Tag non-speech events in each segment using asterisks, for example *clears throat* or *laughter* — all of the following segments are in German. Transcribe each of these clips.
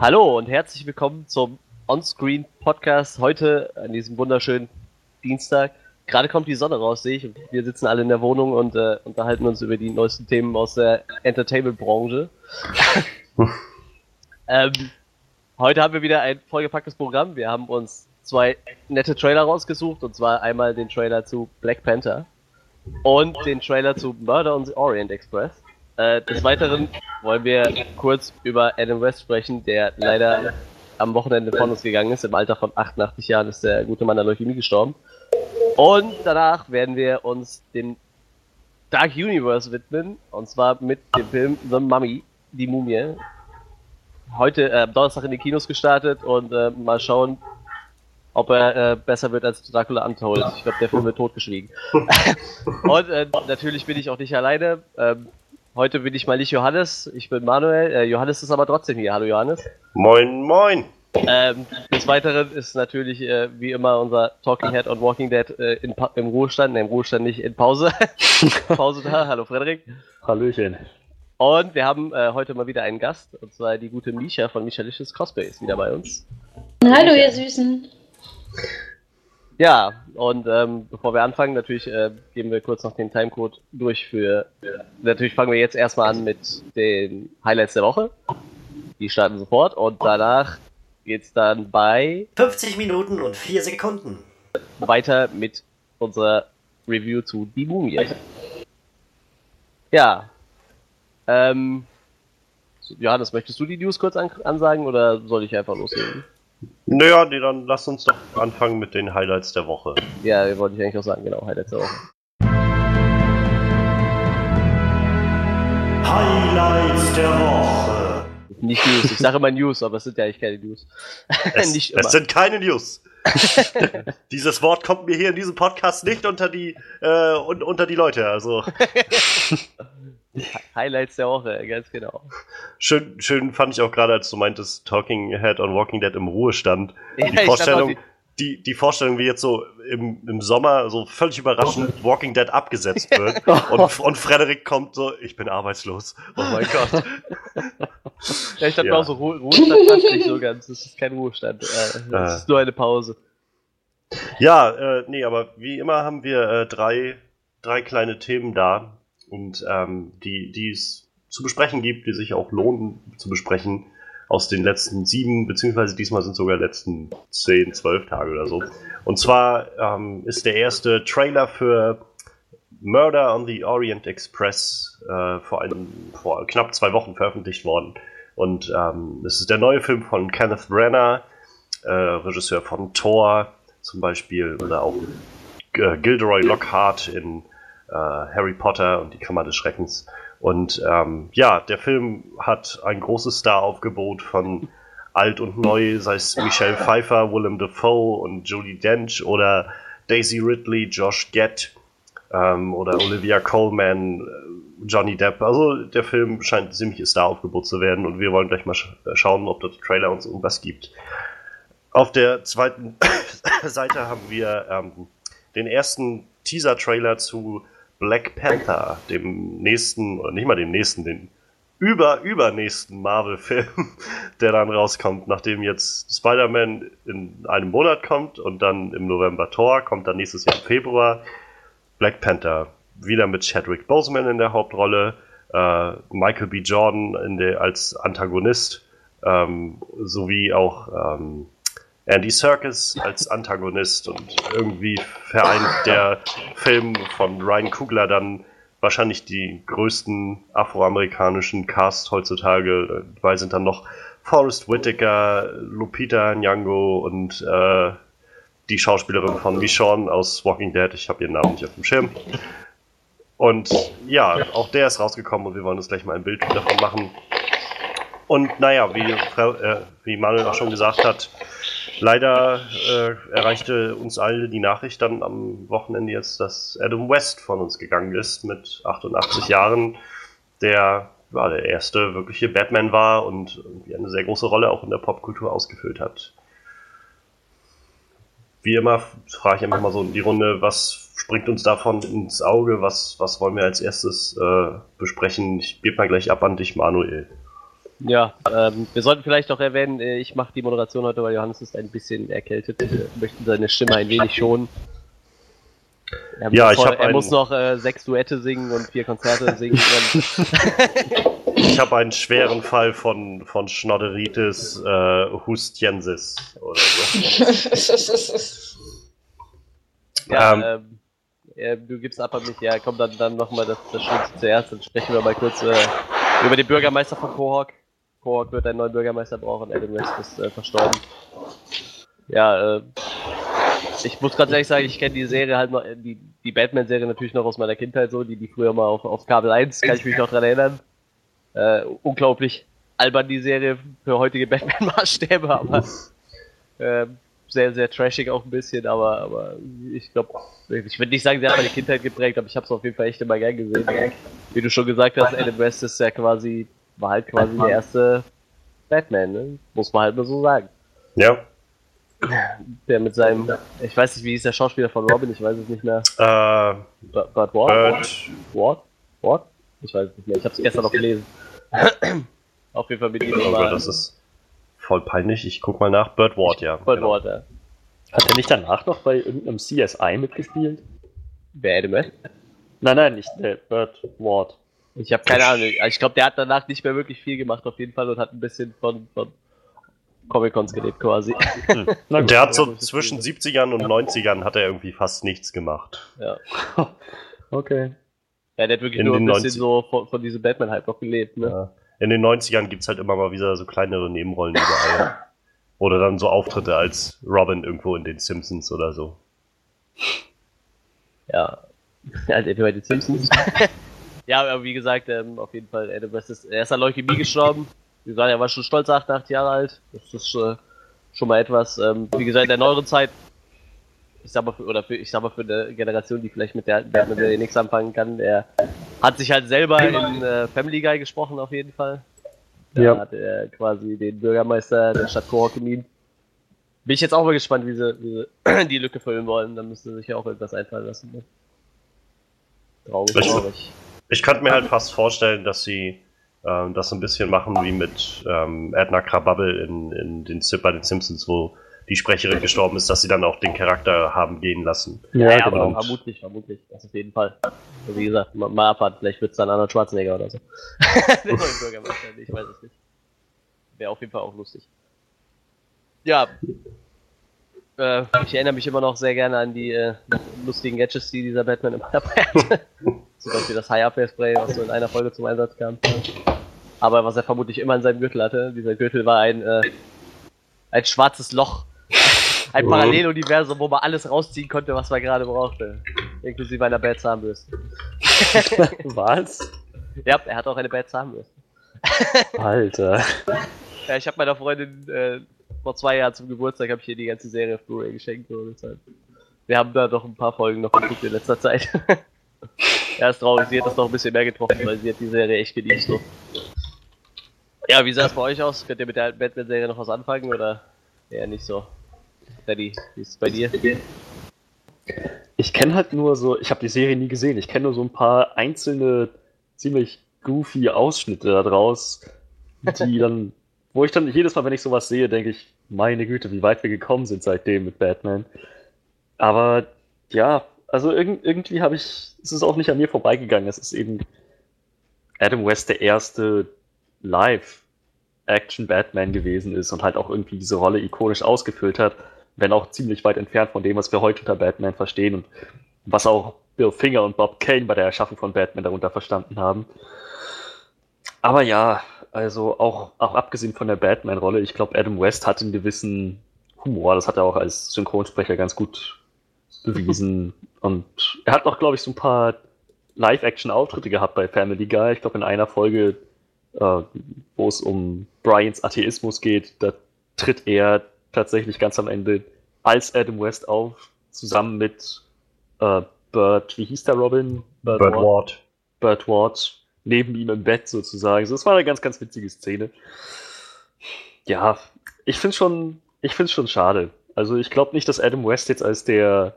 Hallo und herzlich willkommen zum Onscreen Podcast heute an diesem wunderschönen Dienstag. Gerade kommt die Sonne raus, sehe ich, und wir sitzen alle in der Wohnung und äh, unterhalten uns über die neuesten Themen aus der Entertainment-Branche. *laughs* ähm, heute haben wir wieder ein vollgepacktes Programm. Wir haben uns zwei nette Trailer rausgesucht, und zwar einmal den Trailer zu Black Panther und den Trailer zu Murder on the Orient Express. Äh, des Weiteren wollen wir kurz über Adam West sprechen, der leider am Wochenende von uns gegangen ist. Im Alter von 88 Jahren ist der gute Mann an Leukämie gestorben. Und danach werden wir uns dem Dark Universe widmen. Und zwar mit dem Film The Mummy, die Mumie. Heute äh, Donnerstag in die Kinos gestartet und äh, mal schauen, ob er äh, besser wird als Dracula Untold. Ich glaube, der Film wird totgeschwiegen. *laughs* und äh, natürlich bin ich auch nicht alleine. Ähm, Heute bin ich mal nicht Johannes, ich bin Manuel. Äh, Johannes ist aber trotzdem hier. Hallo Johannes. Moin, moin. Ähm, des Weiteren ist natürlich äh, wie immer unser Talking Head on Walking Dead äh, in im Ruhestand, ne, im Ruhestand nicht in Pause. *laughs* Pause da. Hallo Frederik. Hallöchen. Und wir haben äh, heute mal wieder einen Gast, und zwar die gute Misha von Michalicious Cosplay ist wieder bei uns. Hallo ihr Süßen. Ja, und ähm, bevor wir anfangen, natürlich äh, geben wir kurz noch den Timecode durch für. Äh, natürlich fangen wir jetzt erstmal an mit den Highlights der Woche. Die starten sofort und danach geht's dann bei 50 Minuten und 4 Sekunden weiter mit unserer Review zu Die Mumie. Ja. Ähm, Johannes, möchtest du die News kurz an ansagen oder soll ich einfach loslegen? Naja, nee, dann lass uns doch anfangen mit den Highlights der Woche. Ja, wollte ich eigentlich auch sagen, genau, Highlights der Woche. Highlights der Woche. Nicht News, ich sage immer News, aber es sind ja eigentlich keine News. Es, *laughs* nicht immer. es sind keine News. *laughs* Dieses Wort kommt mir hier in diesem Podcast nicht unter die, äh, unter die Leute, also. *laughs* Highlights der Woche, ganz genau. Schön, schön fand ich auch gerade, als du meintest, Talking Head on Walking Dead im Ruhestand. Ja, die Vorstellung, die, die Vorstellung, wie jetzt so im, im Sommer so völlig überraschend Walking Dead abgesetzt wird *laughs* und, und Frederik kommt so, ich bin arbeitslos. Oh mein Gott. Ja, ich dachte ja. auch so, Ru Ruhestand passt nicht so ganz. Das ist kein Ruhestand. Äh, das äh. ist nur eine Pause. Ja, äh, nee, aber wie immer haben wir äh, drei, drei kleine Themen da, und ähm, die, die es zu besprechen gibt, die sich auch lohnen zu besprechen aus den letzten sieben, beziehungsweise diesmal sind sogar letzten zehn, zwölf Tage oder so. Und zwar ähm, ist der erste Trailer für Murder on the Orient Express äh, vor, einem, vor knapp zwei Wochen veröffentlicht worden. Und ähm, es ist der neue Film von Kenneth Branagh, äh, Regisseur von Thor zum Beispiel, oder auch äh, Gilderoy Lockhart in äh, Harry Potter und die Kammer des Schreckens. Und ähm, ja, der Film hat ein großes Staraufgebot von alt und neu, sei es Michelle Pfeiffer, Willem Dafoe und Julie Dench oder Daisy Ridley, Josh Gett ähm, oder Olivia Coleman, äh, Johnny Depp. Also der Film scheint ein ziemliches Staraufgebot zu werden und wir wollen gleich mal sch schauen, ob der Trailer uns irgendwas gibt. Auf der zweiten *coughs* Seite haben wir ähm, den ersten Teaser-Trailer zu Black Panther, dem nächsten, oder nicht mal dem nächsten, den über, übernächsten Marvel-Film, *laughs* der dann rauskommt, nachdem jetzt Spider-Man in einem Monat kommt und dann im November Thor, kommt dann nächstes Jahr im Februar Black Panther. Wieder mit Chadwick Boseman in der Hauptrolle, äh, Michael B. Jordan der, als Antagonist, ähm, sowie auch ähm, Andy Serkis als Antagonist und irgendwie vereint der Film von Ryan Kugler dann wahrscheinlich die größten afroamerikanischen Cast heutzutage. Dabei sind dann noch Forrest Whitaker, Lupita Nyong'o und äh, die Schauspielerin von Michonne aus Walking Dead. Ich habe ihren Namen nicht auf dem Schirm. Und ja, auch der ist rausgekommen und wir wollen uns gleich mal ein Bild davon machen. Und naja, wie, äh, wie Manuel auch schon gesagt hat, Leider äh, erreichte uns alle die Nachricht dann am Wochenende jetzt, dass Adam West von uns gegangen ist mit 88 Jahren, der ja, der erste wirkliche Batman war und eine sehr große Rolle auch in der Popkultur ausgefüllt hat. Wie immer frage ich einfach mal so in die Runde, was springt uns davon ins Auge, was, was wollen wir als erstes äh, besprechen? Ich gebe mal gleich ab an dich, Manuel. Ja, ähm, wir sollten vielleicht auch erwähnen, äh, ich mache die Moderation heute, weil Johannes ist ein bisschen erkältet. Wir möchten seine Stimme ein wenig schonen. Er, Ja, muss, ich noch- hab er einen- muss noch äh, sechs Duette singen und vier Konzerte *laughs* singen. Ich habe einen schweren Fall von, von Schnodderitis äh, Hustiensis oder so. *laughs* ja, Ähm. äh, du gibst ab an mich. Ja, komm dann, dann nochmal das, das Schönste zuerst. Dann sprechen wir mal kurz äh, über den Bürgermeister von Quahog. Quahog wird einen neuen Bürgermeister brauchen. Adam West ist äh, verstorben. Ja, äh, ich muss ganz ehrlich sagen, ich kenne die Serie halt noch, äh, die, die Batman-Serie natürlich noch aus meiner Kindheit so, die, die früher mal auf, auf Kabel 1, kann ich mich noch dran erinnern. Äh, unglaublich albern die Serie für heutige *laughs* Batman-Maßstäbe, aber ähm, sehr, sehr trashig auch ein bisschen, aber, aber ich glaube, ich würde nicht sagen, sie hat meine Kindheit geprägt, aber ich habe es auf jeden Fall echt immer gern gesehen. Wie du schon gesagt hast, Adam West ist ja quasi, war halt quasi der erste Batman, ne? muss man halt nur so sagen. Ja. Der mit seinem, ich weiß nicht, wie hieß der Schauspieler von Robin, ich weiß es nicht mehr. Äh, Bud Ward? Bird. Ward? Ward? Ich weiß es nicht mehr, ich habe es gestern noch gelesen. Auf jeden Fall mit ihm Oh Gott, das ist voll peinlich. Ich guck mal nach. Bird Ward, ja. Bud genau. Ward, ja. Hat er nicht danach noch bei irgendeinem CSI mitgespielt? Wer Adam? Nein, nein, nicht der Burt Ward. Ich habe keine Ahnung. Ich glaube, der hat danach nicht mehr wirklich viel gemacht auf jeden Fall und hat ein bisschen von, von Comic-Cons gelebt quasi. *laughs* Na Und der hat so zwischen ist- 70ern und 90ern hat er irgendwie fast nichts gemacht. Ja. *laughs* Okay. Ja, der hat wirklich In nur ein bisschen 90 so von, von diesem Batman-Hype noch gelebt, ne? Ja. In den 90ern gibt's halt immer mal wieder so kleinere Nebenrollen überall. *laughs* Oder dann so Auftritte als Robin irgendwo in den Simpsons oder so. Ja. Ja, der bei den Simpsons. ja, aber wie gesagt, ähm, auf jeden Fall, Adam West ist, er ist an Leukämie gestorben. Wie gesagt, er war schon stolz 88 Jahre alt. Das ist äh, schon mal etwas. Ähm, wie gesagt, in der neueren Zeit, ich sag mal, für, oder für, ich sag mal, für eine Generation, die vielleicht mit der Batman nichts anfangen kann, er hat sich halt selber in äh, Family Guy gesprochen, auf jeden Fall. Da Ja. hat er quasi den Bürgermeister der Stadt Kohokemin. Bin ich jetzt auch mal gespannt, wie sie, wie sie *clears throat* die Lücke füllen wollen. Dann müsste sich ja auch irgendwas einfallen lassen. Ne? Traurig, traurig. Ich könnte mir halt fast vorstellen, dass sie ähm, das so ein bisschen machen wie mit ähm, Edna Krabappel in, in den, Sim- bei den Simpsons, wo die Sprecherin gestorben ist, dass sie dann auch den Charakter haben gehen lassen. Ja, Ja, genau. aber vermutlich, vermutlich. Das auf jeden Fall. Also wie gesagt, mal, mal abwarten. Vielleicht wird es dann Arnold Schwarzenegger oder so. *laughs* Bürgermeister, ich weiß es nicht. Wäre auf jeden Fall auch lustig. Ja. Äh, ich erinnere mich immer noch sehr gerne an die äh, lustigen Gadgets, die dieser Batman immer *laughs* dabei hatte. *laughs* Zum Beispiel das High-Up-Spray, was so in einer Folge zum Einsatz kam. Aber was er vermutlich immer in seinem Gürtel hatte, dieser Gürtel war ein, äh, ein schwarzes Loch. *laughs* Ein. Paralleluniversum, wo man alles rausziehen konnte, was man gerade brauchte. Inklusive einer Bad Zahnbürste. Was? Ja, er hat auch eine Bad Zahnbürste. Alter. Ja, ich habe meiner Freundin äh, vor zwei Jahren zum Geburtstag habe ich ihr die ganze Serie auf Blu-ray geschenkt. So, deshalb. Wir haben da doch ein paar Folgen noch geguckt in letzter Zeit. *laughs* ja, ist traurig, sie hat das noch ein bisschen mehr getroffen, weil sie hat die Serie echt geliebt. So. Ja, wie sah es bei euch aus? Könnt ihr mit der Batman-Serie noch was anfangen oder eher nicht so? Daddy, wie ist es bei dir? Ich kenne halt nur so, ich habe die Serie nie gesehen. Ich kenne nur so ein paar einzelne ziemlich goofy Ausschnitte da draus, die *laughs* dann, wo ich dann jedes Mal, wenn ich sowas sehe, denke ich, meine Güte, wie weit wir gekommen sind seitdem mit Batman. Aber ja, also irg irgendwie habe ich, es ist auch nicht an mir vorbeigegangen. Es ist eben Adam West der erste Live-Action-Batman gewesen ist und halt auch irgendwie diese Rolle ikonisch ausgefüllt hat wenn auch ziemlich weit entfernt von dem, was wir heute unter Batman verstehen und was auch Bill Finger und Bob Kane bei der Erschaffung von Batman darunter verstanden haben. Aber ja, also auch, auch abgesehen von der Batman-Rolle, ich glaube, Adam West hat einen gewissen Humor, das hat er auch als Synchronsprecher ganz gut bewiesen. *laughs* und er hat auch, glaube ich, so ein paar Live-Action-Auftritte gehabt bei Family Guy. Ich glaube, in einer Folge, äh, wo es um Brians Atheismus geht, da tritt er tatsächlich ganz am Ende als Adam West auf, zusammen mit äh, Burt, wie hieß der Robin? Bird Ward. Burt Ward neben ihm im Bett sozusagen. So, Das war eine ganz, ganz witzige Szene. Ja, ich finde schon, ich finde schon schade. Also ich glaube nicht, dass Adam West jetzt als der,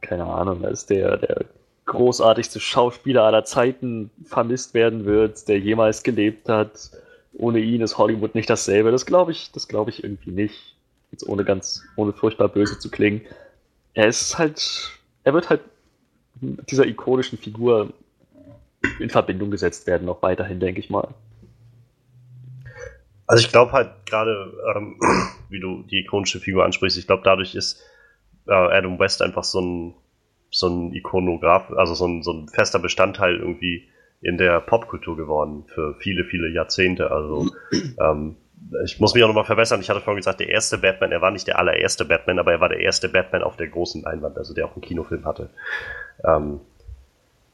keine Ahnung, als der, der großartigste Schauspieler aller Zeiten vermisst werden wird, der jemals gelebt hat. ohne ihn ist Hollywood nicht dasselbe. Das glaube ich, das glaube ich irgendwie nicht. Jetzt ohne ganz, ohne furchtbar böse zu klingen. Er ist halt, er wird halt dieser ikonischen Figur in Verbindung gesetzt werden, auch weiterhin, denke ich mal. Also ich glaube halt gerade, ähm, *clears throat* wie du die ikonische Figur ansprichst, ich glaube dadurch ist äh, Adam West einfach so ein, so ein Ikonograf, also so ein, so ein fester Bestandteil irgendwie in der Popkultur geworden für viele, viele Jahrzehnte. Also *clears throat* ähm, ich muss mich auch nochmal verbessern. Ich hatte vorhin gesagt, der erste Batman, er war nicht der allererste Batman, aber er war der erste Batman auf der großen Leinwand, also der auch einen Kinofilm hatte. Ähm,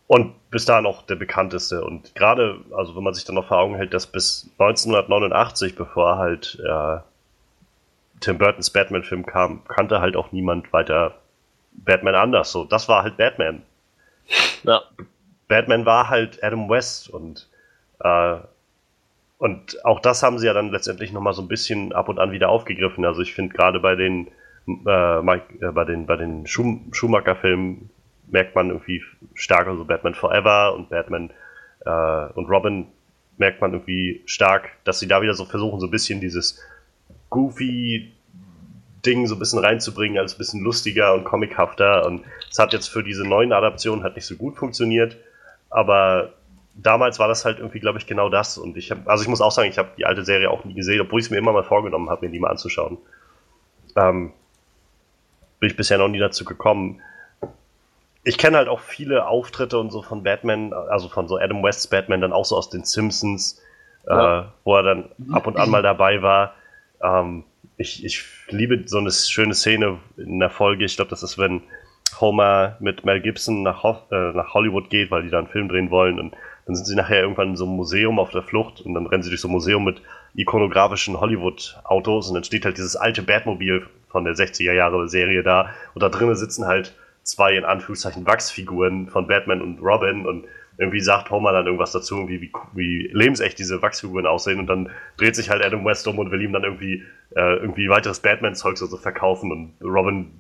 und bis dahin auch der bekannteste. Und gerade, also wenn man sich dann noch vor Augen hält, dass bis 1989, bevor halt äh, Tim Burtons Batman-Film kam, kannte halt auch niemand weiter Batman anders. So, das war halt Batman. Ja. Batman war halt Adam West und äh, und auch das haben sie ja dann letztendlich nochmal so ein bisschen ab und an wieder aufgegriffen. Also ich finde gerade bei den äh, Mike, äh, bei den bei den Schum Schumacher-Filmen merkt man irgendwie stärker so Batman Forever und Batman äh, und Robin merkt man irgendwie stark, dass sie da wieder so versuchen, so ein bisschen dieses goofy Ding so ein bisschen reinzubringen, als ein bisschen lustiger und comichafter. Und es hat jetzt für diese neuen Adaptionen halt nicht so gut funktioniert, aber damals war das halt irgendwie, glaube ich, genau das. Und ich habe, also ich muss auch sagen, ich habe die alte Serie auch nie gesehen, obwohl ich es mir immer mal vorgenommen habe, mir die mal anzuschauen. Ähm, bin ich bisher noch nie dazu gekommen. Ich kenne halt auch viele Auftritte und so von Batman, also von so Adam Wests Batman, dann auch so aus den Simpsons, ja. äh, wo er dann ab und an mal *laughs* dabei war. Ähm, ich, ich liebe so eine schöne Szene in der Folge. Ich glaube, das ist, wenn Homer mit Mel Gibson nach, äh, nach Hollywood geht, weil die da einen Film drehen wollen. Und dann sind sie nachher irgendwann in so einem Museum auf der Flucht und dann rennen sie durch so ein Museum mit ikonografischen Hollywood-Autos und dann steht halt dieses alte Batmobil von der 60er Jahre Serie da und da drinnen sitzen halt zwei in Anführungszeichen Wachsfiguren von Batman und Robin und irgendwie sagt Homer dann irgendwas dazu, irgendwie wie, wie lebensecht diese Wachsfiguren aussehen und dann dreht sich halt Adam West um und will ihm dann irgendwie äh, irgendwie weiteres Batman-Zeugs so verkaufen und Robin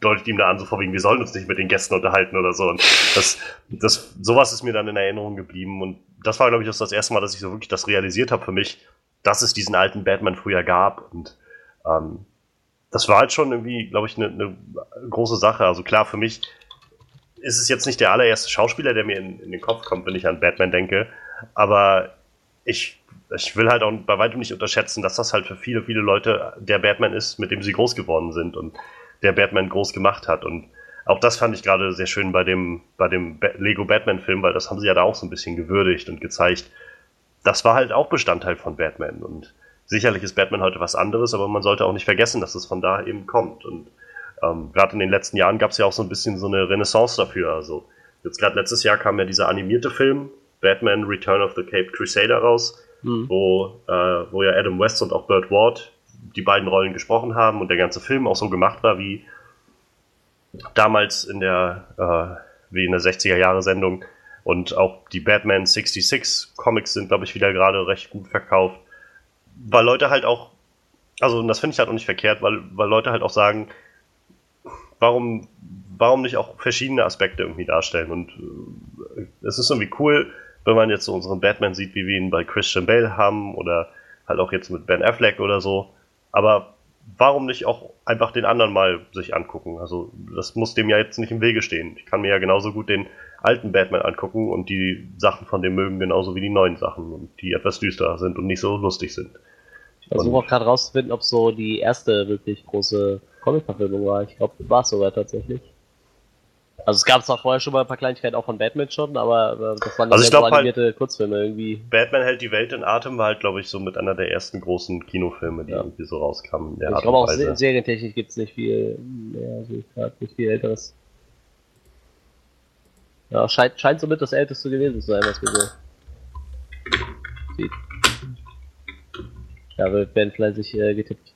deutet ihm da an, so vorwiegend, wir sollen uns nicht mit den Gästen unterhalten oder so. Und das, das, sowas ist mir dann in Erinnerung geblieben. Und das war, glaube ich, das erste Mal, dass ich so wirklich das realisiert habe für mich, dass es diesen alten Batman früher gab. Und ähm, das war halt schon irgendwie, glaube ich, eine ne große Sache. Also klar, für mich ist es jetzt nicht der allererste Schauspieler, der mir in, in den Kopf kommt, wenn ich an Batman denke. Aber ich ich will halt auch bei weitem nicht unterschätzen, dass das halt für viele, viele Leute der Batman ist, mit dem sie groß geworden sind. Und der Batman groß gemacht hat. Und auch das fand ich gerade sehr schön bei dem, bei dem Lego Batman-Film, weil das haben sie ja da auch so ein bisschen gewürdigt und gezeigt. Das war halt auch Bestandteil von Batman. Und sicherlich ist Batman heute was anderes, aber man sollte auch nicht vergessen, dass es von da eben kommt. Und ähm, gerade in den letzten Jahren gab es ja auch so ein bisschen so eine Renaissance dafür. Also jetzt gerade letztes Jahr kam ja dieser animierte Film Batman Return of the Cape Crusader raus, mhm. wo, äh, wo ja Adam West und auch Burt Ward die beiden Rollen gesprochen haben und der ganze Film auch so gemacht war wie damals in der, äh, wie in der 60er Jahre Sendung. Und auch die Batman 66 Comics sind, glaube ich, wieder gerade recht gut verkauft. Weil Leute halt auch, also und das finde ich halt auch nicht verkehrt, weil, weil Leute halt auch sagen, warum, warum nicht auch verschiedene Aspekte irgendwie darstellen? Und äh, es ist irgendwie cool, wenn man jetzt so unseren Batman sieht, wie wir ihn bei Christian Bale haben oder halt auch jetzt mit Ben Affleck oder so. Aber warum nicht auch einfach den anderen mal sich angucken? Also das muss dem ja jetzt nicht im Wege stehen. Ich kann mir ja genauso gut den alten Batman angucken und die Sachen von dem mögen genauso wie die neuen Sachen, die etwas düsterer sind und nicht so lustig sind. Ich versuche auch gerade rauszufinden, ob so die erste wirklich große Comic-Verfilmung war. Ich glaube, war es sogar tatsächlich. Also es gab zwar vorher schon mal ein paar Kleinigkeiten auch von Batman schon, aber äh, das waren also ich glaub, so animierte halt, Kurzfilme irgendwie. Batman hält die Welt in Atem war halt, glaube ich, so mit einer der ersten großen Kinofilme, die ja. irgendwie so rauskamen. ich glaube auch in Serientechnik gibt es nicht viel mehr, so gerade nicht viel älteres. Ja, scheint, scheint somit das älteste gewesen zu sein, was wir so sieht. Ja, wird werden fleißig äh, getippt.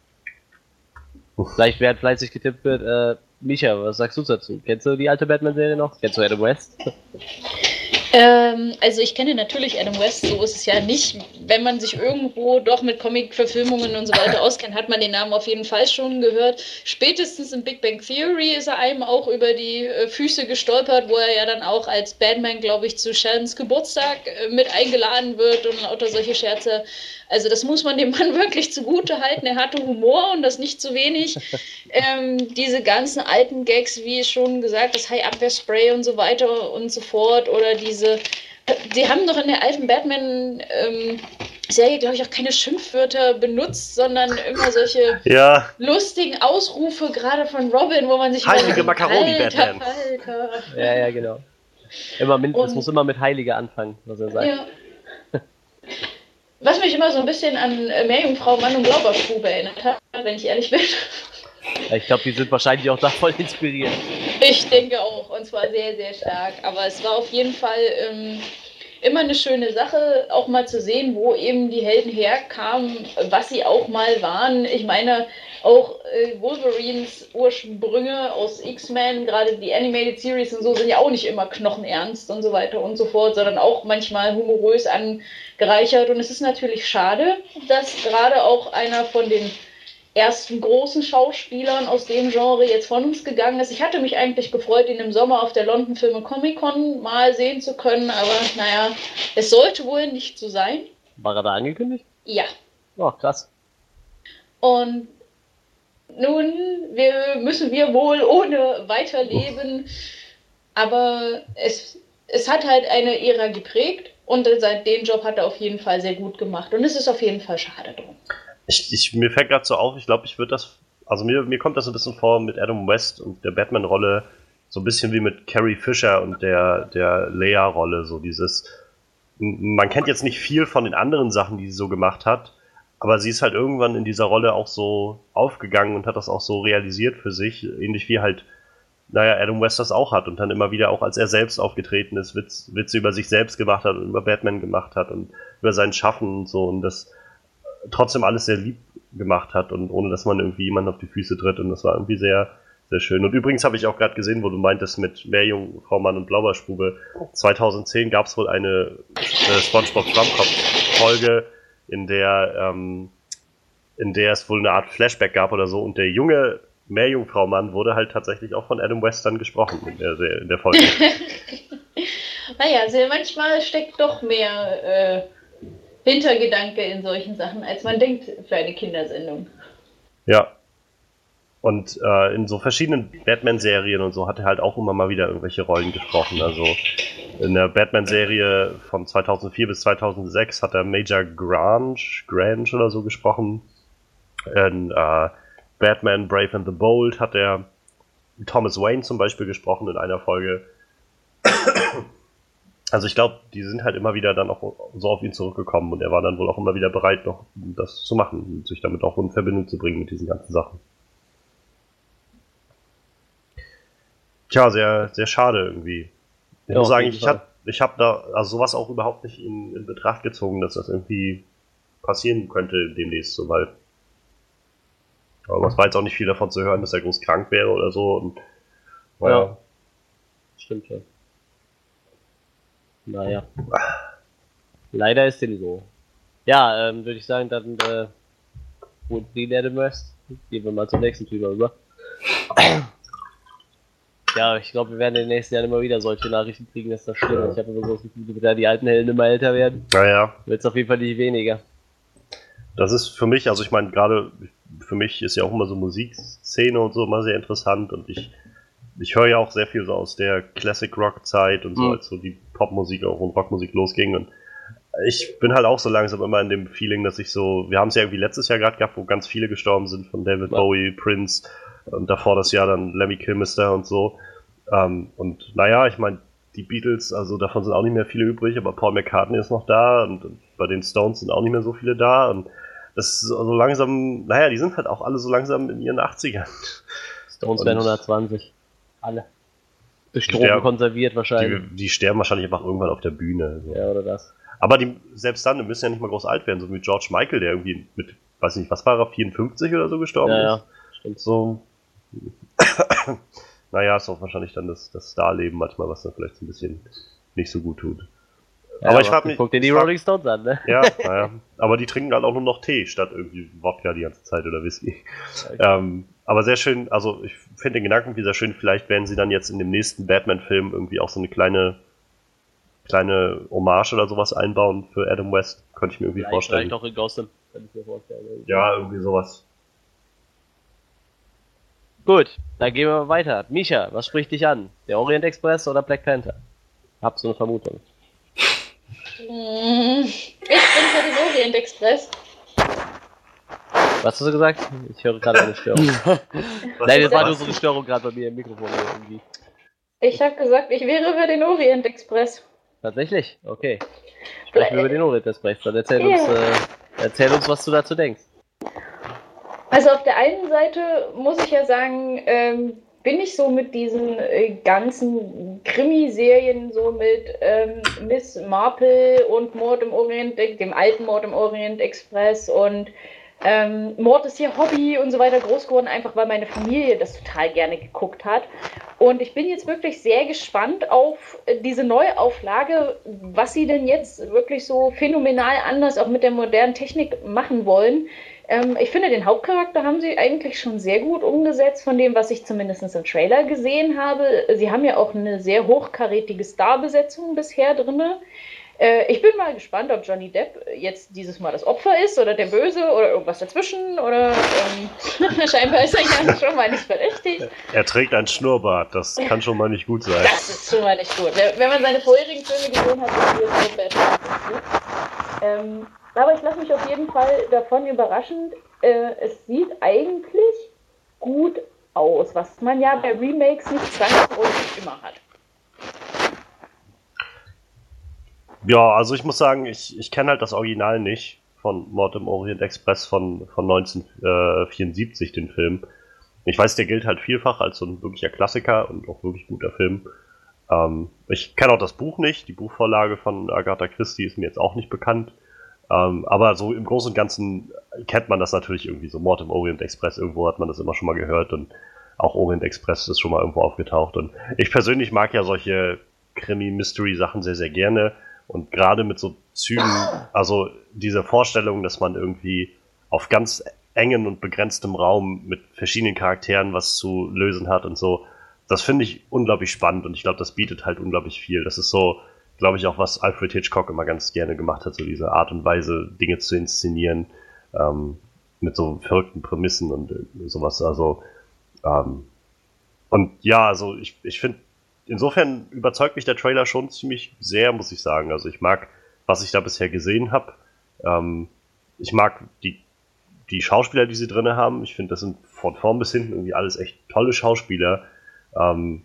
Vielleicht werden fleißig getippt wird, äh, Micha, was sagst du dazu? Kennst du die alte Batman-Serie noch? Kennst du Adam West? *laughs* Ähm, also ich kenne natürlich Adam West, so ist es ja nicht. wenn man sich irgendwo doch mit Comic-Verfilmungen und so weiter auskennt, hat man den Namen auf jeden Fall schon gehört. Spätestens in Big Bang Theory ist er einem auch über die äh, Füße gestolpert, wo er ja dann auch als Batman, glaube ich, zu Sheldons Geburtstag äh, mit eingeladen wird und lauter solche Scherze. Also das muss man dem Mann *laughs* wirklich zugute halten. Er hatte Humor und das nicht zu wenig. *laughs* ähm, diese ganzen alten Gags, wie schon gesagt, das High-Abwehr-Spray und so weiter und so fort oder diese die haben doch in der alten Batman-Serie, ähm, glaube ich, auch keine Schimpfwörter benutzt, sondern immer solche ja. lustigen Ausrufe, gerade von Robin, wo man sich Heilige Macaroni-Batman. Ja, ja, genau. Immer mit, es muss immer mit Heilige anfangen, was er sagt. Ja. Was mich immer so ein bisschen an Meerjungfrau, Mann und Blaubeerstube erinnert hat, wenn ich ehrlich bin. Ich glaube, die sind wahrscheinlich auch da voll inspiriert. Ich denke auch, und zwar sehr, sehr stark. Aber es war auf jeden Fall ähm, immer eine schöne Sache, auch mal zu sehen, wo eben die Helden herkamen, was sie auch mal waren. Ich meine, auch äh, Wolverines Ursprünge aus X-Men, gerade die Animated Series und so, sind ja auch nicht immer knochenernst und so weiter und so fort, sondern auch manchmal humorös angereichert. Und es ist natürlich schade, dass gerade auch einer von den ersten großen Schauspielern aus dem Genre jetzt von uns gegangen ist. Ich hatte mich eigentlich gefreut, ihn im Sommer auf der London Film Comic Con mal sehen zu können, aber naja, es sollte wohl nicht so sein. War er da angekündigt? Ja. Oh, krass. Und nun wir, müssen wir wohl ohne weiterleben, aber es, es hat halt eine Ära geprägt und seit den Job hat er auf jeden Fall sehr gut gemacht und es ist auf jeden Fall schade drum. Ich, ich, mir fällt gerade so auf, ich glaube, ich würde das. Also mir, mir kommt das ein bisschen vor mit Adam West und der Batman-Rolle, so ein bisschen wie mit Carrie Fisher und der, der Leia-Rolle, so dieses. Man kennt jetzt nicht viel von den anderen Sachen, die sie so gemacht hat, aber sie ist halt irgendwann in dieser Rolle auch so aufgegangen und hat das auch so realisiert für sich, ähnlich wie halt, naja, Adam West das auch hat und dann immer wieder auch als er selbst aufgetreten ist, Witz, Witze über sich selbst gemacht hat und über Batman gemacht hat und über sein Schaffen und so und das trotzdem alles sehr lieb gemacht hat und ohne dass man irgendwie jemanden auf die Füße tritt und das war irgendwie sehr, sehr schön. Und übrigens habe ich auch gerade gesehen, wo du meintest mit Meerjungfrau Mann und Blaubeerspube. 2010 gab es wohl eine äh, SpongeBob Schwammkopf Folge, in der ähm, in der es wohl eine Art Flashback gab oder so und der junge Meerjungfrau Mann wurde halt tatsächlich auch von Adam West dann gesprochen in der, in der Folge. *laughs* naja, also manchmal steckt doch mehr äh, Hintergedanke in solchen Sachen, als man denkt für eine Kindersendung. Ja. Und äh, in so verschiedenen Batman-Serien und so hat er halt auch immer mal wieder irgendwelche Rollen gesprochen. Also in der Batman-Serie von 2004 bis 2006 hat er Major Grange, Grange oder so gesprochen. In äh, Batman Brave and the Bold hat er Thomas Wayne zum Beispiel gesprochen in einer Folge. Also ich glaube, die sind halt immer wieder dann auch so auf ihn zurückgekommen und er war dann wohl auch immer wieder bereit, noch das zu machen und sich damit auch in Verbindung zu bringen mit diesen ganzen Sachen. Tja, sehr, sehr schade irgendwie. Ich ja, muss sagen, ich habe ich hab da also sowas auch überhaupt nicht in, in Betracht gezogen, dass das irgendwie passieren könnte demnächst so, weil aber es war jetzt auch nicht viel davon zu hören, dass er groß krank wäre oder so. Und, ja. Stimmt ja. Naja. Leider ist dem so. Ja, ähm, würde ich sagen, dann äh, wo die Adam West. Gehen wir mal zum nächsten Typ rüber. ja, ich glaube, wir werden in den nächsten Jahren immer wieder solche Nachrichten kriegen, dass das schlimm ist. Ich habe immer so das Gefühl, dass die alten Helden immer älter werden. Naja. Wird es auf jeden Fall nicht weniger. Das ist für mich, also ich meine, gerade für mich ist ja auch immer so Musikszene und so immer sehr interessant und ich ich höre ja auch sehr viel so aus der Classic Rock Zeit und so, mhm. als so die Popmusik auch und Rockmusik losging und ich bin halt auch so langsam immer in dem Feeling, dass ich so, wir haben es ja irgendwie letztes Jahr gerade gehabt, wo ganz viele gestorben sind von David ja. Bowie, Prince und davor das Jahr dann Lemmy Kilmister und so. Ähm, und naja, ich meine, die Beatles, also davon sind auch nicht mehr viele übrig, aber Paul McCartney ist noch da und, und bei den Stones sind auch nicht mehr so viele da und das ist so also langsam, naja, die sind halt auch alle so langsam in ihren 80ern. Stones werden 120. Alle. Durch Drogen konserviert wahrscheinlich. Die, die, sterben wahrscheinlich einfach irgendwann auf der Bühne. So. Ja, oder das. Aber die, selbst dann, die müssen ja nicht mal groß alt werden, so wie George Michael, der irgendwie mit, weiß nicht, was war er, 54 oder so gestorben ja, ist. Ja, stimmt. So. *coughs* naja, ist auch wahrscheinlich dann das, das Starleben manchmal, was da vielleicht ein bisschen nicht so gut tut. Ja, aber ich frage mich. Guck dir die Rolling Stones an, ne? Ja, *laughs* naja. Aber die trinken halt auch nur noch Tee statt irgendwie Wodka die ganze Zeit oder Whisky. Okay. Ähm, aber sehr schön, also ich finde den Gedanken wie sehr schön, vielleicht werden sie dann jetzt in dem nächsten Batman-Film irgendwie auch so eine kleine kleine Hommage oder sowas einbauen für Adam West. Könnte ich mir irgendwie vielleicht, vorstellen. Vielleicht auch in Gotham, könnte ich mir vorstellen. Ja, irgendwie sowas. Gut, dann gehen wir weiter. Micha, was spricht dich an? Der Orient Express oder Black Panther? Hab so eine Vermutung. Hm, ich bin für den Orient Express. Was hast du gesagt? Ich höre gerade eine Störung. *laughs* Nein, das war nur so eine Störung gerade bei mir im Mikrofon irgendwie. Ich habe gesagt, ich wäre für den Orient Express. Tatsächlich? Okay. Sprechen wir über den Orient Express. Dann erzähl, yeah. uns, äh, erzähl uns, was du dazu denkst. Also auf der einen Seite muss ich ja sagen, ähm, bin ich so mit diesen äh, ganzen Krimiserien, so mit ähm, Miss Marple und Mord im Orient, dem alten Mord im Orient Express und ähm, Mord ist hier Hobby und so weiter groß geworden, einfach weil meine Familie das total gerne geguckt hat. Und ich bin jetzt wirklich sehr gespannt auf diese Neuauflage, was sie denn jetzt wirklich so phänomenal anders auch mit der modernen Technik machen wollen. Ähm, ich finde, den Hauptcharakter haben sie eigentlich schon sehr gut umgesetzt, von dem, was ich zumindest im Trailer gesehen habe. Sie haben ja auch eine sehr hochkarätige Starbesetzung bisher drin. Äh, ich bin mal gespannt, ob Johnny Depp jetzt dieses Mal das Opfer ist oder der Böse oder irgendwas dazwischen oder ähm, *laughs* scheinbar ist er ja schon mal nicht verdächtig. Er trägt ein Schnurrbart, das kann schon mal nicht gut sein. Das ist schon mal nicht gut. Wenn man seine vorherigen Filme gesehen hat, ist es Batman gut. Ähm, aber ich lasse mich auf jeden Fall davon überraschen. Äh, es sieht eigentlich gut aus, was man ja bei Remakes nicht zwangsläufig immer hat. Ja, also ich muss sagen, ich, ich kenne halt das Original nicht von Mord im Orient Express von, von 1974, den Film. Ich weiß, der gilt halt vielfach als so ein wirklicher Klassiker und auch wirklich guter Film. Ähm, ich kenne auch das Buch nicht. Die Buchvorlage von Agatha Christie ist mir jetzt auch nicht bekannt. Ähm, aber so im Großen und Ganzen kennt man das natürlich irgendwie so. Mord im Orient Express, irgendwo hat man das immer schon mal gehört und auch Orient Express ist schon mal irgendwo aufgetaucht. Und ich persönlich mag ja solche Krimi-Mystery-Sachen sehr, sehr gerne. Und gerade mit so Zügen, also diese Vorstellung, dass man irgendwie auf ganz engen und begrenztem Raum mit verschiedenen Charakteren was zu lösen hat und so, das finde ich unglaublich spannend und ich glaube, das bietet halt unglaublich viel. Das ist so, glaube ich, auch was Alfred Hitchcock immer ganz gerne gemacht hat, so diese Art und Weise, Dinge zu inszenieren, ähm, mit so verrückten Prämissen und sowas. Also, ähm, und ja, also ich, ich finde insofern überzeugt mich der Trailer schon ziemlich sehr, muss ich sagen. Also ich mag, was ich da bisher gesehen habe. Ähm, ich mag die, die Schauspieler, die sie drin haben. Ich finde, das sind von vorn bis hinten irgendwie alles echt tolle Schauspieler. Ähm,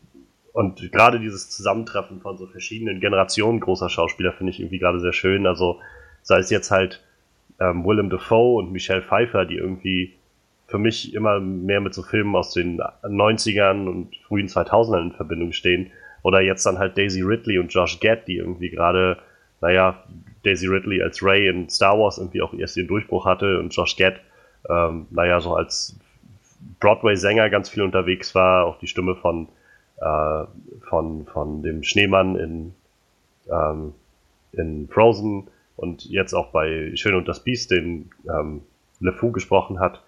und gerade dieses Zusammentreffen von so verschiedenen Generationen großer Schauspieler finde ich irgendwie gerade sehr schön. Also sei es jetzt halt ähm, Willem Dafoe und Michelle Pfeiffer, die irgendwie für mich immer mehr mit so Filmen aus den 90ern und frühen 2000ern in Verbindung stehen. Oder jetzt dann halt Daisy Ridley und Josh Gad, die irgendwie gerade, naja, Daisy Ridley als Ray in Star Wars irgendwie auch erst ihren Durchbruch hatte und Josh Gad, ähm, naja, so als Broadway-Sänger ganz viel unterwegs war, auch die Stimme von, äh, von, von dem Schneemann in, ähm, in Frozen und jetzt auch bei Schön und das Biest, den ähm, LeFou gesprochen hat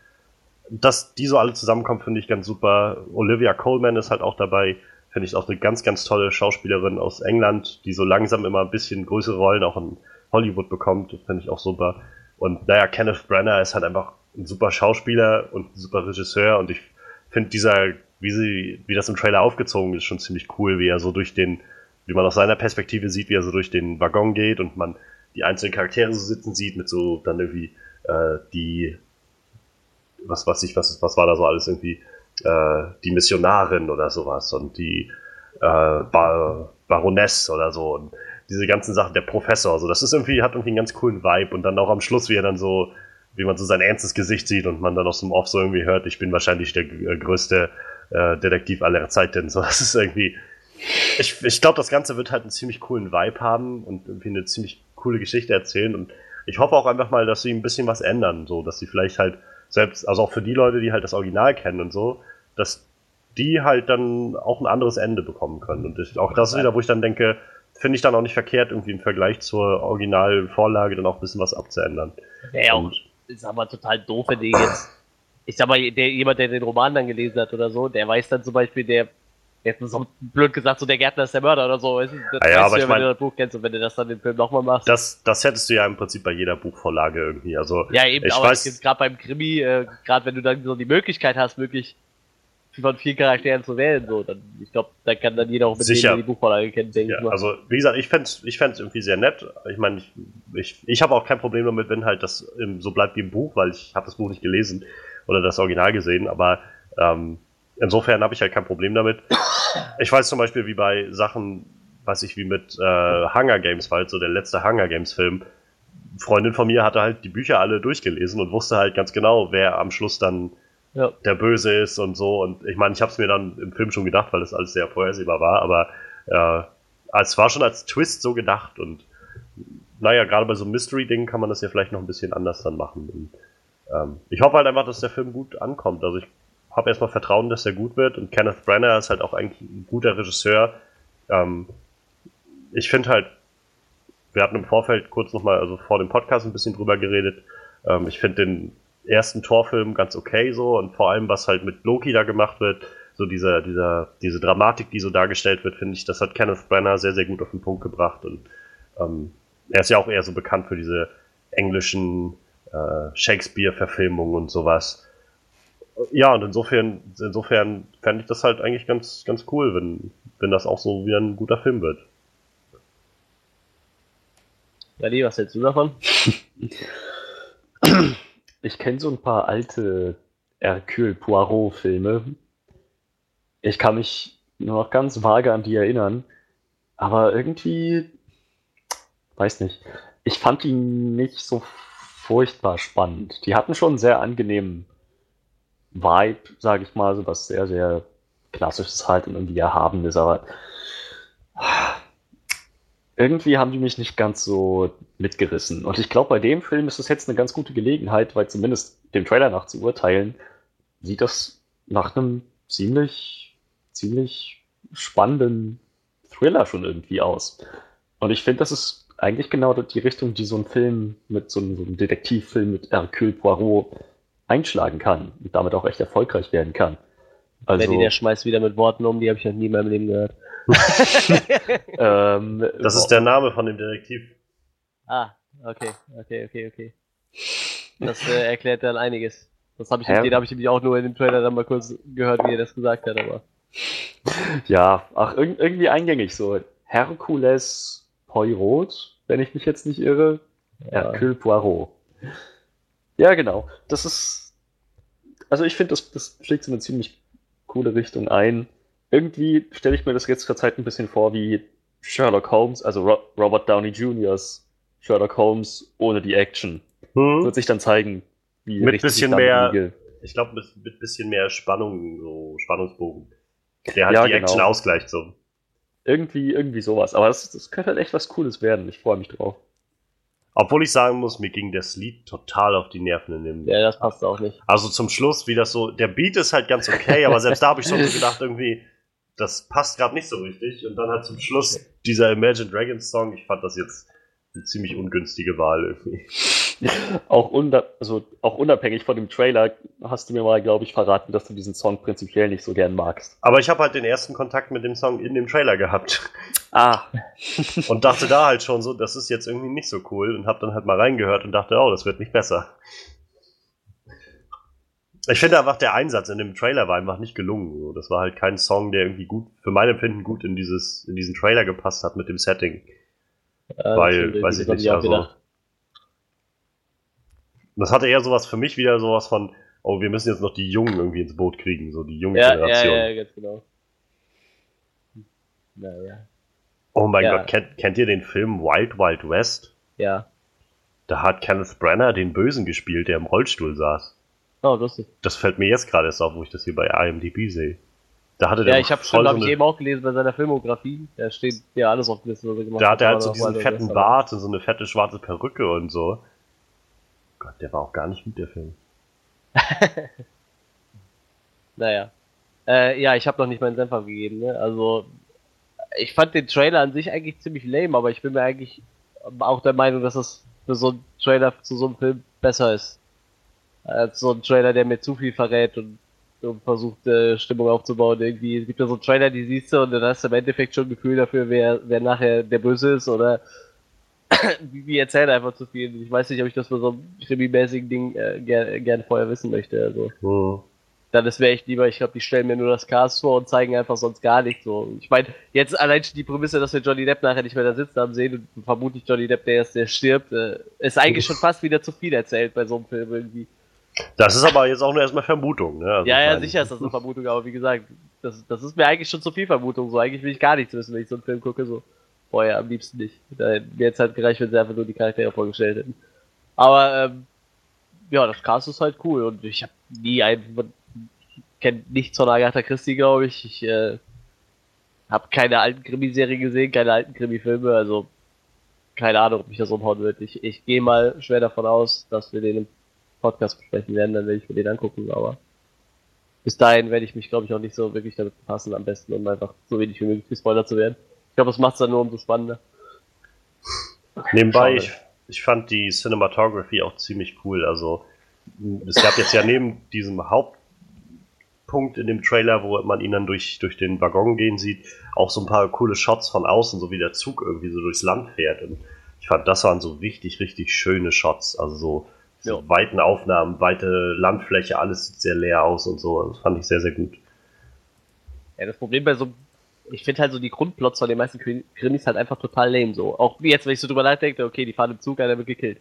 dass die so alle zusammenkommen, finde ich ganz super. Olivia Coleman ist halt auch dabei. Finde ich auch eine ganz, ganz tolle Schauspielerin aus England, die so langsam immer ein bisschen größere Rollen auch in Hollywood bekommt. Finde ich auch super. Und naja, Kenneth Brenner ist halt einfach ein super Schauspieler und ein super Regisseur. Und ich finde dieser, wie sie, wie das im Trailer aufgezogen ist, schon ziemlich cool, wie er so durch den, wie man aus seiner Perspektive sieht, wie er so durch den Waggon geht und man die einzelnen Charaktere so sitzen sieht, mit so dann irgendwie äh, die was weiß ich, was, was war da so alles irgendwie, äh, die Missionarin oder sowas und die äh, Bar Baroness oder so und diese ganzen Sachen, der Professor, so, das ist irgendwie, hat irgendwie einen ganz coolen Vibe und dann auch am Schluss, wie er dann so, wie man so sein ernstes Gesicht sieht und man dann aus dem Off so irgendwie hört, ich bin wahrscheinlich der äh, größte äh, Detektiv aller Zeiten, so, *laughs* das ist irgendwie, ich, ich glaube, das Ganze wird halt einen ziemlich coolen Vibe haben und irgendwie eine ziemlich coole Geschichte erzählen und ich hoffe auch einfach mal, dass sie ein bisschen was ändern, so, dass sie vielleicht halt selbst, also auch für die Leute, die halt das Original kennen und so, dass die halt dann auch ein anderes Ende bekommen können. Und ich, auch das ist wieder, wo ich dann denke, finde ich dann auch nicht verkehrt, irgendwie im Vergleich zur Originalvorlage dann auch ein bisschen was abzuändern. Ja, auch, ist aber total doof, wenn die jetzt, ich sag mal, der, jemand, der den Roman dann gelesen hat oder so, der weiß dann zum Beispiel, der, jetzt so blöd gesagt, so der Gärtner ist der Mörder oder so. Das Ah ja, aber du ich ja, mein- wenn du das Buch kennst und wenn du das dann im Film nochmal machst. Das, das hättest du ja im Prinzip bei jeder Buchvorlage irgendwie. Also ja, eben, ich aber weiß- gerade beim Krimi, äh, gerade wenn du dann so die Möglichkeit hast, wirklich von vielen Charakteren zu wählen, so, dann, ich glaube, da kann dann jeder auch mit Sicher. denen, die Buchvorlage kennt, denke Ja, ich mal. also wie gesagt, ich fände ich fänd's irgendwie sehr nett. Ich meine, ich, ich, ich habe auch kein Problem damit, wenn halt das so bleibt wie im Buch, weil ich habe das Buch nicht gelesen oder das Original gesehen, aber ähm, insofern habe ich halt kein Problem damit. Ich weiß zum Beispiel, wie bei Sachen, weiß ich, wie mit äh, Hunger Games, war halt so der letzte Hunger Games Film. Freundin von mir hatte halt die Bücher alle durchgelesen und wusste halt ganz genau, wer am Schluss dann Ja. der Böse ist und so. Und ich meine, ich habe es mir dann im Film schon gedacht, weil das alles sehr vorhersehbar war, aber äh, es war schon als Twist so gedacht und naja, gerade bei so einem Mystery-Ding kann man das ja vielleicht noch ein bisschen anders dann machen. Und, ähm, ich hoffe halt einfach, dass der Film gut ankommt. Also ich habe erstmal Vertrauen, dass er gut wird und Kenneth Branagh ist halt auch eigentlich ein guter Regisseur. Ähm, ich finde halt, wir hatten im Vorfeld kurz nochmal, also vor dem Podcast ein bisschen drüber geredet. Ähm, ich finde den ersten Torfilm ganz okay so und vor allem, was halt mit Loki da gemacht wird, so dieser, dieser, diese Dramatik, die so dargestellt wird, finde ich, das hat Kenneth Branagh sehr, sehr gut auf den Punkt gebracht und ähm, er ist ja auch eher so bekannt für diese englischen äh, Shakespeare-Verfilmungen und sowas. Ja, und insofern, insofern fände ich das halt eigentlich ganz, ganz cool, wenn, wenn das auch so wie ein guter Film wird. Dani, was hältst du davon? *clears throat* Ich kenne so ein paar alte Hercule Poirot-Filme. Ich kann mich nur noch ganz vage an die erinnern, aber irgendwie, weiß nicht, ich fand die nicht so furchtbar spannend. Die hatten schon einen sehr angenehmen Vibe, sage ich mal, so was sehr, sehr klassisches halt und irgendwie erhabenes, aber irgendwie haben die mich nicht ganz so mitgerissen. Und ich glaube, bei dem Film ist es jetzt eine ganz gute Gelegenheit, weil zumindest dem Trailer nach zu urteilen, sieht das nach einem ziemlich, ziemlich spannenden Thriller schon irgendwie aus. Und ich finde, das ist eigentlich genau die Richtung, die so ein Film mit so einem, so einem Detektivfilm mit Hercule Poirot einschlagen kann und damit auch echt erfolgreich werden kann. Also, Danny, der schmeißt wieder mit Worten um, die habe ich noch nie in meinem Leben gehört. *laughs* ähm, Das ist der Name von dem Detektiv. Ah, okay, okay, okay, okay. Das äh, erklärt dann einiges. Das habe ich, den habe ich nämlich auch nur in dem Trailer dann mal kurz gehört, wie er das gesagt hat, aber. Ja, ach, irg irgendwie eingängig so. Herkules Poirot, wenn ich mich jetzt nicht irre. Ja. Hercule Poirot. Ja, genau. Das ist. Also ich finde, das, das schlägt so eine ziemlich coole Richtung ein. Irgendwie stelle ich mir das jetzt zur Zeit ein bisschen vor wie Sherlock Holmes, also Ro Robert Downey Jr.'s Sherlock Holmes ohne die Action. Hm? Wird sich dann zeigen, wie Mit bisschen mehr-. Ich glaube, mit, mit bisschen mehr Spannung, so Spannungsbogen. Der halt Ja, die genau. Action ausgleicht so. Irgendwie, irgendwie sowas. Aber das, das könnte halt echt was Cooles werden. Ich freue mich drauf. Obwohl ich sagen muss, mir ging das Lied total auf die Nerven in dem. Ja, das passt auch nicht. Also zum Schluss, wie das so, der Beat ist halt ganz okay, aber selbst da habe ich schon so *laughs* gedacht, irgendwie, das passt gerade nicht so richtig. Und dann halt zum Schluss dieser Imagine Dragons Song, ich fand das jetzt eine ziemlich ungünstige Wahl irgendwie. *laughs* Auch, unda also auch unabhängig von dem Trailer hast du mir mal, glaube ich, verraten, dass du diesen Song prinzipiell nicht so gern magst. Aber ich habe halt den ersten Kontakt mit dem Song in dem Trailer gehabt Ah, *laughs* und dachte da halt schon so, das ist jetzt irgendwie nicht so cool und habe dann halt mal reingehört und dachte, oh, das wird nicht besser. Ich finde einfach, der Einsatz in dem Trailer war einfach nicht gelungen. So. Das war halt kein Song, der irgendwie gut, für mein Empfinden gut in dieses, in diesen Trailer gepasst hat mit dem Setting. Ja, Weil, weiß ich nicht, also- gedacht. Das hatte eher sowas für mich wieder sowas von, oh, wir müssen jetzt noch die Jungen irgendwie ins Boot kriegen, so die junge Ja, ja, Generation. ja, ganz genau. Naja. Oh mein Ja. Gott, kennt, kennt ihr den Film Wild Wild West? Ja. Da hat Kenneth Branagh den Bösen gespielt, der im Rollstuhl saß. Oh, lustig. Das fällt mir jetzt gerade erst auf, wo ich das hier bei IMDb sehe. Da hatte der Ja, ich habe schon, habe so ich eben auch gelesen bei seiner Filmografie. Da steht ja alles aufgelistet, was er gemacht Da hat er halt so diesen fetten Bart und so eine fette schwarze Perücke und so. Gott, der war auch gar nicht gut, der Film. *laughs* Naja. Äh, ja, ich habe noch nicht meinen Senf abgegeben, ne? Also, ich fand den Trailer an sich eigentlich ziemlich lame, aber ich bin mir eigentlich auch der Meinung, dass es für so einen Trailer zu so einem Film besser ist. Als so ein Trailer, der mir zu viel verrät und, und versucht, äh, Stimmung aufzubauen. Irgendwie, es gibt ja so Trailer, die siehst du und dann hast du im Endeffekt schon ein Gefühl dafür, wer, wer nachher der Böse ist oder *laughs* wie, erzählen einfach zu viel. Ich weiß nicht, ob ich das bei so einem krimimäßigen Ding äh, gerne gern vorher wissen möchte. Also. Hm. Dann wäre ich lieber, ich glaube, die stellen mir nur das Cast vor und zeigen einfach sonst gar nichts so. Ich meine, jetzt allein schon die Prämisse, dass wir Johnny Depp nachher nicht mehr da sitzen haben sehen und vermutlich Johnny Depp der ist, der stirbt, äh, ist eigentlich schon fast wieder zu viel erzählt bei so einem Film irgendwie. Das ist aber jetzt auch nur erstmal Vermutung. Ne? Also ja, ja, sicher ist das eine Vermutung, aber wie gesagt, das, das ist mir eigentlich schon zu viel Vermutung. So, eigentlich will ich gar nichts wissen, wenn ich so einen Film gucke. So, vorher am liebsten nicht. Da mir jetzt halt gereicht, wenn sie einfach nur die Charaktere vorgestellt hätten. Aber, ähm, ja, das Cast ist halt cool und ich habe nie einen, kenne nichts von Agatha Christie, glaube ich. Ich äh, habe keine alten Krimiserien gesehen, keine alten Krimi-Filme, also keine Ahnung, ob mich das umhauen wird. Ich, ich gehe mal schwer davon aus, dass wir den im Podcast besprechen werden, dann werde ich mir den angucken, aber bis dahin werde ich mich, glaube ich, auch nicht so wirklich damit befassen, am besten, um einfach so wenig wie möglich gespoilert zu werden. Ich glaube, das macht es dann nur umso spannender. Nebenbei, ich, ich fand die Cinematography auch ziemlich cool. Also, es gab jetzt ja neben diesem Hauptpunkt in dem Trailer, wo man ihn dann durch, durch den Waggon gehen sieht, auch so ein paar coole Shots von außen, so wie der Zug irgendwie so durchs Land fährt. Und ich fand, das waren so richtig, richtig schöne Shots. Also so, so Ja. weiten Aufnahmen, weite Landfläche, alles sieht sehr leer aus und so. Das fand ich sehr, sehr gut. Ja, das Problem bei so, ich finde halt so die Grundplots von den meisten Krim- Krimis halt einfach total lame so. Auch wie jetzt, wenn ich so drüber nachdenke, okay, die fahren im Zug, einer wird gekillt.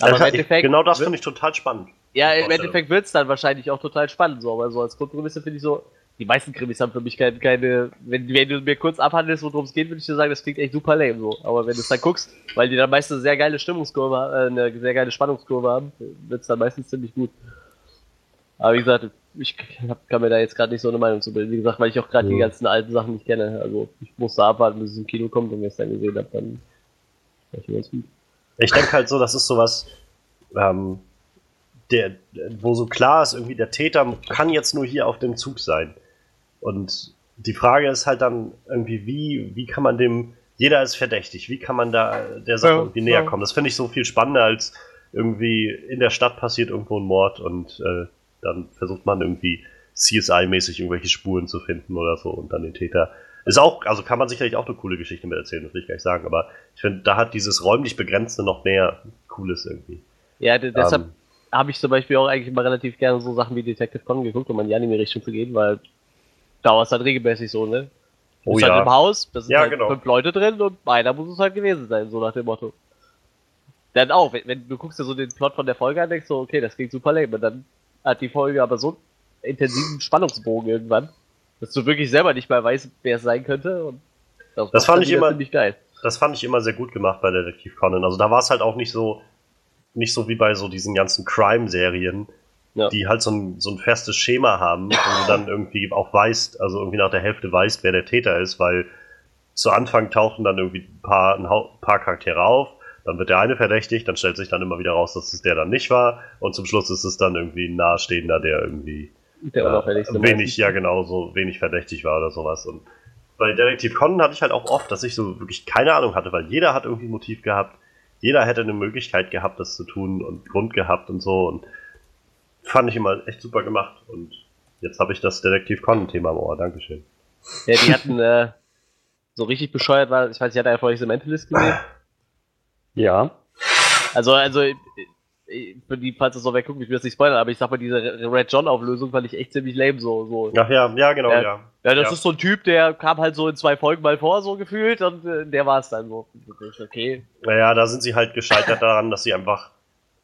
Aber im Endeffekt, genau das wird- finde ich total spannend. ja, im. Endeffekt wird's dann wahrscheinlich auch total spannend so, aber so als Grundprämisse finde ich so, die meisten Krimis haben für mich keine, keine wenn, wenn du mir kurz abhandelst, worum es geht, würde ich dir sagen, das klingt echt super lame so. Aber wenn du es dann guckst, weil die dann meistens eine sehr geile Stimmungskurve, äh, eine sehr geile Spannungskurve haben, wird's dann meistens ziemlich gut. Aber wie gesagt, ich hab, kann mir da jetzt gerade nicht so eine Meinung zu bilden. Wie gesagt, weil ich auch gerade die Ja. ganzen alten Sachen nicht kenne. Also ich musste abwarten, bis es im Kino kommt und wenn ich es dann gesehen habe, dann ich ganz gut. Ich denke halt so, das ist sowas, ähm, der, wo so klar ist, irgendwie der Täter kann jetzt nur hier auf dem Zug sein. Und die Frage ist halt dann irgendwie, wie, wie kann man dem, jeder ist verdächtig, wie kann man da der Sache Ja, irgendwie näher ja. kommen? Das finde ich so viel spannender, als irgendwie in der Stadt passiert irgendwo ein Mord und äh, dann versucht man irgendwie CSI-mäßig irgendwelche Spuren zu finden oder so und dann den Täter. Ist auch, also kann man sicherlich auch eine coole Geschichte mit erzählen, das will ich gar nicht sagen, aber ich finde, da hat dieses räumlich Begrenzte noch mehr Cooles irgendwie. Ja, de- deshalb Ähm, habe ich zum Beispiel auch eigentlich immer relativ gerne so Sachen wie Detective Conan geguckt, um in die Anime-Richtung zu gehen, weil da war es halt regelmäßig so, ne? Du Oh bist ja. halt im Haus, da sind Ja, halt genau. fünf Leute drin und einer muss es halt gewesen sein, so nach dem Motto. Dann auch, wenn, wenn du guckst dir so den Plot von der Folge an, denkst du, okay, das klingt super lame, und dann hat die Folge aber so einen intensiven Spannungsbogen irgendwann, dass du wirklich selber nicht mal weißt, wer es sein könnte und das, Das fand ich immer- geil. das fand ich immer sehr gut gemacht bei Detektiv Conan. Also da war es halt auch nicht so, nicht so wie bei so diesen ganzen Crime-Serien, Ja. die halt so ein, so ein festes Schema haben, wo du dann irgendwie auch weißt, also irgendwie nach der Hälfte weißt, wer der Täter ist, weil zu Anfang tauchen dann irgendwie ein paar, ein paar Charaktere auf, dann wird der eine verdächtigt, dann stellt sich dann immer wieder raus, dass es der dann nicht war und zum Schluss ist es dann irgendwie ein Nahestehender, der irgendwie Der äh, wenig, ja genau, so wenig verdächtig war oder sowas. Und bei Detektiv Conan hatte ich halt auch oft, dass ich so wirklich keine Ahnung hatte, weil jeder hat irgendwie ein Motiv gehabt, jeder hätte eine Möglichkeit gehabt, das zu tun und Grund gehabt und so und fand ich immer echt super gemacht und jetzt habe ich das Detektiv Conan-Thema im Ohr, Dankeschön. Ja, die hatten äh, so richtig bescheuert war, ich weiß, ich hatte ja vorhin The Mentalist gesehen. *laughs* Ja. Also, also, äh, äh, für die, falls das noch wer guckt, ich will das nicht spoilern, aber ich sag mal, diese Red John-Auflösung fand ich echt ziemlich lame, so, so. Ach ja, ja, genau, Ja. ja. Ja, das Ja. ist so ein Typ, der kam halt so in zwei Folgen mal vor, so gefühlt, und äh, der war es dann so. Okay. Naja, da sind sie halt gescheitert *laughs* daran, dass sie einfach,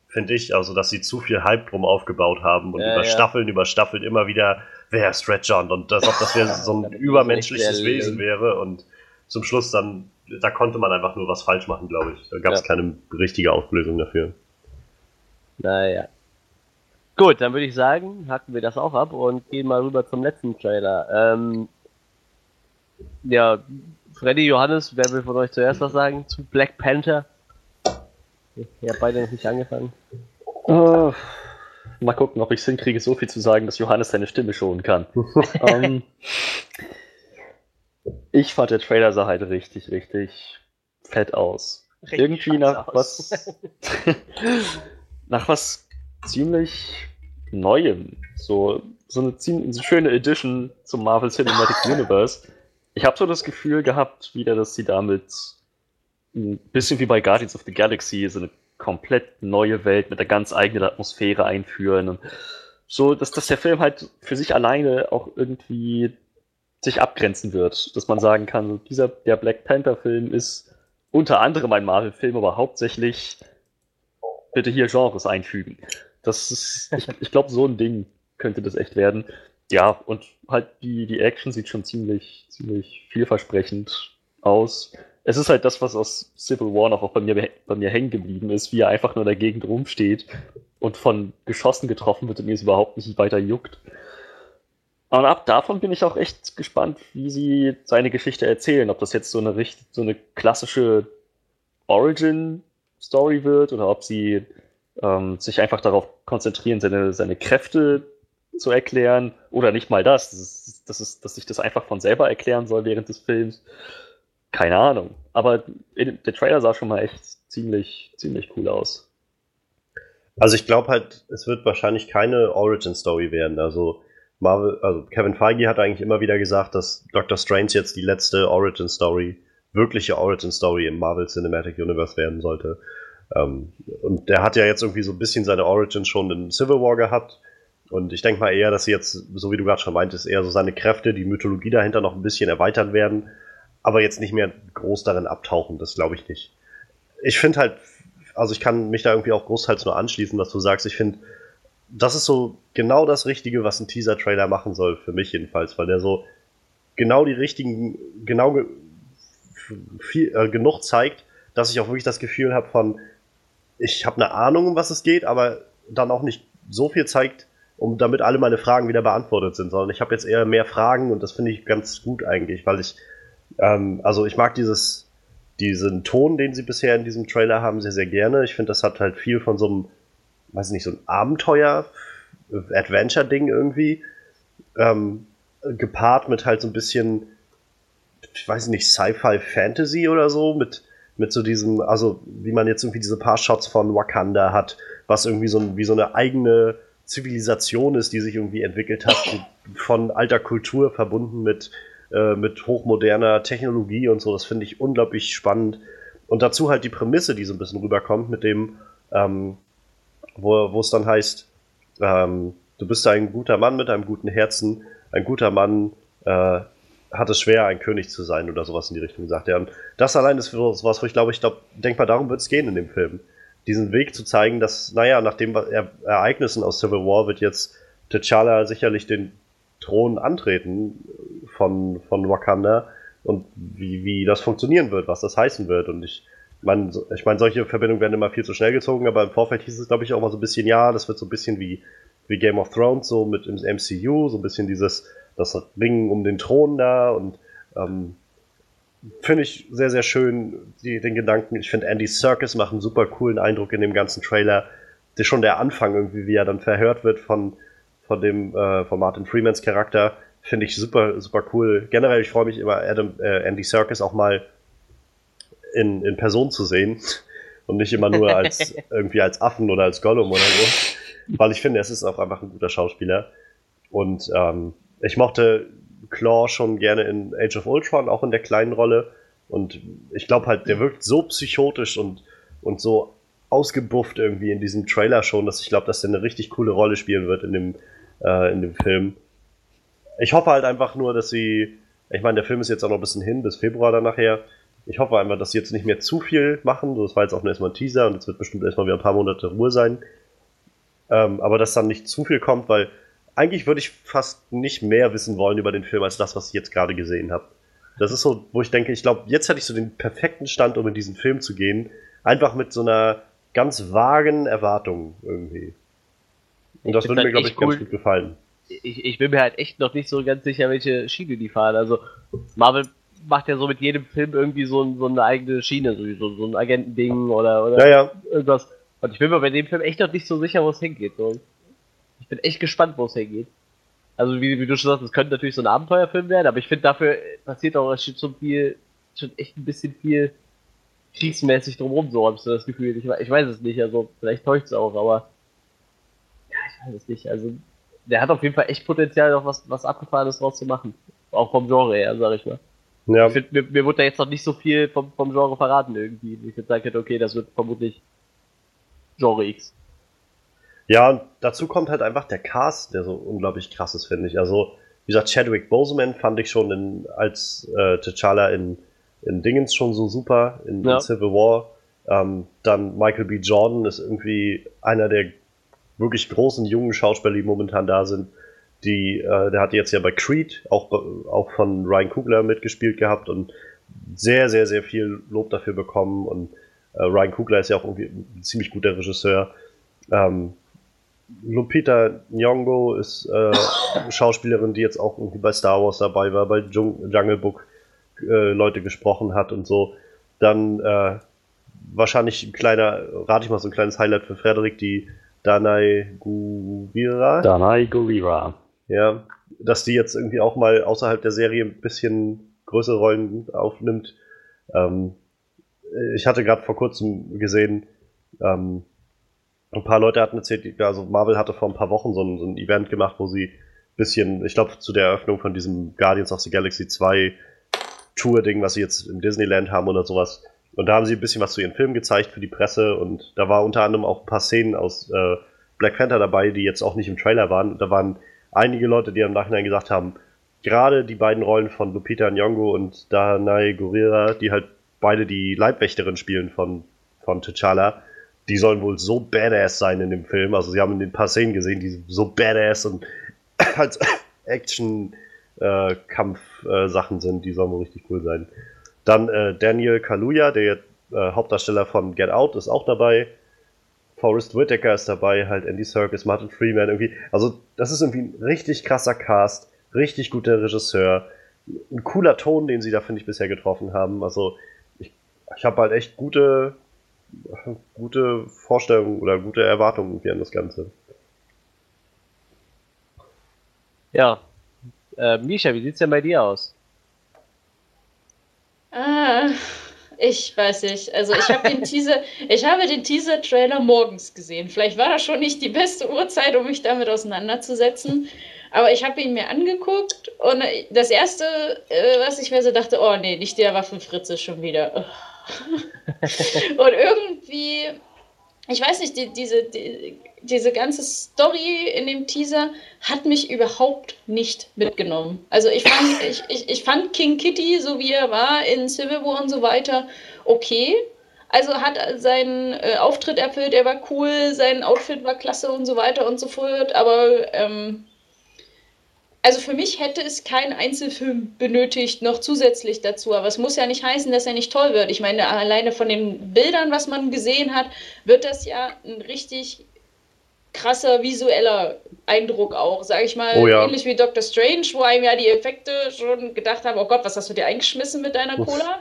finde ich, also dass sie zu viel Hype drum aufgebaut haben und Ja, über ja. Staffeln über Staffeln immer wieder, wer ist Red John? Und das, ob das wäre *laughs* so ein übermenschliches Wesen wäre und zum Schluss dann, da konnte man einfach nur was falsch machen, glaube ich. Da gab es Ja. keine richtige Auflösung dafür. Naja. Gut, dann würde ich sagen, hacken wir das auch ab und gehen mal rüber zum letzten Trailer. Ähm, ja, Freddy, Johannes, wer will von euch zuerst was sagen zu Black Panther? Ihr habt beide noch nicht angefangen. Äh, mal gucken, ob ich es hinkriege, so viel zu sagen, dass Johannes seine Stimme schonen kann. *laughs* ähm, Ich fand der Trailer sah halt richtig, richtig fett aus. Richtig Irgendwie nach aus. was. *laughs* nach was ziemlich Neuem. So, so eine ziemlich so schöne Edition zum Marvel Cinematic *laughs* Universe. Ich habe so das Gefühl gehabt, wieder, dass sie damit ein bisschen wie bei Guardians of the Galaxy so eine komplett neue Welt mit einer ganz eigenen Atmosphäre einführen und so, dass, dass der Film halt für sich alleine auch irgendwie sich abgrenzen wird, dass man sagen kann, dieser der Black Panther Film ist unter anderem ein Marvel Film, aber hauptsächlich bitte hier Genres einfügen. Das ist, ich, ich glaube, so ein Ding könnte das echt werden. Ja, und halt die, die Action sieht schon ziemlich, ziemlich vielversprechend aus. Es ist halt das, was aus Civil War noch auch bei mir, bei mir hängen geblieben ist, wie er einfach nur in der Gegend rumsteht und von Geschossen getroffen wird und mir es überhaupt nicht weiter juckt. Und ab davon bin ich auch echt gespannt, wie sie seine Geschichte erzählen. Ob das jetzt so eine, richt- so eine klassische Origin-Story wird oder ob sie ähm, sich einfach darauf konzentrieren, seine, seine Kräfte zu erklären oder nicht mal das. Das ist, das ist, dass sich das einfach von selber erklären soll während des Films. Keine Ahnung. Aber der Trailer sah schon mal echt ziemlich, ziemlich cool aus. Also ich glaube halt, es wird wahrscheinlich keine Origin-Story werden. Also Marvel, also Kevin Feige hat eigentlich immer wieder gesagt, dass Doctor Strange jetzt die letzte Origin-Story, wirkliche Origin-Story im Marvel Cinematic Universe werden sollte. Ähm, und der hat ja jetzt irgendwie so ein bisschen seine Origin schon in Civil War gehabt. Und ich denke mal eher, dass sie jetzt, so wie du gerade schon meintest, eher so seine Kräfte, die Mythologie dahinter noch ein bisschen erweitern werden, aber jetzt nicht mehr groß darin abtauchen. Das glaube ich nicht. Ich finde halt, also ich kann mich da irgendwie auch großteils nur anschließen, was du sagst. Ich finde, das ist so genau das Richtige, was ein Teaser-Trailer machen soll, für mich jedenfalls, weil der so genau die richtigen, genau ge viel, äh, genug zeigt, dass ich auch wirklich das Gefühl habe von, ich habe eine Ahnung, um was es geht, aber dann auch nicht so viel zeigt, um damit alle meine Fragen wieder beantwortet sind, sondern ich habe jetzt eher mehr Fragen und das finde ich ganz gut eigentlich, weil ich, ähm, also ich mag dieses, diesen Ton, den sie bisher in diesem Trailer haben, sehr, sehr gerne. Ich finde, das hat halt viel von so einem, weiß nicht, so ein Abenteuer, Adventure-Ding irgendwie, ähm, gepaart mit halt so ein bisschen, ich weiß nicht, Sci-Fi-Fantasy oder so, mit, mit so diesem, also wie man jetzt irgendwie diese paar Shots von Wakanda hat, was irgendwie so, wie so eine eigene Zivilisation ist, die sich irgendwie entwickelt hat, von alter Kultur verbunden mit, äh, mit hochmoderner Technologie und so. Das finde ich unglaublich spannend. Und dazu halt die Prämisse, die so ein bisschen rüberkommt, mit dem, ähm, wo, es dann heißt, ähm, du bist ein guter Mann mit einem guten Herzen, ein guter Mann äh, hat es schwer, ein König zu sein oder sowas in die Richtung, sagt er. Und das allein ist sowas, wo ich glaube, ich glaube, denkbar darum wird es gehen in dem Film. Diesen Weg zu zeigen, dass, naja, nach den er Ereignissen aus Civil War wird jetzt T'Challa sicherlich den Thron antreten von, von Wakanda und wie, wie das funktionieren wird, was das heißen wird. Und ich meine, ich meine, solche Verbindungen werden immer viel zu schnell gezogen, aber im Vorfeld hieß es, glaube ich, auch mal so ein bisschen, ja, das wird so ein bisschen wie, wie Game of Thrones, so mit im MCU, so ein bisschen dieses, das Ringen um den Thron da und ähm, finde ich sehr, sehr schön, die, den Gedanken. Ich finde, Andy Serkis macht einen super coolen Eindruck in dem ganzen Trailer. Das ist schon der Anfang irgendwie, wie er dann verhört wird von, von dem, äh, von Martin Freemans Charakter. Finde ich super, super cool. Generell, ich freue mich immer, Adam, äh, Andy Serkis auch mal in, in Person zu sehen und nicht immer nur als *laughs* irgendwie als Affen oder als Gollum oder so. Weil ich finde, es ist auch einfach ein guter Schauspieler. Und ähm, ich mochte Claw schon gerne in Age of Ultron, auch in der kleinen Rolle. Und ich glaube halt, der wirkt so psychotisch und, und so ausgebufft irgendwie in diesem Trailer schon, dass ich glaube, dass der eine richtig coole Rolle spielen wird in dem, äh, in dem Film. Ich hoffe halt einfach nur, dass sie, ich meine, der Film ist jetzt auch noch ein bisschen hin, bis Februar dann nachher. Ich hoffe einfach, dass sie jetzt nicht mehr zu viel machen. Das war jetzt auch nur erstmal ein Teaser und es wird bestimmt erstmal wieder ein paar Monate Ruhe sein. Ähm, aber dass dann nicht zu viel kommt, weil eigentlich würde ich fast nicht mehr wissen wollen über den Film als das, was ich jetzt gerade gesehen habe. Das ist so, wo ich denke, ich glaube, jetzt hätte ich so den perfekten Stand, um in diesen Film zu gehen. Einfach mit so einer ganz vagen Erwartung irgendwie. Und das würde mir, halt glaube ich, echt ganz cool. gut gefallen. ich, ich bin mir halt echt noch nicht so ganz sicher, welche Schiene die fahren. Also Marvel macht ja so mit jedem Film irgendwie so, ein- so eine eigene Schiene, so, so, so ein Agentending oder, oder Ja, ja. irgendwas. Und ich bin mir bei dem Film echt noch nicht so sicher, wo es hingeht. So. Ich bin echt gespannt, wo es hingeht. Also wie, wie du schon sagst, es könnte natürlich so ein Abenteuerfilm werden, aber ich finde dafür passiert auch schon viel, schon echt ein bisschen viel kriegsmäßig drumherum, so habe ich so das Gefühl. Ich, ich weiß es nicht, also vielleicht täuscht es auch, aber ja, ich weiß es nicht. Also der hat auf jeden Fall echt Potenzial, noch was, was Abgefahrenes draus zu machen. Auch vom Genre her, sag ich mal. Ja. Ich find, mir, mir wurde da jetzt noch nicht so viel vom, vom Genre verraten irgendwie. Ich jetzt hätte, okay, das wird vermutlich Genre X. Ja, und dazu kommt halt einfach der Cast, der so unglaublich krass ist, finde ich. Also, wie gesagt, Chadwick Boseman fand ich schon in, als äh, T'Challa in, in Dingens schon so super, in, ja. in Civil War. Ähm, dann Michael B. Jordan ist irgendwie einer der wirklich großen jungen Schauspieler, die momentan da sind. Die, äh, der hat jetzt ja bei Creed auch, auch von Ryan Coogler mitgespielt gehabt und sehr, sehr, sehr viel Lob dafür bekommen. Und äh, Ryan Coogler ist ja auch irgendwie ein ziemlich guter Regisseur. Ähm, Lupita Nyong'o ist äh, Schauspielerin, die jetzt auch irgendwie bei Star Wars dabei war, bei Jungle Book äh, Leute gesprochen hat und so. Dann äh, wahrscheinlich ein kleiner, rate ich mal so ein kleines Highlight für Frederik, die Danai Gurira. Danai Gurira. Ja, dass die jetzt irgendwie auch mal außerhalb der Serie ein bisschen größere Rollen aufnimmt. Ähm, ich hatte gerade vor kurzem gesehen, ähm, ein paar Leute hatten erzählt, also Marvel hatte vor ein paar Wochen so ein, so ein Event gemacht, wo sie ein bisschen, ich glaube, zu der Eröffnung von diesem Guardians of the Galaxy 2 Tour-Ding, was sie jetzt im Disneyland haben oder sowas. Und da haben sie ein bisschen was zu ihren Filmen gezeigt für die Presse und da war unter anderem auch ein paar Szenen aus äh, Black Panther dabei, die jetzt auch nicht im Trailer waren. Da waren einige Leute, die im Nachhinein gesagt haben, gerade die beiden Rollen von Lupita Nyong'o und Danai Gurira, die halt beide die Leibwächterin spielen von, von T'Challa, die sollen wohl so badass sein in dem Film. Also sie haben in den paar Szenen gesehen, die so badass und *coughs* als *coughs* Action-Kampf-Sachen äh, äh, sind, die sollen wohl richtig cool sein. Dann äh, Daniel Kaluuya, der äh, Hauptdarsteller von Get Out, ist auch dabei. Forrest Whitaker ist dabei, halt Andy Serkis, Martin Freeman irgendwie. Also das ist irgendwie ein richtig krasser Cast, richtig guter Regisseur, ein cooler Ton, den sie da finde ich bisher getroffen haben. Also ich, ich habe halt echt gute gute Vorstellungen oder gute Erwartungen irgendwie an das Ganze. Ja. Äh, Misha, wie sieht's denn bei dir aus? Ah, ich weiß nicht. Also ich habe den Teaser, *laughs* ich habe den Teaser-Trailer morgens gesehen. Vielleicht war das schon nicht die beste Uhrzeit, um mich damit auseinanderzusetzen. Aber ich habe ihn mir angeguckt und das erste, äh, was ich mir so dachte, oh nee, nicht der Waffenfritze schon wieder. *laughs* und irgendwie, ich weiß nicht, die, diese, die, diese ganze Story in dem Teaser hat mich überhaupt nicht mitgenommen. Also ich fand, *laughs* ich, ich, ich fand King Kitty, so wie er war in Civil War und so weiter, okay. Also hat seinen äh, Auftritt erfüllt, er war cool, sein Outfit war klasse und so weiter und so fort, aber ähm, also für mich hätte es keinen Einzelfilm benötigt, noch zusätzlich dazu. Aber es muss ja nicht heißen, dass er nicht toll wird. Ich meine, alleine von den Bildern, was man gesehen hat, wird das ja ein richtig krasser visueller Eindruck auch, sage ich mal, oh ja. ähnlich wie Doctor Strange, wo einem ja die Effekte schon gedacht haben, oh Gott, was hast du dir eingeschmissen mit deiner Cola?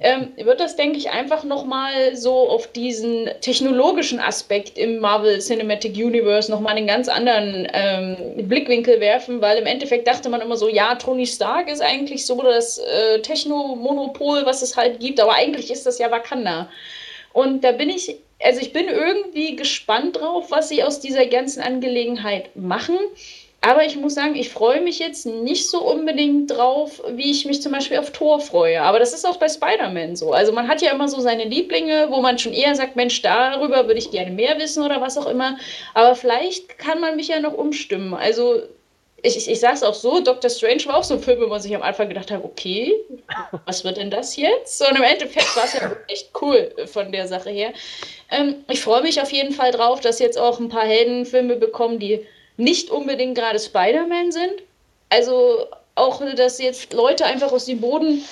Ähm, wird das, denke ich, einfach nochmal so auf diesen technologischen Aspekt im Marvel Cinematic Universe nochmal einen ganz anderen ähm, Blickwinkel werfen, weil im Endeffekt dachte man immer so, ja, Tony Stark ist eigentlich so das äh, Techno-Monopol, was es halt gibt, aber eigentlich ist das ja Wakanda. Und da bin ich, also ich bin irgendwie gespannt drauf, was sie aus dieser ganzen Angelegenheit machen. Aber ich muss sagen, ich freue mich jetzt nicht so unbedingt drauf, wie ich mich zum Beispiel auf Thor freue. Aber das ist auch bei Spider-Man so. Also man hat ja immer so seine Lieblinge, wo man schon eher sagt, Mensch, darüber würde ich gerne mehr wissen oder was auch immer. Aber vielleicht kann man mich ja noch umstimmen. Also ich, ich, ich sage es auch so, Doctor Strange war auch so ein Film, wo man sich am Anfang gedacht hat, okay, was wird denn das jetzt? Und im Endeffekt war es ja echt cool von der Sache her. Ähm, ich freue mich auf jeden Fall drauf, dass jetzt auch ein paar Heldenfilme bekommen, die nicht unbedingt gerade Spider-Man sind. Also auch, dass jetzt Leute einfach aus dem Boden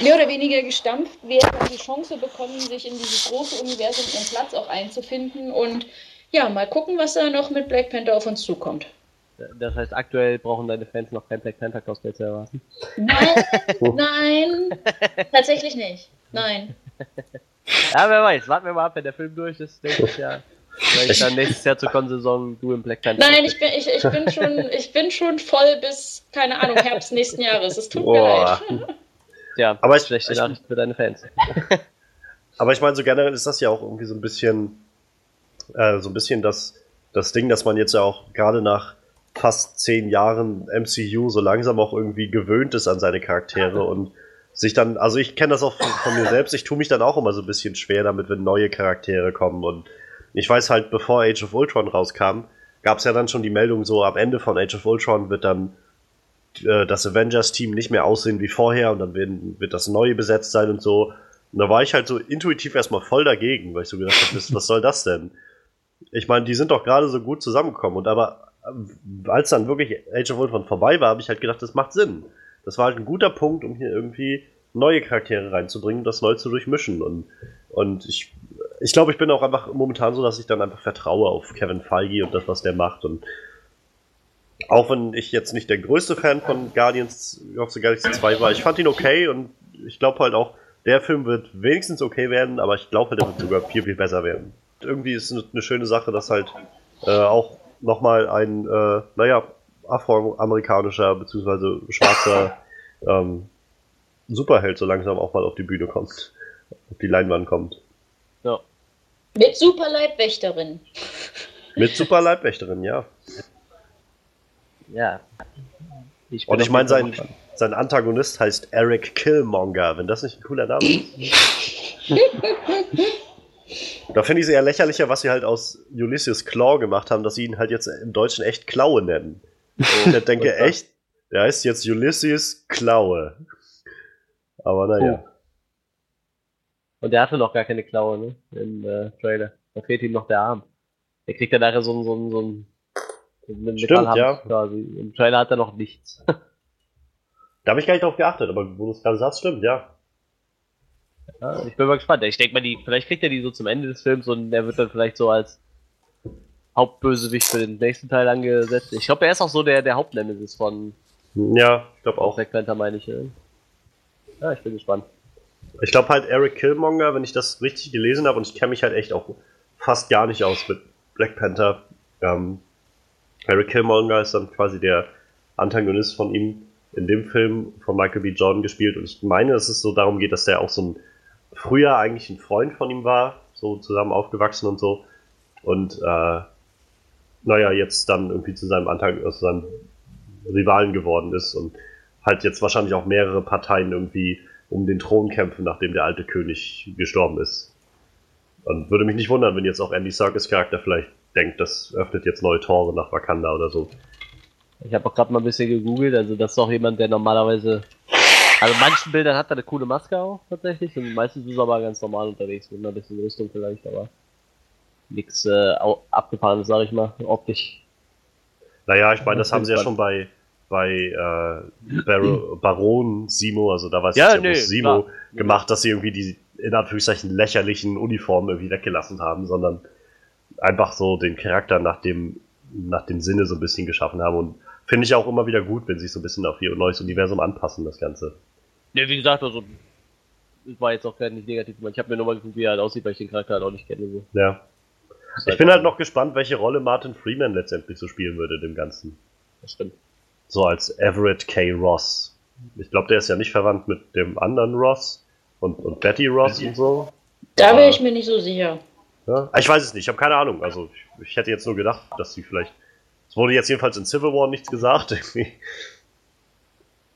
mehr oder weniger gestampft werden und die Chance bekommen, sich in dieses große Universum ihren Platz auch einzufinden. Und ja, mal gucken, was da noch mit Black Panther auf uns zukommt. Das heißt, aktuell brauchen deine Fans noch kein Black Panther Cosplay zu erwarten? Nein, *laughs* nein, tatsächlich nicht. Nein. *laughs* Ja, wer weiß, warten wir mal ab, wenn der Film durch ist, denke ich ja. Vielleicht dann nächstes Jahr zur Konsaison du im Black Panther. Nein, ich bin, ich, ich, bin schon, ich bin schon voll bis, keine Ahnung, Herbst nächsten Jahres. Es tut mir leid. Ja, Aber ich- schlechte ich- Nachricht für deine Fans. *laughs* Aber ich meine, so generell ist das ja auch irgendwie so ein bisschen, äh, so ein bisschen das, das Ding, dass man jetzt ja auch gerade nach fast zehn Jahren MCU so langsam auch irgendwie gewöhnt ist an seine Charaktere und sich dann, also ich kenne das auch von, von mir selbst, ich tue mich dann auch immer so ein bisschen schwer damit, wenn neue Charaktere kommen und ich weiß halt, bevor Age of Ultron rauskam, gab es ja dann schon die Meldung so, am Ende von Age of Ultron wird dann äh, das Avengers-Team nicht mehr aussehen wie vorher und dann werden, wird das neue besetzt sein und so. Und da war ich halt so intuitiv erstmal voll dagegen, weil ich so gedacht habe, was- soll das denn? Ich meine, die sind doch gerade so gut zusammengekommen und aber äh, als dann wirklich Age of Ultron vorbei war, habe ich halt gedacht, das macht Sinn. Das war halt ein guter Punkt, um hier irgendwie neue Charaktere reinzubringen, das neu zu durchmischen und und ich ich glaube, ich bin auch einfach momentan so, dass ich dann einfach vertraue auf Kevin Feige und das, was der macht und auch wenn ich jetzt nicht der größte Fan von Guardians of the Galaxy 2 war, ich fand ihn okay und ich glaube halt auch, der Film wird wenigstens okay werden, aber ich glaube halt, er wird sogar viel, viel besser werden. Irgendwie ist es eine schöne Sache, dass halt äh, auch nochmal ein, äh, naja, afroamerikanischer bzw. schwarzer ähm, Superheld so langsam auch mal auf die Bühne kommt, auf die Leinwand kommt. Ja. Mit super Leibwächterin. Mit super Leibwächterin, ja. Ja. Ich Und ich meine, sein, sein Antagonist heißt Eric Killmonger, wenn das nicht ein cooler Name ist. *laughs* da finde ich es eher lächerlicher, was sie halt aus Ulysses Claw gemacht haben, dass sie ihn halt jetzt im Deutschen echt Klaue nennen. Und ich denke, *laughs* echt, der heißt jetzt Ulysses Klaue. Aber naja. Und der hatte noch gar keine Klaue, ne? Im äh, Trailer. Da fehlt ihm noch der Arm. Der kriegt dann nachher so ein, so ein, so ein, so einen Stimmt, ja. quasi. Im Trailer hat er noch nichts. *laughs* Da habe ich gar nicht drauf geachtet, aber wo du es gerade sagst, stimmt, ja. Ja, ich bin mal gespannt. Ich denke mal, die, vielleicht kriegt er die so zum Ende des Films und er wird dann vielleicht so als Hauptbösewicht für den nächsten Teil angesetzt. Ich glaube, er ist auch so der, der Hauptnemesis von Ja, ich glaube auch. Panther, meine ich. Ja, ich bin gespannt. Ich glaube halt Eric Killmonger, wenn ich das richtig gelesen habe, und ich kenne mich halt echt auch fast gar nicht aus mit Black Panther. Ähm, Eric Killmonger ist dann quasi der Antagonist von ihm in dem Film von Michael B. Jordan gespielt. Und ich meine, dass es so darum geht, dass der auch so ein früher eigentlich ein Freund von ihm war, so zusammen aufgewachsen und so. Und äh, naja, jetzt dann irgendwie zu seinem Antagonist, also seinem Rivalen geworden ist und halt jetzt wahrscheinlich auch mehrere Parteien irgendwie um den Thron kämpfen, nachdem der alte König gestorben ist. Und würde mich nicht wundern, wenn jetzt auch Andy Serkis Charakter vielleicht denkt, das öffnet jetzt neue Tore nach Wakanda oder so. Ich habe auch gerade mal ein bisschen gegoogelt. Also, das ist auch jemand, der normalerweise. Also, manchen Bildern hat er eine coole Maske auch tatsächlich. Und meistens ist er aber ganz normal unterwegs. Mit einer bisschen Rüstung vielleicht, aber. Nix äh, abgefahrenes, sag ich mal, optisch. Naja, ich meine, das haben sie ja schon bei, bei äh, Bar *clears throat* Baron Simo, also da weiß Ja, ich ja nee, Simo klar. gemacht, dass sie irgendwie die in Anführungszeichen lächerlichen Uniformen irgendwie weggelassen haben, sondern einfach so den Charakter nach dem, nach dem Sinne so ein bisschen geschaffen haben. Und finde ich auch immer wieder gut, wenn sie sich so ein bisschen auf ihr neues Universum anpassen, das Ganze. Ne, wie gesagt, also. Das war jetzt auch gar nicht negativ. Ich habe mir nur mal geguckt, wie er halt aussieht, weil ich den Charakter halt auch nicht kenne. So. Ja. Ich bin halt noch gespannt, welche Rolle Martin Freeman letztendlich so spielen würde dem Ganzen. Das stimmt. So als Everett K. Ross. Ich glaube, der ist ja nicht verwandt mit dem anderen Ross und, und Betty Ross und so. Da Ah. wäre ich mir nicht so sicher. Ja? Ich weiß es nicht, ich habe keine Ahnung. Also ich, ich hätte jetzt nur gedacht, dass sie vielleicht. Es wurde jetzt jedenfalls in Civil War nichts gesagt. *laughs* Irgendwie.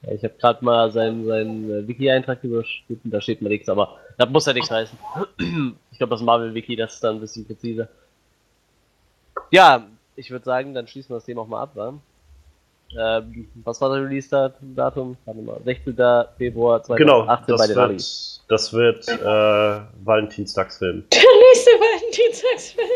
Ja, ich habe gerade mal seinen, seinen äh, Wiki-Eintrag überschritten, da steht mal nichts, aber das muss ja nichts heißen. *clears throat* Ich glaube, das Marvel-Wiki, das ist dann ein bisschen präziser. Ja, ich würde sagen, dann schließen wir das Thema auch mal ab, wa? Ähm, was war das Release-Datum? Warte mal, 16. Februar Genau, 2018 bei das den wird, Amis. das wird äh, Valentinstagsfilm. *laughs* Der nächste Valentinstagsfilm.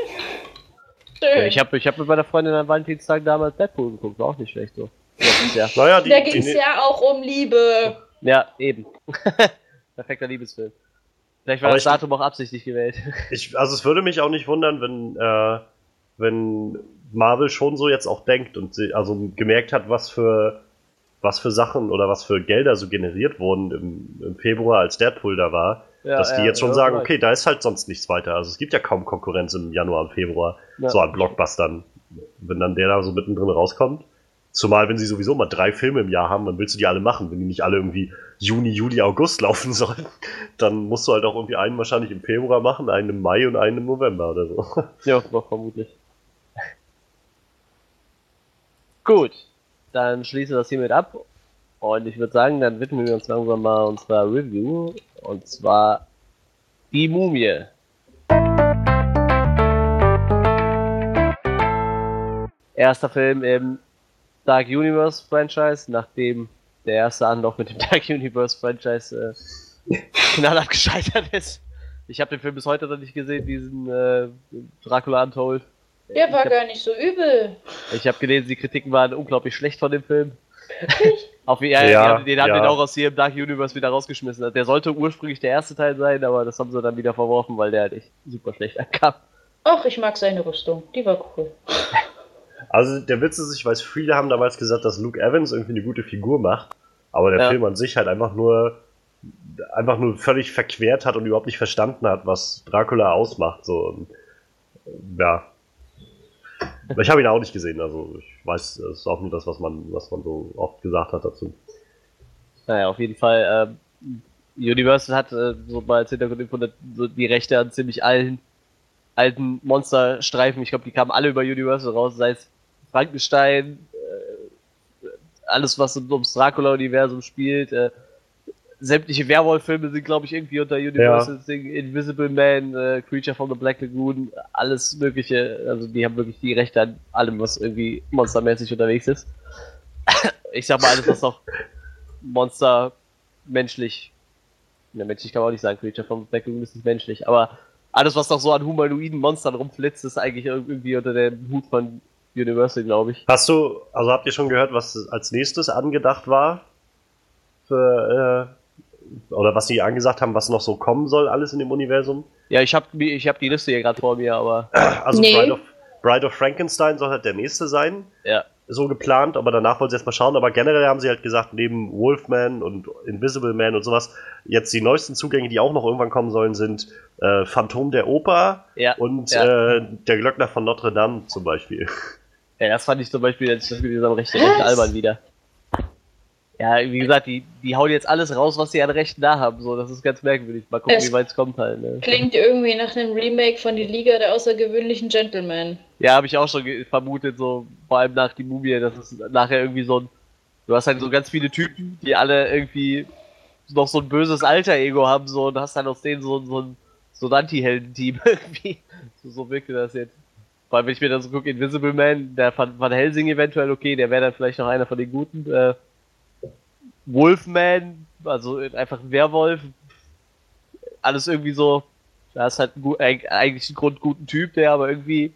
Schön. Ich habe ich hab mit meiner Freundin am Valentinstag damals Deadpool geguckt, war auch nicht schlecht so. Letztes Jahr. Naja, die, da ging es ja auch um Liebe. Ja, eben. *laughs* Perfekter Liebesfilm. Vielleicht war Aber das ich- Datum auch absichtlich gewählt. Ich, also es würde mich auch nicht wundern, wenn, äh, wenn Marvel schon so jetzt auch denkt und sie, also gemerkt hat, was für, was für Sachen oder was für Gelder so generiert wurden im, im Februar, als Deadpool da war. Ja, dass die ja, jetzt schon sagen, okay, da ist halt sonst nichts weiter. Also es gibt ja kaum Konkurrenz im Januar und Februar, Ja. so an Blockbustern. Wenn dann der da so mittendrin rauskommt. Zumal, wenn sie sowieso mal drei Filme im Jahr haben, dann willst du die alle machen. Wenn die nicht alle irgendwie Juni, Juli, August *laughs* laufen sollen, dann musst du halt auch irgendwie einen wahrscheinlich im Februar machen, einen im Mai und einen im November oder so. Ja, doch, vermutlich. Gut, dann schließen wir das hiermit ab. Und ich würde sagen, dann widmen wir uns langsam mal unserer Review. Und zwar die Mumie. Erster Film im Dark Universe Franchise, nachdem der erste Anlauf mit dem *laughs* Dark Universe Franchise äh, knallhart gescheitert ist. Ich habe den Film bis heute noch nicht gesehen, diesen äh, Dracula Untold. Der war hab- gar nicht so übel. Ich habe gelesen, die Kritiken waren unglaublich schlecht von dem Film. *laughs* Auf, ja, Ja, den haben ja. den auch aus hier im Dark Universe wieder rausgeschmissen. Der sollte ursprünglich der erste Teil sein, aber das haben sie dann wieder verworfen, weil der halt echt super schlecht ankam. Ach, ich mag seine Rüstung. Die war cool. *laughs* Also der Witz ist, ich weiß, viele haben damals gesagt, dass Luke Evans irgendwie eine gute Figur macht, aber der Ja. Film an sich halt einfach nur einfach nur völlig verquert hat und überhaupt nicht verstanden hat, was Dracula ausmacht. So und, ja. Ich habe ihn auch nicht gesehen, also ich weiß, es ist auch nur das, was man, was man so oft gesagt hat dazu. Naja, auf jeden Fall. Ähm, Universal hat äh, so mal als Hintergrundinfo so die Rechte an ziemlich allen alten Monsterstreifen. Ich glaube, die kamen alle über Universal raus, sei es Frankenstein, äh, alles, was ums Dracula-Universum spielt. Äh, sämtliche Werwolf-Filme sind, glaube ich, irgendwie unter Universal. Ding. Invisible Man, äh, Creature from the Black Lagoon, alles Mögliche. Also, die haben wirklich die Rechte an allem, was irgendwie monstermäßig unterwegs ist. ich sag mal, alles, was noch Monster menschlich. Ja, menschlich kann man auch nicht sagen, Creature from the Black Lagoon ist nicht menschlich, aber alles, was noch so an humanoiden Monstern rumflitzt, ist eigentlich irgendwie unter dem Hut von Universal, glaube ich. Hast du, also habt ihr schon gehört, was als nächstes angedacht war? Für, äh, oder was sie angesagt haben, was noch so kommen soll, alles in dem Universum? Ja, ich habe ich hab die Liste hier gerade vor mir, aber Also Nee. Bride, of, Bride of Frankenstein soll halt der nächste sein. ja. so geplant, aber danach wollen sie erstmal schauen. Aber generell haben sie halt gesagt, neben Wolfman und Invisible Man und sowas, jetzt die neuesten Zugänge, die auch noch irgendwann kommen sollen, sind äh, Phantom der Oper Ja, und ja. Äh, der Glöckner von Notre Dame zum Beispiel. ja, das fand ich zum Beispiel, als ich das gelesen habe, recht, recht albern wieder. Ja, wie gesagt, die, die hauen jetzt alles raus, was sie an Rechten da haben. So, das ist ganz merkwürdig. Mal gucken, Es- wie weit es kommt halt. Ne? Klingt irgendwie nach einem Remake von Die Liga der außergewöhnlichen Gentlemen. Ja, habe ich auch schon vermutet, so vor allem nach die Mumie, dass es nachher irgendwie so ein. Du hast halt so ganz viele Typen, die alle irgendwie noch so ein böses Alter-Ego haben, so und hast dann aus denen so, so ein, so ein Anti-Helden-Team *laughs* irgendwie. So, so wirkte das jetzt. Vor allem, wenn ich mir dann so gucke, Invisible Man, der von, von Helsing eventuell okay, der wäre dann vielleicht noch einer von den Guten. Äh, Wolfman, also einfach ein Werwolf, alles irgendwie so. Da ist halt ein, eigentlich ein grundguten Typ, der aber irgendwie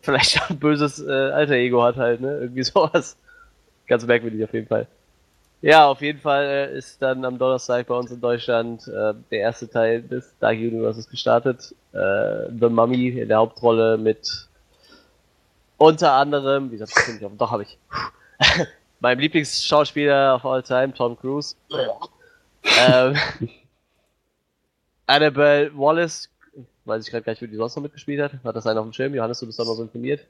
vielleicht *laughs* ein böses äh, alter Ego hat halt, ne? Irgendwie *laughs* sowas. Ganz merkwürdig auf jeden Fall. Ja, auf jeden Fall äh, ist dann am Donnerstag bei uns in Deutschland äh, der erste Teil des Dark Universes gestartet. Äh, The Mummy in der Hauptrolle mit unter anderem, wie gesagt, das ich auf, doch habe ich. *laughs* meinem Lieblingsschauspieler of all time, Tom Cruise. ähm, *laughs* Annabelle Wallace, weiß ich gerade gar nicht, wie die sonst noch mitgespielt hat. Hat das einer auf dem Schirm? Johannes, du bist doch noch so informiert.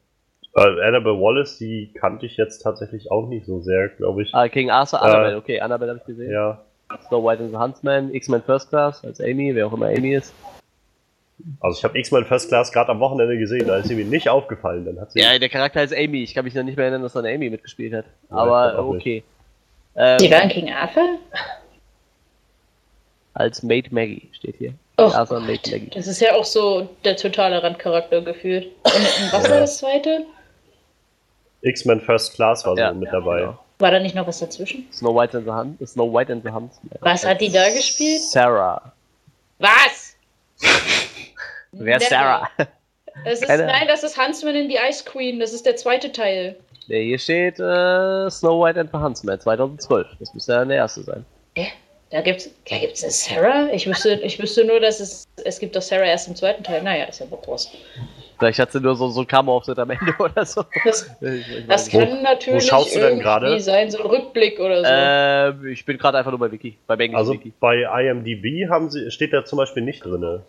Äh, Annabelle Wallace, die kannte ich jetzt tatsächlich auch nicht so sehr, glaube ich. Ah, King Arthur, Äh, Annabelle, okay, Annabelle habe ich gesehen. Ja, Snow White and the Huntsman, X-Men First Class als Amy, wer auch immer Amy ist. Also ich habe X-Men First Class gerade am Wochenende gesehen, da ist sie mir nicht aufgefallen. Dann hat sie Ja, der Charakter ist Amy. Ich kann mich noch nicht mehr erinnern, dass da eine Amy mitgespielt hat. Ja, Aber okay. Ähm, Die waren King Arthur? als Maid Maggie steht hier. Oh Arthur und Maid Gott. Maggie. Das ist ja auch so der totale Randcharakter gefühlt. Und, was war das zweite? X-Men First Class war so Ja, mit ja, dabei. genau. War da nicht noch was dazwischen? Snow White and the Hunt, Snow White and the Huntsman. Was hat die da gespielt? Sarah. Was? *laughs* Wer ist. Sarah? Das ist, nein, das ist Huntsman in the Ice Queen. Das ist der zweite Teil. Nee, hier steht äh, Snow White and the Huntsman 2012. Das müsste dann der erste sein. Da gibt's, da gibt's eine Sarah? Ich wüsste, ich wüsste nur, dass es, es gibt doch Sarah erst im zweiten Teil. Naja, ist ja wohl groß. Vielleicht hat sie nur so, so ein Kamerauftritt am Ende *laughs* oder so. Das, das kann natürlich schaust du denn irgendwie gerade? sein, so ein Rückblick oder so. Ähm, ich bin gerade einfach nur bei Wiki, englischen Also Wiki. bei IMDb haben sie, steht da zum Beispiel nicht drin.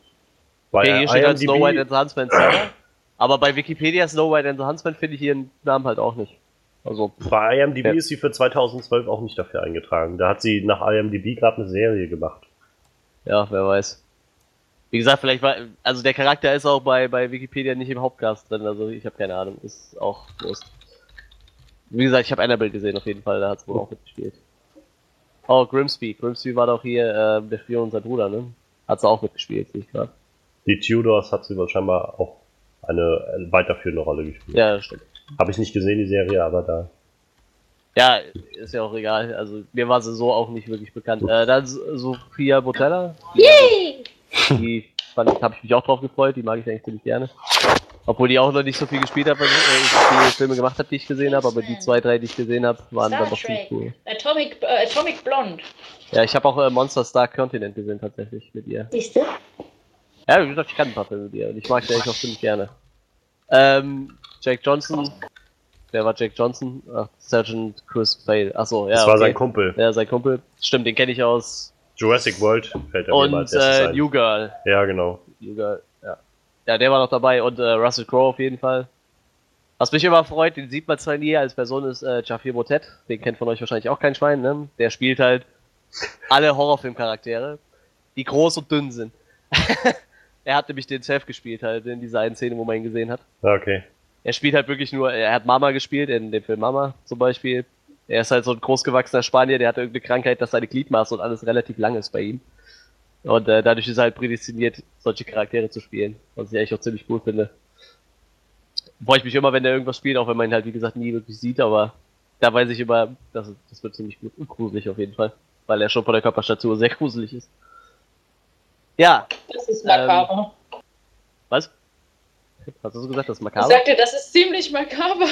Bei Okay, hier steht halt Snow White Huntsman Sarah. Aber bei Wikipedia Snow White and the Huntsman finde ich ihren Namen halt auch nicht. Also, bei IMDb Ja. ist sie für 2012 auch nicht dafür eingetragen. Da hat sie nach IMDb gerade eine Serie gemacht. ja, wer weiß. Wie gesagt, vielleicht war, also der Charakter ist auch bei, bei Wikipedia nicht im Hauptcast drin, also ich habe keine Ahnung, ist auch Wurst. Wie gesagt, ich habe Annabelle gesehen auf jeden Fall, da hat es wohl auch mitgespielt. Oh, Grimsby. Grimsby war doch hier äh, der Spion und sein Bruder, ne? Hat sie auch mitgespielt, sehe ich gerade. Die Tudors hat sie wohl scheinbar auch eine äh, weiterführende Rolle gespielt. Ja, stimmt. Habe ich nicht gesehen, die Serie, aber da. Ja, ist ja auch egal. Also mir war sie so auch nicht wirklich bekannt. Äh, dann Sophia Botella. Die, die fand ich, habe ich mich auch drauf gefreut. Die mag ich eigentlich ziemlich gerne. Obwohl die auch noch nicht so viel gespielt hat, weil äh, ich viele Filme gemacht habe, die ich gesehen habe. Aber die zwei, drei, die ich gesehen habe, waren Star dann doch ziemlich cool. Atomic, äh, Atomic Blonde. Ja, ich habe auch äh, Monster Star Continent gesehen tatsächlich mit ihr. Siehst du? Ja, wie gesagt, ich kann ein paar Filme mit ihr und ich mag die eigentlich auch ziemlich gerne. Ähm, Jake Johnson. Wer war Jake Johnson? Ach, Sergeant Chris Fail. Achso, ja. das war okay. sein Kumpel. Ja, sein Kumpel. Stimmt, den kenne ich aus. Jurassic World fällt er Und äh. New Girl. Ja, genau. New Girl, ja. Ja, der war noch dabei und äh, Russell Crowe auf jeden Fall. Was mich immer freut, den sieht man zwar nie als Person, ist äh, Jafir Motet. Den kennt von euch wahrscheinlich auch kein Schwein, ne? Der spielt halt alle Horrorfilmcharaktere, die groß und dünn sind. *laughs* er hat nämlich den Chef gespielt halt in dieser einen Szene, wo man ihn gesehen hat. Okay. Er spielt halt wirklich nur, er hat Mama gespielt, in dem Film Mama zum Beispiel. Er ist halt so ein großgewachsener Spanier, der hat irgendeine Krankheit, dass seine Gliedmaße und alles relativ lang ist bei ihm. Und äh, dadurch ist er halt prädestiniert, solche Charaktere zu spielen, was ich eigentlich auch ziemlich cool finde. Freue ich mich immer, wenn er irgendwas spielt, auch wenn man ihn halt, wie gesagt, nie wirklich sieht, aber da weiß ich immer, das, das wird ziemlich gut gruselig auf jeden Fall, weil er schon von der Körperstatur sehr gruselig ist. Ja, Das ist makaber. was? Hast du so gesagt, das ist ich makaber? sagte, das ist ziemlich makaber.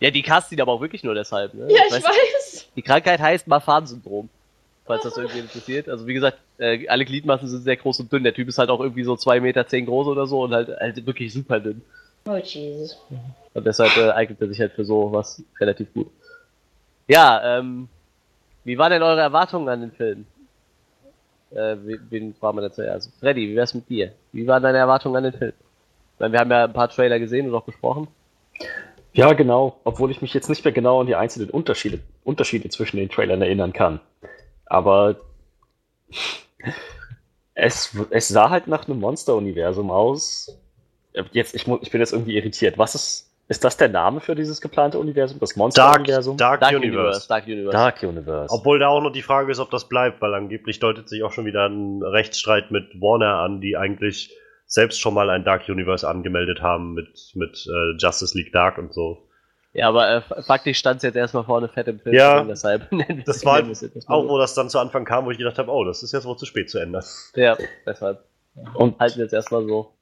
Ja, die cast ihn aber auch wirklich nur deshalb, ne? Ja, ich weiß- weiß. Die Krankheit heißt Marfan-Syndrom. Falls das irgendwie interessiert. Also wie gesagt, äh, alle Gliedmaßen sind sehr groß und dünn. Der Typ ist halt auch irgendwie so 2,10 Meter zehn groß oder so und halt, halt wirklich super dünn. Oh, Jesus. Und deshalb äh, eignet er sich halt für sowas relativ gut. Ja, ähm, wie waren denn eure Erwartungen an den Film? Äh, wen, fragen wir zuerst? Also, Freddy, wie wär's mit dir? Wie waren deine Erwartungen an den Film? Ich meine, wir haben ja ein paar Trailer gesehen und auch besprochen. Ja, genau. Obwohl ich mich jetzt nicht mehr genau an die einzelnen Unterschiede, Unterschiede zwischen den Trailern erinnern kann. Aber es, es sah halt nach einem Monster-Universum aus. Jetzt, ich, ich bin jetzt irgendwie irritiert. Was ist, ist das der Name für dieses geplante Universum? Das Dark, Monster-Universum? Dark, Dark Universe. Universe. Dark Universe. Dark Universe. Obwohl da auch noch die Frage ist, ob das bleibt, weil angeblich deutet sich auch schon wieder ein Rechtsstreit mit Warner an, die eigentlich selbst schon mal ein Dark Universe angemeldet haben mit, mit äh, Justice League Dark und so. Ja, aber äh, faktisch stand es jetzt erstmal vorne fett im Film. Ja, deshalb *laughs* nennen wir Das war auch, wo das dann zu Anfang kam, wo ich gedacht habe, oh, das ist jetzt wohl zu spät zu ändern. Ja, deshalb Und halten wir jetzt erstmal so.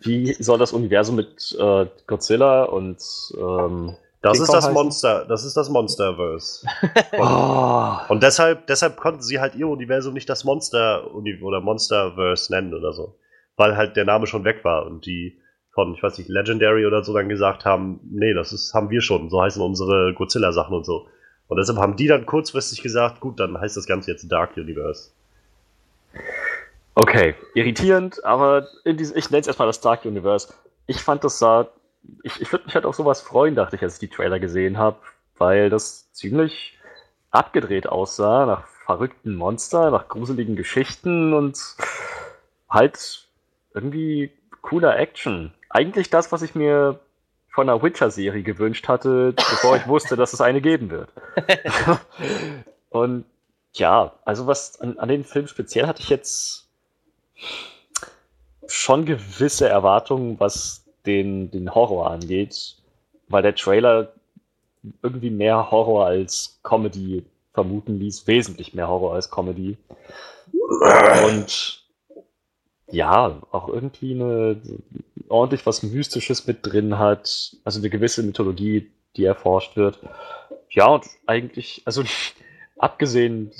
Wie soll das Universum mit äh, Godzilla und ähm, Das King ist Kong das heißen? Monster, das ist das Monsterverse. *laughs* oh, Und deshalb, deshalb konnten sie halt ihr Universum nicht das Monster oder Monsterverse nennen oder so. Weil halt der Name schon weg war und die von, ich weiß nicht, Legendary oder so dann gesagt haben, nee, das ist, haben wir schon, so heißen unsere Godzilla-Sachen und so. Und deshalb haben die dann kurzfristig gesagt, gut, dann heißt das Ganze jetzt Dark Universe. Okay, irritierend, aber in diesem, ich nenne es erstmal das Dark Universe. Ich fand das sah, ich, ich würde mich halt auf sowas freuen, dachte ich, als ich die Trailer gesehen habe, weil das ziemlich abgedreht aussah, nach verrückten Monster, nach gruseligen Geschichten und halt irgendwie cooler Action. Eigentlich das, was ich mir von einer Witcher-Serie gewünscht hatte, bevor ich wusste, dass es eine geben wird. *laughs* und ja, also was an, an den Film speziell hatte ich jetzt schon gewisse Erwartungen, was den, den Horror angeht, weil der Trailer irgendwie mehr Horror als Comedy vermuten ließ, wesentlich mehr Horror als Comedy. Und ja, auch irgendwie eine ordentlich was Mystisches mit drin hat, also eine gewisse Mythologie, die erforscht wird. Ja, und eigentlich, also *laughs* abgesehen,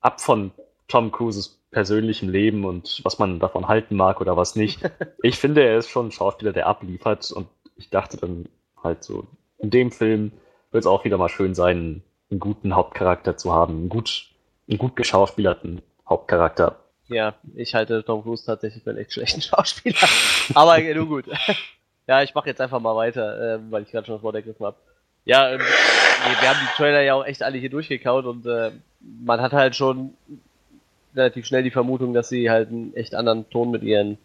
ab von Tom Cruises persönlichem Leben und was man davon halten mag oder was nicht. *laughs* Ich finde, er ist schon ein Schauspieler, der abliefert und ich dachte dann halt so, in dem Film wird es auch wieder mal schön sein, einen guten Hauptcharakter zu haben, einen gut, einen gut geschauspielerten Hauptcharakter. Ja, ich halte Tom Cruise tatsächlich für einen echt schlechten *laughs* Schauspieler. Aber nur gut. *laughs* Ja, ich mache jetzt einfach mal weiter, äh, weil ich gerade schon das Wort ergriffen habe. Ja, ähm, wir haben die Trailer ja auch echt alle hier durchgekaut und äh, man hat halt schon relativ schnell die Vermutung, dass sie halt einen echt anderen Ton mit ihren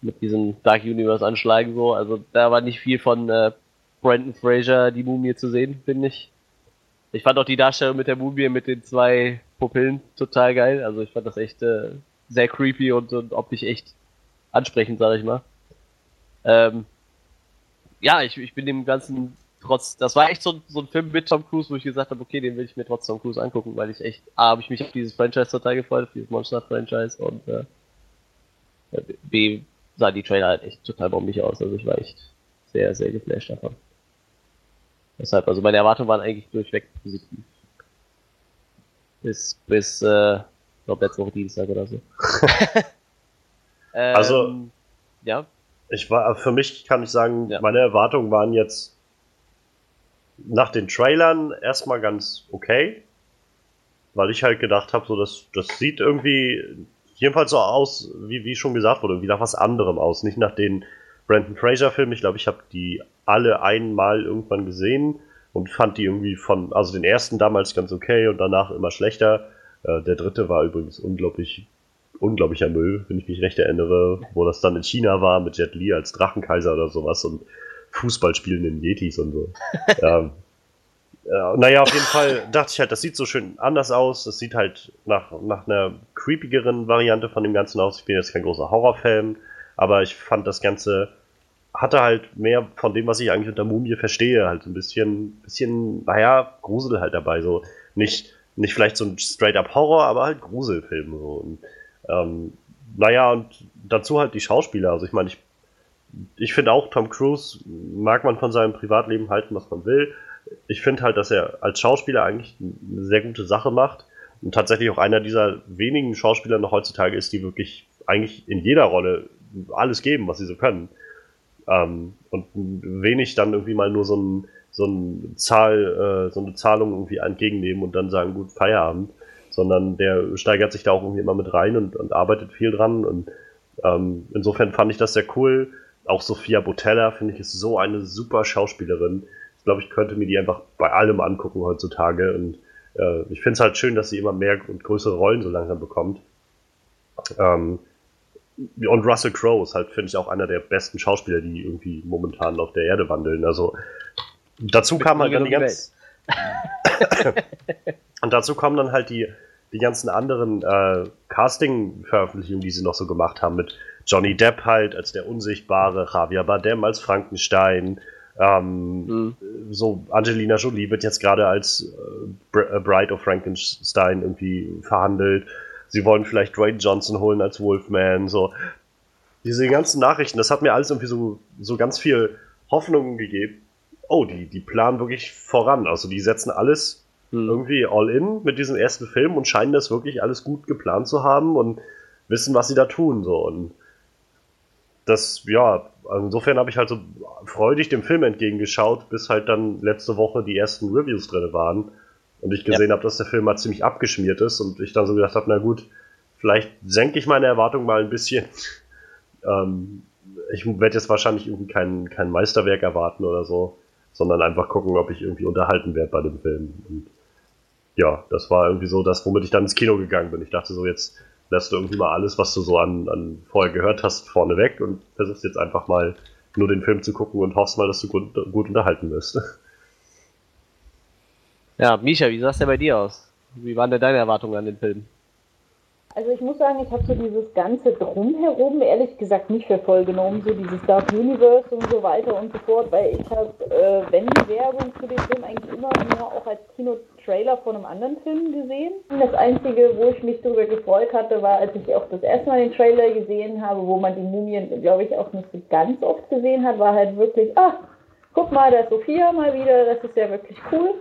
mit diesem Dark Universe anschlagen so. Also da war nicht viel von äh, Brandon Fraser die Mumie zu sehen, finde ich. Ich fand auch die Darstellung mit der Mumie mit den zwei Pupillen total geil. Also ich fand das echt äh, sehr creepy und, und optisch echt ansprechend, sag ich mal. Ähm, ja, ich, ich bin dem Ganzen trotz, das war echt so, so ein Film mit Tom Cruise, wo ich gesagt habe, okay, den will ich mir trotz Tom Cruise angucken, weil ich echt, A, habe ich mich auf dieses Franchise total gefreut, auf dieses Monster-Franchise und äh, B, sah die Trailer halt echt total bombig aus, also ich war echt sehr, sehr geflasht davon. Deshalb, also meine Erwartungen waren eigentlich durchweg positiv. Bis, bis, äh, ich glaube letzte Woche Dienstag oder so. *laughs* ähm, also, ja. Ich war, für mich kann ich sagen, ja. meine Erwartungen waren jetzt nach den Trailern erstmal ganz okay, weil ich halt gedacht habe, so das, das sieht irgendwie jedenfalls so aus, wie, wie schon gesagt wurde, wie nach was anderem aus, nicht nach den Brandon Fraser Filmen. Ich glaube, ich habe die alle einmal irgendwann gesehen und fand die irgendwie von, also den ersten damals ganz okay und danach immer schlechter. Äh, der dritte war übrigens unglaublich, unglaublicher Müll, wenn ich mich recht erinnere, wo das dann in China war mit Jet Li als Drachenkaiser oder sowas und Fußball spielenden Yetis und so. *laughs* ja. Ja, naja, auf jeden Fall dachte ich halt, das sieht so schön anders aus. Das sieht halt nach, nach einer creepigeren Variante von dem Ganzen aus. Ich bin jetzt kein großer Horrorfan, aber ich fand das Ganze hatte halt mehr von dem, was ich eigentlich unter Mumie verstehe, halt so ein bisschen, bisschen, naja, Grusel halt dabei. So nicht, nicht vielleicht so ein straight-up Horror, aber halt Gruselfilm. So. Und, ähm, naja, und dazu halt die Schauspieler. Also ich meine, ich ich finde auch, Tom Cruise mag man von seinem Privatleben halten, was man will. Ich finde halt, dass er als Schauspieler eigentlich eine sehr gute Sache macht und tatsächlich auch einer dieser wenigen Schauspieler noch heutzutage ist, die wirklich eigentlich in jeder Rolle alles geben, was sie so können. Ähm, und wenig dann irgendwie mal nur so, ein, so, ein Zahl, äh, so eine Zahlung irgendwie entgegennehmen und dann sagen, gut, Feierabend, sondern der steigert sich da auch irgendwie immer mit rein und, und arbeitet viel dran und ähm, insofern fand ich das sehr cool auch Sophia Botella finde ich ist so eine super Schauspielerin. Ich glaube, ich könnte mir die einfach bei allem angucken heutzutage. Und äh, ich finde es halt schön, dass sie immer mehr und größere Rollen so langsam bekommt. Ähm, und Russell Crowe ist halt, finde ich, auch einer der besten Schauspieler, die irgendwie momentan auf der Erde wandeln. Also dazu kam halt dann die ganz. *laughs* und dazu kommen dann halt die, die ganzen anderen äh, Casting-Veröffentlichungen, die sie noch so gemacht haben mit Johnny Depp halt als der Unsichtbare, Javier Bardem als Frankenstein, ähm, mhm. so Angelina Jolie wird jetzt gerade als äh, äh, Bride of Frankenstein irgendwie verhandelt. Sie wollen vielleicht Dwayne Johnson holen als Wolfman, so. Diese ganzen Nachrichten, das hat mir alles irgendwie so, so ganz viel Hoffnung gegeben. Oh, die, die planen wirklich voran. Also die setzen alles mhm. irgendwie all in mit diesem ersten Film und scheinen das wirklich alles gut geplant zu haben und wissen, was sie da tun. So. Und das, ja, insofern habe ich halt so freudig dem Film entgegengeschaut, bis halt dann letzte Woche die ersten Reviews drin waren und ich gesehen ja. habe, dass der Film mal ziemlich abgeschmiert ist und ich dann so gedacht habe, na gut, vielleicht senke ich meine Erwartungen mal ein bisschen. *laughs* ähm, ich werde jetzt wahrscheinlich irgendwie kein, kein Meisterwerk erwarten oder so, sondern einfach gucken, ob ich irgendwie unterhalten werde bei dem Film. Und ja, das war irgendwie so das, womit ich dann ins Kino gegangen bin. Ich dachte so, jetzt lässt du irgendwie mal alles, was du so an, an vorher gehört hast, vorne weg und versuchst jetzt einfach mal nur den Film zu gucken und hoffst mal, dass du gut, gut unterhalten wirst. Ja, Misha, wie sah es denn bei dir aus? Wie waren denn deine Erwartungen an den Film? Also ich muss sagen, ich habe so dieses ganze Drumherum ehrlich gesagt nicht für voll genommen, so dieses Dark Universe und so weiter und so fort, weil ich habe, äh, wenn die Werbung für den Film eigentlich immer nur auch als Kino-Trailer von einem anderen Film gesehen. Das Einzige, wo ich mich darüber gefreut hatte, war, als ich auch das erste Mal den Trailer gesehen habe, wo man die Mumien, glaube ich, auch nicht so ganz oft gesehen hat, war halt wirklich, ah, guck mal, da ist Sophia mal wieder, das ist ja wirklich cool.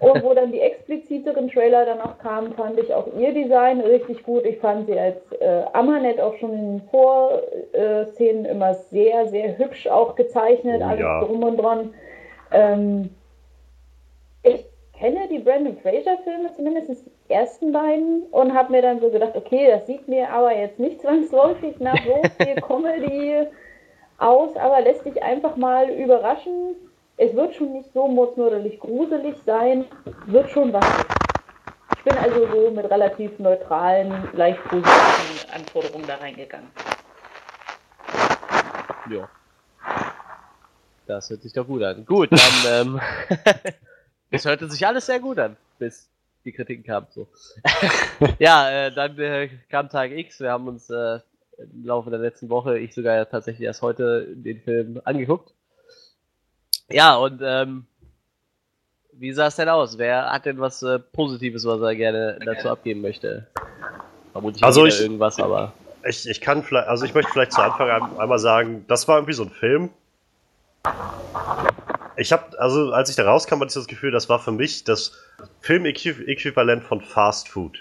Und wo dann die expliziteren Trailer dann auch kamen, fand ich auch ihr Design richtig gut. Ich fand sie als äh, Amanet auch schon in Vorszenen immer sehr, sehr hübsch auch gezeichnet, Oh, alles ja. drum und dran. Ähm, ich kenne die Brandon Fraser-Filme, zumindest die ersten beiden, und habe mir dann so gedacht, okay, das sieht mir aber jetzt nicht zwangsläufig nach so viel *laughs* Comedy aus, aber lässt dich einfach mal überraschen. Es wird schon nicht so mordsmörderlich gruselig sein, wird schon was. Ich bin also so mit relativ neutralen, leicht positiven Anforderungen da reingegangen. Ja. Das hört sich doch gut an. Gut, dann, *laughs* ähm, *laughs* es hörte sich alles sehr gut an, bis die Kritiken kamen. So. *laughs* ja, äh, dann äh, kam Tag X. Wir haben uns äh, im Laufe der letzten Woche, ich sogar ja tatsächlich erst heute, den Film angeguckt. Ja, und ähm, wie sah es denn aus? Wer hat denn was äh, Positives, was er gerne dazu abgeben möchte? Vermutlich Also ich- irgendwas, aber Ich, ich kann vielleicht, also ich möchte vielleicht zu Anfang ein- einmal sagen, das war irgendwie so ein Film. Ich habe, also als ich da rauskam, hatte ich das Gefühl, das war für mich das Filmäquivalent von Fast Food.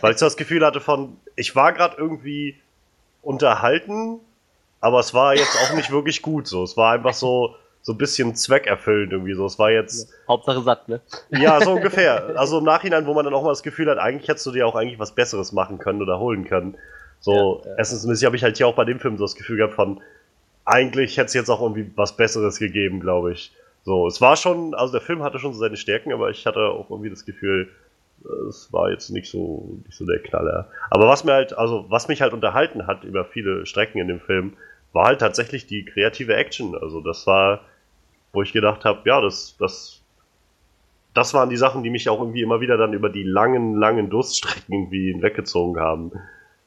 Weil ich so das Gefühl hatte von, ich war gerade irgendwie unterhalten, aber es war jetzt auch nicht wirklich gut so. Es war einfach so, so ein bisschen zweckerfüllend irgendwie so. Es war jetzt, Hauptsache satt, ne? *laughs* ja, so ungefähr. Also im Nachhinein, wo man dann auch mal das Gefühl hat, eigentlich hättest du dir auch eigentlich was Besseres machen können oder holen können. So, Ja, ja. essensmäßig habe ich halt hier auch bei dem Film so das Gefühl gehabt von, eigentlich hätte es jetzt auch irgendwie was Besseres gegeben, glaube ich. So, es war schon, also der Film hatte schon so seine Stärken, aber ich hatte auch irgendwie das Gefühl, es war jetzt nicht so, nicht so der Knaller. Aber was mir halt, also was mich halt unterhalten hat über viele Strecken in dem Film, war halt tatsächlich die kreative Action. Also das war, wo ich gedacht habe, ja, das, das das waren die Sachen, die mich auch irgendwie immer wieder dann über die langen, langen Durststrecken irgendwie hinweggezogen haben.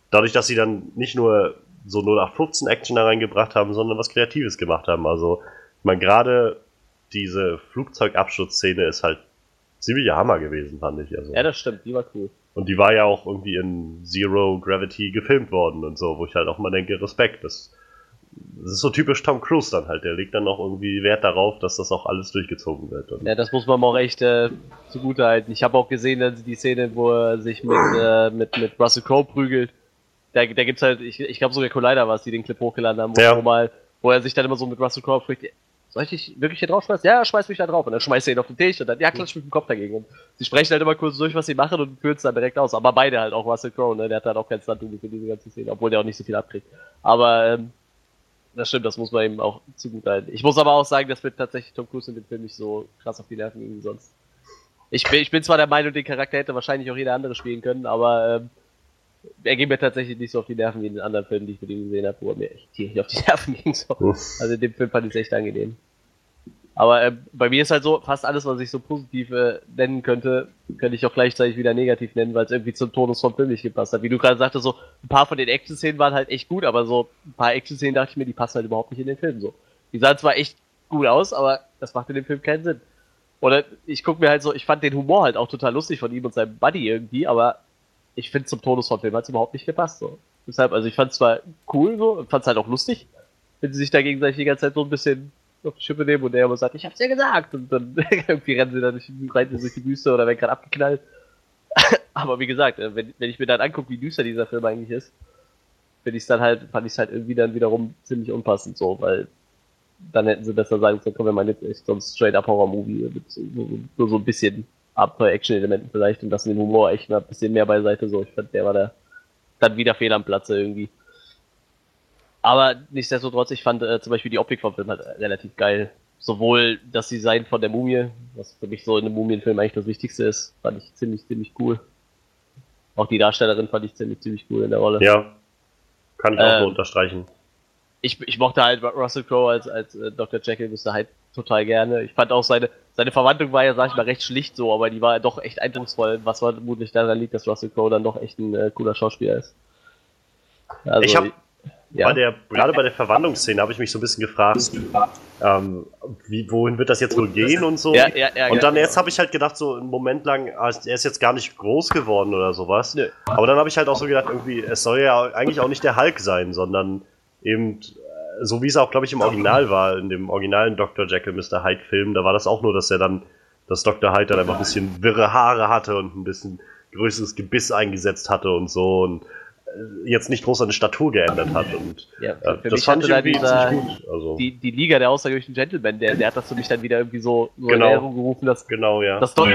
Dadurch, dass sie dann nicht nur so 0815 Action da reingebracht haben, sondern was Kreatives gemacht haben. Also, ich meine, gerade diese Flugzeugabsturzszene ist halt ziemlicher Hammer gewesen, fand ich. Also. Ja, das stimmt, die war cool. Und die war ja auch irgendwie in Zero Gravity gefilmt worden und so, wo ich halt auch mal denke, Respekt. Das, das ist so typisch Tom Cruise dann halt. Der legt dann auch irgendwie Wert darauf, dass das auch alles durchgezogen wird. Und Ja, das muss man auch echt äh, zugute halten. Ich habe auch gesehen, dass die Szene, wo er sich mit, äh, mit, mit Russell Crowe prügelt. Da, da gibt's halt, ich, ich glaube sogar Collider war es, die den Clip hochgeladen haben, wo, Ja. mal, wo er sich dann immer so mit Russell Crowe fragt, soll ich dich wirklich hier drauf schmeißen? Ja, schmeiß mich da drauf. Und dann schmeißt er ihn auf den Tisch und dann, ja, klatsch mit dem Kopf dagegen. Und sie sprechen halt immer kurz durch, was sie machen und führen es dann direkt aus. Aber beide halt, auch Russell Crowe, ne? Der hat halt auch kein stunt für diese ganze Szene, obwohl der auch nicht so viel abkriegt. Aber, ähm, das stimmt, das muss man ihm auch zugute halten. Ich muss aber auch sagen, dass mir tatsächlich Tom Cruise in dem Film nicht so krass auf die Nerven ging wie sonst. Ich bin, ich bin zwar der Meinung, den Charakter hätte wahrscheinlich auch jeder andere spielen können, aber ähm, er ging mir tatsächlich nicht so auf die Nerven wie in den anderen Filmen, die ich mit ihm gesehen habe, wo er mir echt tierisch auf die Nerven *laughs* ging. So. Also in dem Film fand ich es echt angenehm. Aber äh, bei mir ist halt so, fast alles, was ich so positiv äh, nennen könnte, könnte ich auch gleichzeitig wieder negativ nennen, weil es irgendwie zum Tonus vom Film nicht gepasst hat. Wie du gerade sagtest, so ein paar von den Action-Szenen waren halt echt gut, aber so ein paar Action-Szenen dachte ich mir, die passen halt überhaupt nicht in den Film so. Die sahen zwar echt gut aus, aber das macht in dem Film keinen Sinn. Oder ich guck mir halt so, ich fand den Humor halt auch total lustig von ihm und seinem Buddy irgendwie, aber ich finde zum Tonus vom Film hat es überhaupt nicht gepasst so. Deshalb, also ich fand es zwar cool so, fand es halt auch lustig, wenn sie sich da gegenseitig die ganze Zeit so ein bisschen auf die Schippe nehmen und der immer sagt, ich hab's ja gesagt und dann *laughs* irgendwie rennen sie dann durch, sie durch die Wüste oder werden gerade abgeknallt. *laughs* aber wie gesagt, äh, wenn, wenn ich mir dann angucke, wie düster dieser Film eigentlich ist, finde ich dann halt, fand ich es halt irgendwie dann wiederum ziemlich unpassend so, weil dann hätten sie besser sagen können, komm, wir machen jetzt echt so ein straight-up Horror-Movie mit so, so, so ein bisschen Abenteuer-Action-Elementen vielleicht und lassen den Humor echt mal ein bisschen mehr beiseite so. Ich fand, der war da dann wieder fehl am Platze irgendwie. Aber nichtsdestotrotz, ich fand äh, zum Beispiel die Optik vom Film halt relativ geil. Sowohl das Design von der Mumie, was für mich so in einem Mumienfilm eigentlich das Wichtigste ist, fand ich ziemlich, ziemlich cool. Auch die Darstellerin fand ich ziemlich, ziemlich cool in der Rolle. Ja, kann ich auch Ähm, nur unterstreichen. ich, ich mochte halt Russell Crowe als, als äh, Dr. Jekyll Mr. Hyde total gerne. Ich fand auch seine, seine Verwandlung war ja, sag ich mal, recht schlicht so, aber die war doch echt eindrucksvoll, was vermutlich daran liegt, dass Russell Crowe dann doch echt ein äh, cooler Schauspieler ist. Also, Ich hab- ja. Bei der, gerade bei der Verwandlungsszene habe ich mich so ein bisschen gefragt, ähm, wie, wohin wird das jetzt wohl gehen und so. ja, ja, und dann jetzt habe ich halt gedacht, so einen Moment lang, ah, er ist jetzt gar nicht groß geworden oder sowas. Nö. Aber dann habe ich halt auch so gedacht, irgendwie, es soll ja eigentlich auch nicht der Hulk sein, sondern eben, äh, so wie es auch, glaube ich, im Original war, in dem originalen Dr. Jekyll Mr. Hyde Film, da war das auch nur, dass er dann dass Dr. Hyde dann einfach ein bisschen wirre Haare hatte und ein bisschen größeres Gebiss eingesetzt hatte und so und jetzt nicht groß an der Statur geändert hat. Und Ja, äh, für das mich fand ich irgendwie dieser- gut. Also, Die, die Liga der außergewöhnlichen Gentlemen, der, der hat das für mich dann wieder irgendwie so, so in Genau. Erinnerung gerufen, dass, genau, ja. dass, doch,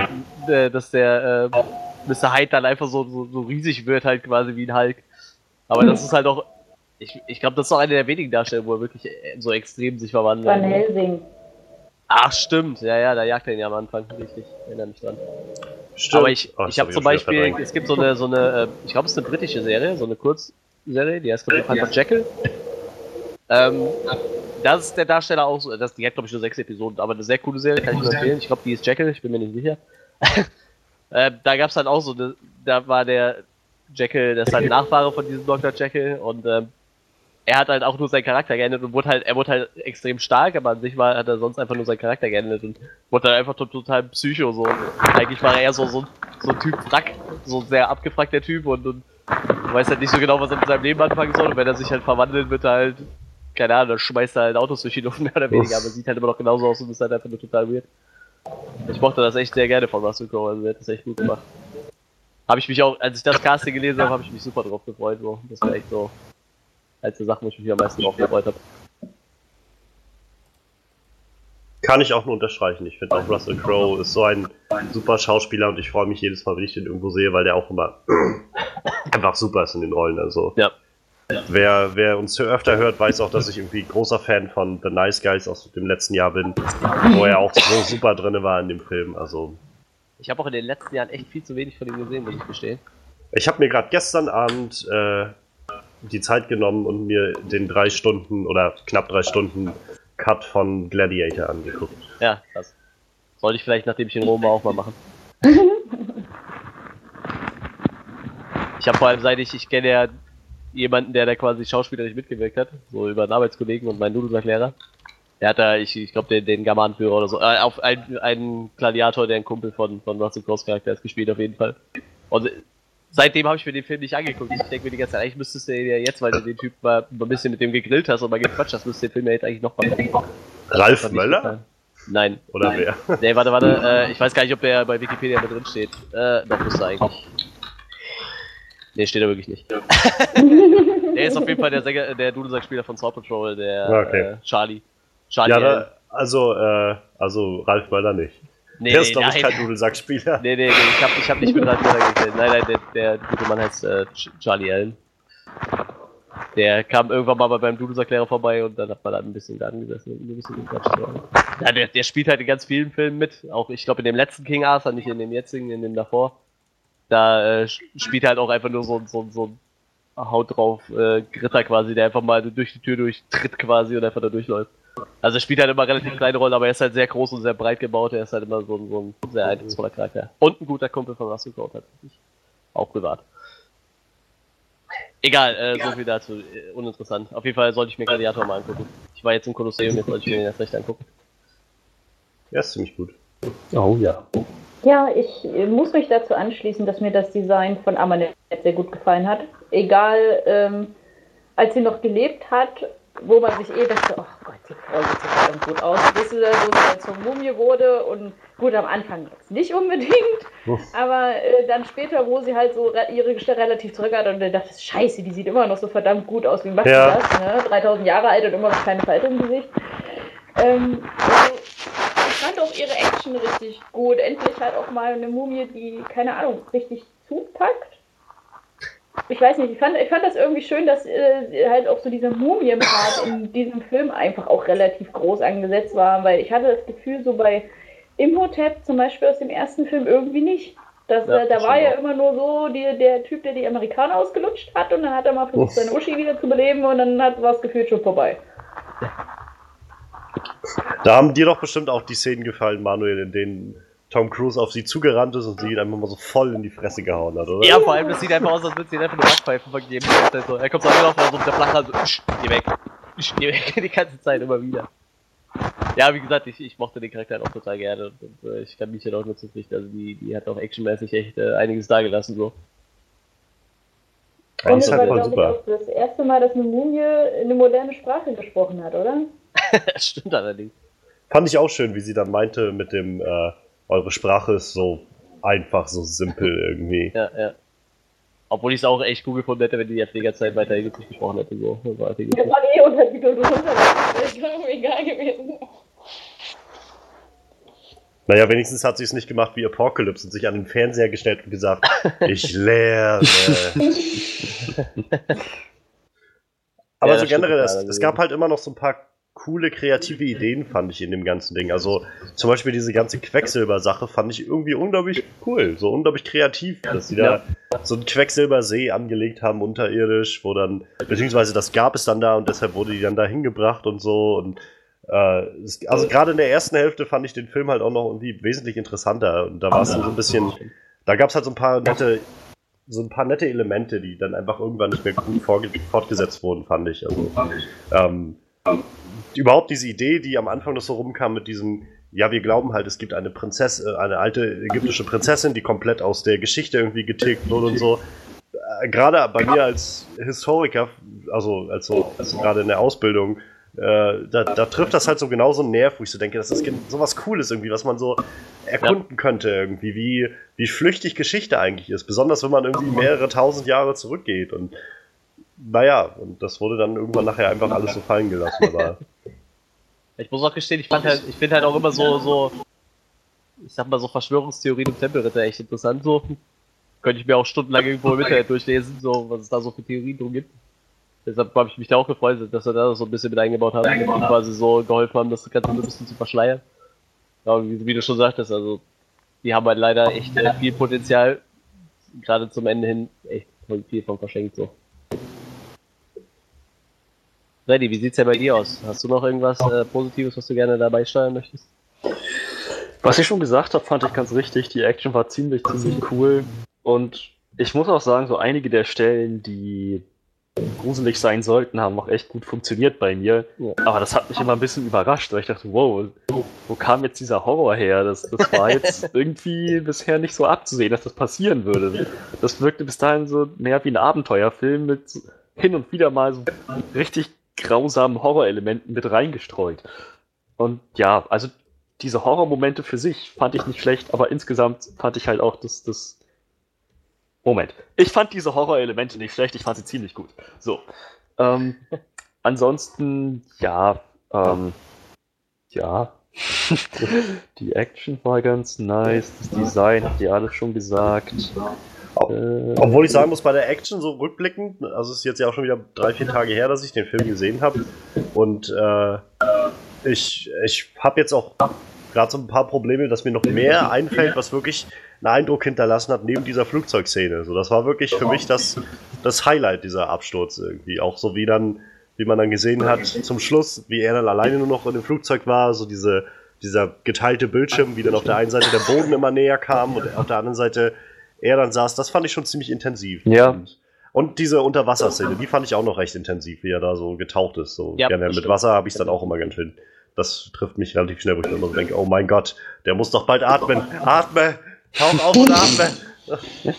äh, dass der äh, Mr. Hyde dann einfach so, so, so riesig wird, halt quasi wie ein Hulk. Aber das ist halt auch, ich, ich glaube, das ist auch eine der wenigen Darsteller, wo er wirklich äh, so extrem sich verwandelt. Van Helsing. Ach, stimmt, ja, ja, da jagt er ihn ja am Anfang, richtig, ich erinnere mich dran. Stimmt. Aber ich, Oh, ich habe hab zum Beispiel, es gibt so eine, so eine, äh, ich glaube, es ist eine britische Serie, so eine Kurzserie, die heißt, glaube ich, einfach Jekyll. Ähm, das ist der Darsteller auch, so- das, die hat, glaube ich, nur sechs Episoden, aber eine sehr coole Serie, kann ich nur empfehlen. Ich glaube, die ist Jekyll, ich bin mir nicht sicher. *laughs* äh, da gab es dann auch so, da war der Jekyll, das ist halt ein Nachfahre von diesem Dr. Jekyll und ähm, er hat halt auch nur seinen Charakter geändert und wurde halt, er wurde halt extrem stark, aber an sich war, hat er sonst einfach nur seinen Charakter geändert und wurde dann einfach to- total psycho so. Und eigentlich war er eher so, so, so ein Typ Frack, so ein sehr abgefragter Typ und, und weiß halt nicht so genau, was er mit seinem Leben anfangen soll und wenn er sich halt verwandelt, wird er halt, keine Ahnung, dann schmeißt er halt Autos durch die Luft *laughs* mehr oder weniger, aber sieht halt immer noch genauso aus und ist halt einfach nur total weird. Ich mochte das echt sehr gerne von Russell Crowe, also er hat das echt gut gemacht. Habe ich mich auch, als ich das Casting gelesen habe, habe ich mich super drauf gefreut. So. Das war echt so als die Sachen, wo ich mich am meisten drauf gefreut habe. Kann ich auch nur unterstreichen. Ich finde auch Russell Crowe ist so ein super Schauspieler und ich freue mich jedes Mal, wenn ich den irgendwo sehe, weil der auch immer *clears throat* einfach super ist in den Rollen. Also Ja. wer, wer uns hier öfter hört, weiß auch, dass ich irgendwie großer Fan von The Nice Guys aus dem letzten Jahr bin, wo er auch so super drin war in dem Film. Also Ich habe auch in den letzten Jahren echt viel zu wenig von ihm gesehen, muss ich gestehen. ich habe mir gerade gestern Abend äh, die Zeit genommen und mir den drei Stunden oder knapp drei Stunden Cut von Gladiator angeguckt. Ja, krass. Sollte ich vielleicht, nachdem ich in Rom war, auch mal machen. *laughs* ich habe vor allem, seit ich, ich kenne ja jemanden, der da quasi schauspielerisch mitgewirkt hat, so über einen Arbeitskollegen und meinen Nudelsack-Lehrer. Der hat da, ich, ich glaube, den, den Germanenführer oder so, äh, auf einen, einen Gladiator, der ein Kumpel von, von Russell Crowe's Charakter ist, gespielt auf jeden Fall. Und seitdem habe ich mir den Film nicht angeguckt. Ich denke mir die ganze Zeit, eigentlich müsstest du den ja jetzt, weil du den Typ mal ein bisschen mit dem gegrillt hast und mal gequatscht hast, müsstest du den Film ja jetzt eigentlich noch mal gucken. Ralf Möller? Nein. Oder Nein. wer? Nee, warte, warte. Äh, ich weiß gar nicht, ob der bei Wikipedia mit drin steht. Äh, doch müsste eigentlich. Nee, steht er wirklich nicht. *laughs* der ist auf jeden Fall der Sänger, der Dudelsack-Spieler von Saw Patrol, der Okay. äh, Charlie. Charlie. Ja, da, also, äh, also Ralf Möller nicht. Nee, der ist, glaube ich, kein Dudelsackspieler. Nee, nee, nee, ich hab, ich hab nicht mit Ralf Möller gezählt. Nein, nein, der, der gute Mann heißt äh, Ch- Charlie Allen. Der kam irgendwann mal bei- beim Dudelsack-Lehrer vorbei und dann hat man da ein bisschen da angesessen und ein bisschen gequatscht. Ja, der, der spielt halt in ganz vielen Filmen mit. Auch, ich glaube, in dem letzten King Arthur, nicht in dem jetzigen, in dem davor. Da äh, spielt er halt auch einfach nur so, so, so ein Haut drauf äh, Gritter quasi, der einfach mal durch die Tür durchtritt quasi und einfach da durchläuft. Also er spielt halt immer relativ kleine Rollen, aber er ist halt sehr groß und sehr breit gebaut. Er ist halt immer so, ein- so ein sehr eindrucksvoller Charakter. Und ein guter Kumpel von Russell Crowe tatsächlich. Auch privat. Egal, äh, so viel dazu. Äh, uninteressant. Auf jeden Fall sollte ich mir Gladiator mal angucken. Ich war jetzt im Kolosseum, jetzt sollte ich mir den erst recht angucken. Ja, ist ziemlich gut. Oh ja. Ja, ich äh, muss mich dazu anschließen, dass mir das Design von Amanette sehr gut gefallen hat. Egal, ähm, als sie noch gelebt hat, wo man sich eh dachte, oh Gott, die Frau sieht so verdammt gut aus, bis sie dann so zur Mumie wurde und gut, am Anfang jetzt nicht unbedingt, aber äh, dann später, wo sie halt so re ihre Gestalt relativ zurück hat und dann dachte scheiße, die sieht immer noch so verdammt gut aus, wie macht Ja. sie das, ne? 3000 Jahre alt und immer noch keine Falte im Gesicht. Ähm, also, ich fand auch ihre Action richtig gut. Endlich halt auch mal eine Mumie, die, keine Ahnung, richtig zupackt. Ich weiß nicht, ich fand, ich fand das irgendwie schön, dass äh, halt auch so dieser Mumien-Part in diesem Film einfach auch relativ groß angesetzt war, weil ich hatte das Gefühl, so bei Imhotep zum Beispiel aus dem ersten Film irgendwie nicht. Das, Ja, äh, da war ja auch. immer nur so die, der Typ, der die Amerikaner ausgelutscht hat und dann hat er mal versucht, seine Uschi wieder zu beleben und dann war es gefühlt schon vorbei. Da haben dir doch bestimmt auch die Szenen gefallen, Manuel, in denen Tom Cruise auf sie zugerannt ist und sie ihn einfach mal so voll in die Fresse gehauen hat, oder? Ja, vor allem, das sieht einfach aus, als würde sie ihnen einfach nur Backpfeifen vergeben. Die ganze Zeit so. Er kommt so angelaufen, also mit der Flache, so, "Sch, geh weg, Sch, geh weg, *laughs* die ganze Zeit immer wieder. Ja, wie gesagt, ich, ich mochte den Charakter halt auch total gerne und, und äh, ich kann mich ja auch nur zufrieden. Also die, die hat auch actionmäßig echt äh, einiges dagelassen so. Ja, Und ist halt voll super. auch das erste Mal, dass eine Mumie eine moderne Sprache gesprochen hat, oder? *laughs* Das stimmt allerdings. Fand ich auch schön, wie sie dann meinte mit dem, äh, eure Sprache ist so einfach, so simpel irgendwie. Ja, ja. Obwohl ich es auch echt cool gefunden hätte, wenn die jetzt die Zeit weiter Englisch gesprochen hätte. So. Das war eh Untertitel drunter. Das wäre mir egal gewesen. Naja, wenigstens hat sie es nicht gemacht wie Apocalypse und sich an den Fernseher gestellt und gesagt, *laughs* ich lerne. *laughs* Aber ja, so generell, es, es gab halt immer noch so ein paar coole kreative Ideen, fand ich in dem ganzen Ding. Also zum Beispiel diese ganze Quecksilber-Sache fand ich irgendwie unglaublich cool, so unglaublich kreativ, dass sie da so einen Quecksilbersee angelegt haben unterirdisch, wo dann, beziehungsweise das gab es dann da und deshalb wurde die dann da hingebracht und so. Und äh, also gerade in der ersten Hälfte fand ich den Film halt auch noch irgendwie wesentlich interessanter. Und da war es so ein bisschen, da gab es halt so ein paar nette so ein paar nette Elemente, die dann einfach irgendwann nicht mehr gut fortgesetzt wurden, fand ich. Also, ähm, überhaupt diese Idee, die am Anfang noch so rumkam mit diesem, ja, wir glauben halt, es gibt eine Prinzessin, äh, eine alte ägyptische Prinzessin, die komplett aus der Geschichte irgendwie getilgt wurde und so. Äh, gerade bei mir als Historiker, also als so, also gerade in der Ausbildung, äh, da, da, trifft das halt so genauso einen Nerv, wo ich so denke, das ist so was Cooles irgendwie, was man so erkunden ja. könnte irgendwie, wie, wie flüchtig Geschichte eigentlich ist. Besonders wenn man irgendwie mehrere tausend Jahre zurückgeht und naja, und das wurde dann irgendwann nachher einfach alles so fallen gelassen. Aber *laughs* ich muss auch gestehen, ich halt, ich finde halt auch immer so, so, ich sag mal so Verschwörungstheorien im Tempelritter echt interessant. So könnte ich mir auch stundenlang irgendwo im Internet durchlesen, so was es da so für Theorien drum gibt. Deshalb habe ich mich da auch gefreut, dass wir da so ein bisschen mit eingebaut haben und quasi so geholfen haben, das Ganze ein bisschen zu verschleiern. Ja, wie, wie, du schon sagtest, also die haben halt leider echt äh, viel Potenzial, gerade zum Ende hin echt viel von verschenkt so. Freddy, wie sieht's ja bei dir aus? Hast du noch irgendwas äh, Positives, was du gerne dabei steuern möchtest? Was ich schon gesagt habe, fand ich ganz richtig. Die Action war ziemlich, ziemlich cool. Und ich muss auch sagen, so einige der Stellen, die gruselig sein sollten, haben auch echt gut funktioniert bei mir. Ja. Aber das hat mich immer ein bisschen überrascht, weil ich dachte, wow, wo kam jetzt dieser Horror her? Das, das war jetzt *laughs* irgendwie bisher nicht so abzusehen, dass das passieren würde. Das wirkte bis dahin so mehr wie ein Abenteuerfilm mit hin und wieder mal so richtig grausamen Horrorelementen mit reingestreut. Und ja, also diese Horrormomente für sich fand ich nicht schlecht, aber insgesamt fand ich halt auch das, das Moment. Ich fand diese Horrorelemente nicht schlecht, ich fand sie ziemlich gut. So. Ähm, *laughs* ansonsten, ja, ähm, ja. *laughs* die Action war ganz nice, das Design habt ihr alles schon gesagt. Äh, Obwohl ich sagen muss, bei der Action so rückblickend, also es ist jetzt ja auch schon wieder drei, vier Tage her, dass ich den Film gesehen habe. Und äh, ich, ich habe jetzt auch gerade so ein paar Probleme, dass mir noch mehr einfällt, was wirklich einen Eindruck hinterlassen hat neben dieser Flugzeugszene. So, das war wirklich für mich das, das Highlight dieser Absturz irgendwie. Auch so wie dann, wie man dann gesehen hat zum Schluss, wie er dann alleine nur noch in dem Flugzeug war, so diese, dieser geteilte Bildschirm, wie dann auf der einen Seite der Boden immer näher kam und auf der anderen Seite er dann saß, das fand ich schon ziemlich intensiv. Ja. Und, und diese Unterwasserszene, die fand ich auch noch recht intensiv, wie er da so getaucht ist. So ja, gerne mit Wasser habe ich es dann auch immer ganz schön. Das trifft mich relativ schnell, wo ich dann immer so denke, oh mein Gott, der muss doch bald atmen. Atme! Tauch auf und atme! *laughs*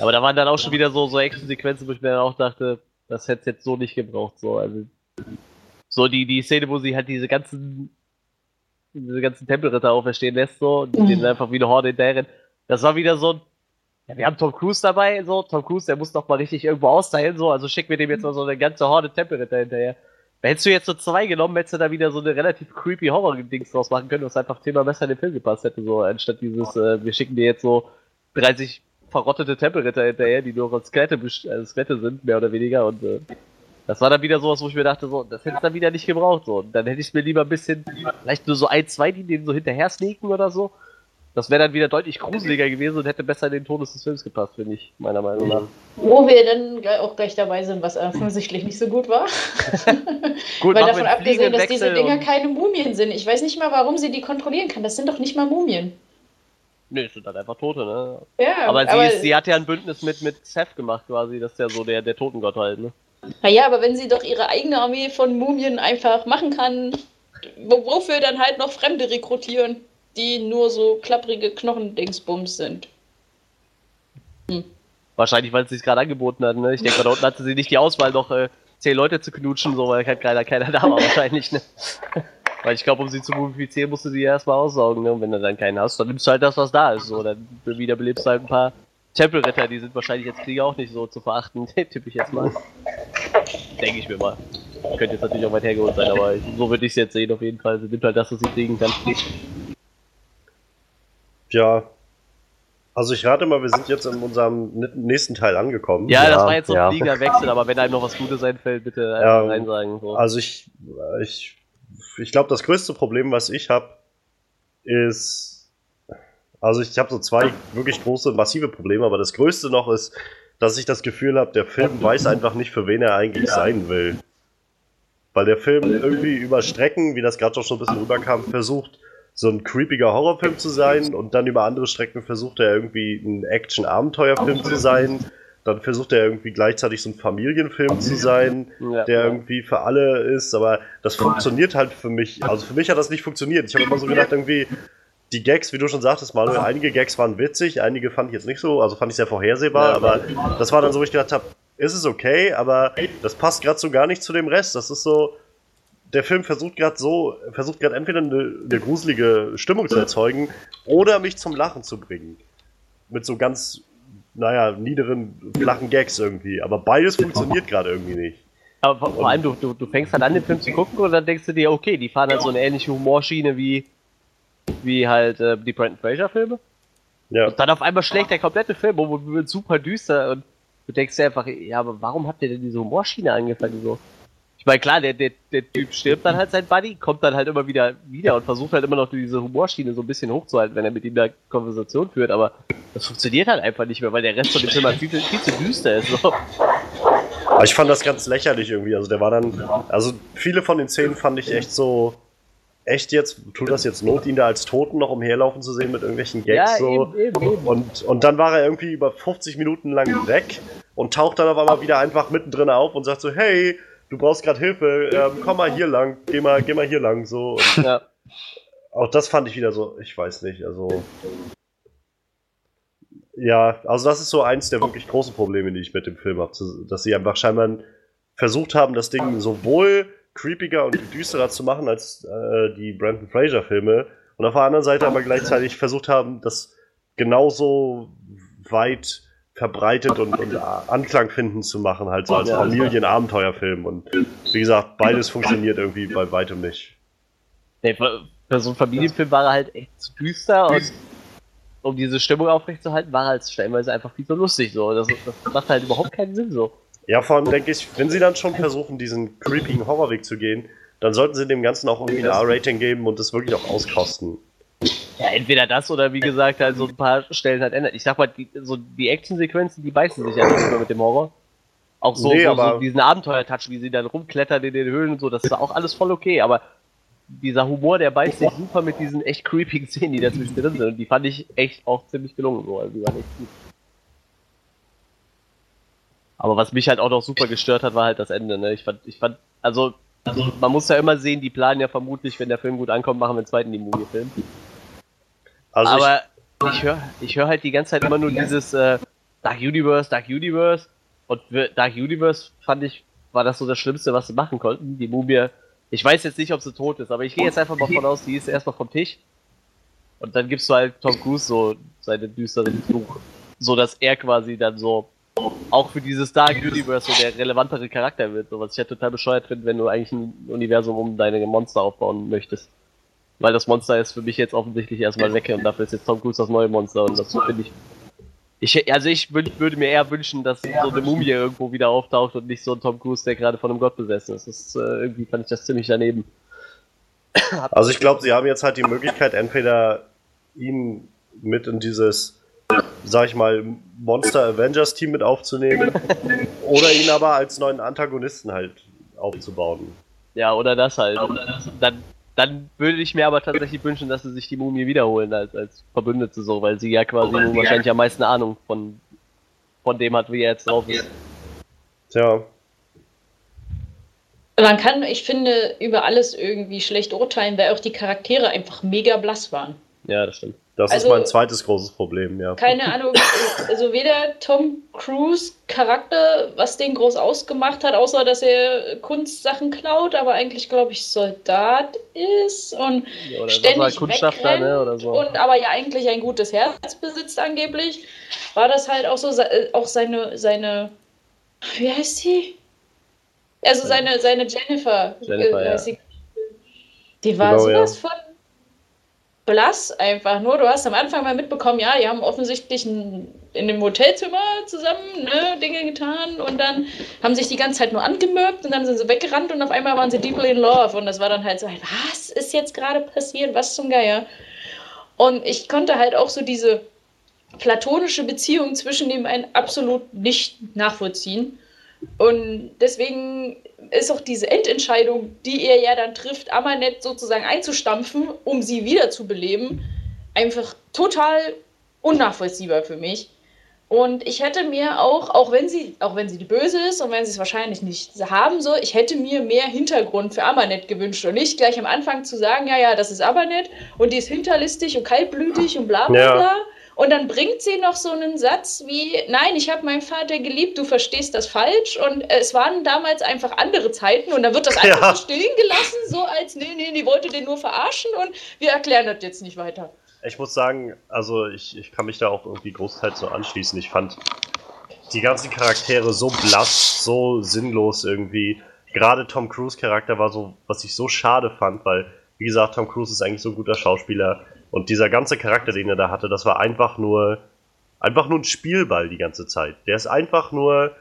Aber da waren dann auch schon wieder so, so Action-Sequenzen, wo ich mir dann auch dachte, das hätte es jetzt so nicht gebraucht. So, also, so die, die Szene, wo sie halt diese ganzen diese ganzen Tempelritter auferstehen lässt, so, und die mhm. einfach wie eine Horde hinterher Das war wieder so ein ja, wir haben Tom Cruise dabei, so. Tom Cruise, der muss doch mal richtig irgendwo austeilen, so. Also schick mir dem jetzt mal so eine ganze Horde Tempelritter hinterher. Hättest du jetzt so zwei genommen, hättest du da wieder so eine relativ creepy Horror-Dings draus machen können, was einfach Thema besser in den Film gepasst hätte, so. Anstatt dieses, äh, wir schicken dir jetzt so 30 verrottete Tempelritter hinterher, die nur als Skelette, äh, Skelette sind, mehr oder weniger, und, äh, das war dann wieder sowas, wo ich mir dachte, so, das hätte ich dann wieder nicht gebraucht, so. Und dann hätte ich mir lieber ein bisschen, vielleicht nur so ein, zwei, die denen so hinterher sneaken oder so. Das wäre dann wieder deutlich gruseliger gewesen und hätte besser in den Todes des Films gepasst, finde ich, meiner Meinung nach. Wo wir dann auch gleich dabei sind, was offensichtlich nicht so gut war. *laughs* gut, Weil davon abgesehen, dass diese Dinger keine Mumien sind. Ich weiß nicht mal, warum sie die kontrollieren kann. Das sind doch nicht mal Mumien. Nö, nee, sind halt einfach Tote, ne? Ja, aber, sie, aber ist, sie hat ja ein Bündnis mit, mit Seth gemacht quasi, das ist ja so der, der Totengott halt, ne? Naja, aber wenn sie doch ihre eigene Armee von Mumien einfach machen kann, wofür dann halt noch Fremde rekrutieren? Die nur so klapprige Knochendingsbums sind. Hm. Wahrscheinlich, weil es sich gerade angeboten hat. Ne? Ich denke, da unten hatte sie nicht die Auswahl, noch äh, zehn Leute zu knutschen, so weil halt keiner, keiner da war *laughs* wahrscheinlich. Ne? Weil ich glaube, um sie zu mumifizieren, musst du sie erstmal aussaugen, ne? Und wenn du dann keinen hast, dann nimmst du halt das, was da ist. So, dann wiederbelebst du halt ein paar Tempelritter, die sind wahrscheinlich jetzt Krieger auch nicht so zu verachten, *laughs* tippe ich jetzt mal. Denke ich mir mal. Könnte jetzt natürlich auch weit hergeholt sein, aber so würde ich es jetzt sehen auf jeden Fall. Sie nimmt halt das, was sie kriegen kann. Ja. Also ich rate mal, wir sind jetzt in unserem nächsten Teil angekommen. Ja, das war jetzt so ein ja. fliegender Wechsel, aber wenn einem noch was Gutes einfällt, bitte einfach ja, rein sagen. So. Also ich, ich, ich glaube, das größte Problem, was ich habe, ist, also ich habe so zwei wirklich große, massive Probleme, aber das größte noch ist, dass ich das Gefühl habe, der Film weiß einfach nicht, für wen er eigentlich sein will. Weil der Film irgendwie über Strecken, wie das gerade schon ein bisschen rüberkam, versucht, so ein creepiger Horrorfilm zu sein und dann über andere Strecken versucht er irgendwie ein Action-Abenteuerfilm zu sein. Dann versucht er irgendwie gleichzeitig so ein Familienfilm zu sein, der irgendwie für alle ist, aber das funktioniert halt für mich. Also für mich hat das nicht funktioniert. Ich habe immer so gedacht, irgendwie, die Gags, wie du schon sagtest, Manuel, einige Gags waren witzig, einige fand ich jetzt nicht so, also fand ich sehr vorhersehbar, aber das war dann so, wo ich gedacht habe, ist es okay, aber das passt gerade so gar nicht zu dem Rest. Das ist so, der Film versucht gerade so, versucht gerade entweder eine, eine, gruselige Stimmung zu erzeugen oder mich zum Lachen zu bringen. Mit so ganz, naja, niederen, flachen Gags irgendwie. Aber beides funktioniert gerade irgendwie nicht. Aber vor, vor allem, du, du, du fängst halt an, den Film zu gucken und dann denkst du dir, okay, die fahren halt so eine ähnliche Humorschiene wie, wie halt äh, die Brandon Fraser-Filme. Ja. Und dann auf einmal schlägt der komplette Film um und wird super düster und du denkst dir einfach, ja, aber warum habt ihr denn diese Humorschiene angefangen so? Ich meine, klar, der, der, der Typ stirbt dann halt sein Buddy, kommt dann halt immer wieder wieder und versucht halt immer noch diese Humorschiene so ein bisschen hochzuhalten, wenn er mit ihm da Konversation führt, aber das funktioniert halt einfach nicht mehr, weil der Rest von dem Film halt viel, viel zu düster ist. So. Aber ich fand das ganz lächerlich irgendwie. Also der war dann, also viele von den Szenen fand ich echt so, echt jetzt, tut das jetzt Not, ihn da als Toten noch umherlaufen zu sehen mit irgendwelchen Gags ja, so. Eben, eben, eben. Und, und dann war er irgendwie über 50 Minuten lang weg und taucht dann auf einmal wieder einfach mittendrin auf und sagt so, hey, du brauchst gerade Hilfe, ähm, komm mal hier lang, geh mal, geh mal hier lang, so. Und ja. Auch das fand ich wieder so, ich weiß nicht, also. Ja, also das ist so eins der wirklich großen Probleme, die ich mit dem Film habe, dass sie einfach scheinbar versucht haben, das Ding sowohl creepiger und düsterer zu machen als äh, die Brandon Fraser Filme und auf der anderen Seite aber gleichzeitig versucht haben, das genauso weit verbreitet und, und *laughs* Anklang finden zu machen, halt so als Familienabenteuerfilm. Und wie gesagt, beides funktioniert irgendwie bei weitem nicht. Nee, für so einen Familienfilm war er halt echt zu düster und um diese Stimmung aufrechtzuerhalten, war er halt stellenweise einfach viel zu lustig. So. Das, das macht halt überhaupt keinen Sinn so. Ja, vor allem denke ich, wenn sie dann schon versuchen, diesen creepigen Horrorweg zu gehen, dann sollten sie dem Ganzen auch irgendwie ein R-Rating geben und das wirklich auch auskosten. Ja, entweder das oder wie gesagt, halt so ein paar Stellen halt ändert. Ich sag mal, die, so die Actionsequenzen, die beißen sich ja nicht mehr mit dem Horror. Auch so, nee, so, so diesen Abenteuer-Touch, wie sie dann rumklettern in den Höhlen und so, das ist auch alles voll okay, aber dieser Humor, der beißt sich super mit diesen echt creepigen Szenen, die dazwischen drin sind. Und die fand ich echt auch ziemlich gelungen, so. Also die waren echt gut. Aber was mich halt auch noch super gestört hat, war halt das Ende, ne? Ich fand, ich fand, also, also man muss ja immer sehen, die planen ja vermutlich, wenn der Film gut ankommt, machen wir einen zweiten die Mumie-Film. Also Aber ich, ich höre ich hör halt die ganze Zeit immer nur dieses äh, Dark Universe, Dark Universe. Und Dark Universe fand ich, war das so das Schlimmste, was sie machen konnten. Die Mumie, ich weiß jetzt nicht, ob sie tot ist, aber ich gehe jetzt einfach mal von aus, die ist erstmal vom Tisch. Und dann gibst du halt Tom Cruise so seine düsteren Fluch. So dass er quasi dann so auch für dieses Dark Universe so der relevantere Charakter wird. So was ich ja total bescheuert finde, wenn du eigentlich ein Universum um deine Monster aufbauen möchtest. Weil das Monster ist für mich jetzt offensichtlich erstmal weg und dafür ist jetzt Tom Cruise das neue Monster und das finde ich. Ich, also ich würde mir eher wünschen, dass so eine Mumie irgendwo wieder auftaucht und nicht so ein Tom Cruise, der gerade von einem Gott besessen ist. Das ist äh, irgendwie fand ich das ziemlich daneben. *coughs* Also ich glaube, sie haben jetzt halt die Möglichkeit, entweder ihn mit in dieses, sag ich mal, Monster Avengers Team mit aufzunehmen oder ihn aber als neuen Antagonisten halt aufzubauen. Ja, oder das halt. Dann dann würde ich mir aber tatsächlich wünschen, dass sie sich die Mumie wiederholen als, als Verbündete so, weil sie ja quasi nun wahrscheinlich am meisten Ahnung von, von dem hat, wie er jetzt drauf ist. Tja. Man kann, ich finde, über alles irgendwie schlecht urteilen, weil auch die Charaktere einfach mega blass waren. Ja, das stimmt. Das Also- ist mein zweites großes Problem, ja. Keine *laughs* Ahnung, also weder Tom Cruise Charakter, was den groß ausgemacht hat, außer dass er Kunstsachen klaut, aber eigentlich glaube ich Soldat ist und Ja, Oder ständig war Kundschafter, ne? Oder so. und aber ja eigentlich ein gutes Herz besitzt angeblich, war das halt auch so äh, auch seine seine wie heißt sie? Also seine seine Jennifer, Jennifer, äh, ja. sie. die war Genau, ja. sowas von blass einfach nur. Du hast am Anfang mal mitbekommen, ja, die haben offensichtlich ein, in dem Hotelzimmer zusammen ne, Dinge getan und dann haben sich die ganze Zeit nur angemöbt und dann sind sie weggerannt und auf einmal waren sie deeply in love und das war dann halt so, was ist jetzt gerade passiert, was zum Geier? Und ich konnte halt auch so diese platonische Beziehung zwischen dem einen absolut nicht nachvollziehen. Und deswegen ist auch diese Endentscheidung, die er ja dann trifft, Amanet sozusagen einzustampfen, um sie wiederzubeleben, einfach total unnachvollziehbar für mich. Und ich hätte mir auch, auch wenn sie, auch wenn sie die Böse ist und wenn sie es wahrscheinlich nicht haben soll, ich hätte mir mehr Hintergrund für Amanet gewünscht und nicht gleich am Anfang zu sagen, ja, ja, das ist Amanet und die ist hinterlistig und kaltblütig und bla bla Ja. Und dann bringt sie noch so einen Satz wie, nein, ich habe meinen Vater geliebt, du verstehst das falsch. Und es waren damals einfach andere Zeiten und dann wird das *laughs* einfach Ja. so stehen gelassen, so als, nee, nee, die wollte den nur verarschen und wir erklären das jetzt nicht weiter. Ich muss sagen, also ich, ich kann mich da auch irgendwie großteils so anschließen. Ich fand die ganzen Charaktere so blass, so sinnlos irgendwie. Gerade Tom Cruise Charakter war so, was ich so schade fand, weil, wie gesagt, Tom Cruise ist eigentlich so ein guter Schauspieler. Und dieser ganze Charakter, den er da hatte, das war einfach nur, einfach nur ein Spielball die ganze Zeit. Der ist einfach nur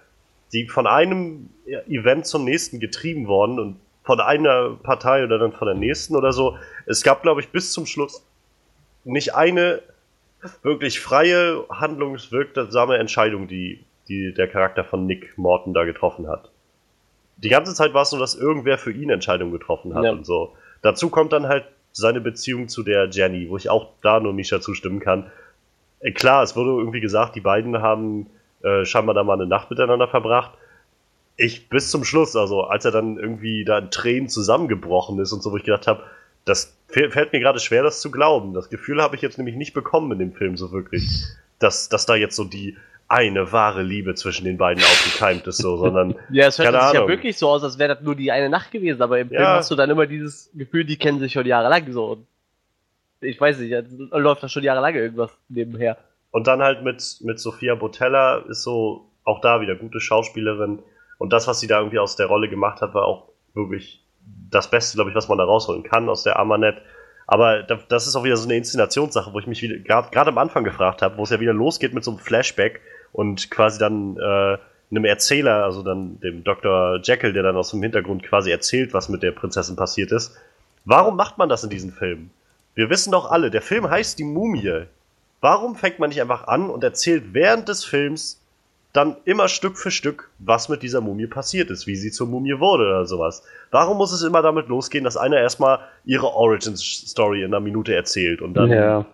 die von einem Event zum nächsten getrieben worden und von einer Partei oder dann von der nächsten oder so. Es gab, glaube ich, bis zum Schluss nicht eine wirklich freie, handlungswirksame Entscheidung, die, die der Charakter von Nick Morton da getroffen hat. Die ganze Zeit war es so, dass irgendwer für ihn Entscheidungen getroffen hat Ja. und so. Dazu kommt dann halt seine Beziehung zu der Jenny, wo ich auch da nur Misha zustimmen kann. Äh, klar, es wurde irgendwie gesagt, die beiden haben äh, scheinbar da mal eine Nacht miteinander verbracht. Ich bis zum Schluss, also als er dann irgendwie da in Tränen zusammengebrochen ist und so, wo ich gedacht habe, das fäll- fällt mir gerade schwer, das zu glauben. Das Gefühl habe ich jetzt nämlich nicht bekommen in dem Film so wirklich, dass, dass da jetzt so die eine wahre Liebe zwischen den beiden aufgekeimt ist, so, *laughs* sondern Ja, es hört sich ja wirklich so aus, als wäre das nur die eine Nacht gewesen, aber im Film Ja. hast du dann immer dieses Gefühl, die kennen sich schon jahrelang so. Ich weiß nicht, läuft da schon jahrelang irgendwas nebenher. Und dann halt mit, mit Sophia Botella ist so auch da wieder gute Schauspielerin. Und das, was sie da irgendwie aus der Rolle gemacht hat, war auch wirklich das Beste, glaube ich, was man da rausholen kann aus der Amanet. Aber da- das ist auch wieder so eine Inszenationssache, wo ich mich gerade am Anfang gefragt habe, wo es ja wieder losgeht mit so einem Flashback und quasi dann äh, einem Erzähler, also dann dem Dr. Jekyll, der dann aus dem Hintergrund quasi erzählt, was mit der Prinzessin passiert ist. Warum macht man das in diesen Filmen? Wir wissen doch alle, der Film heißt die Mumie. Warum fängt man nicht einfach an und erzählt während des Films dann immer Stück für Stück, was mit dieser Mumie passiert ist, wie sie zur Mumie wurde oder sowas? Warum muss es immer damit losgehen, dass einer erstmal ihre Origin-Story in einer Minute erzählt und dann. ja.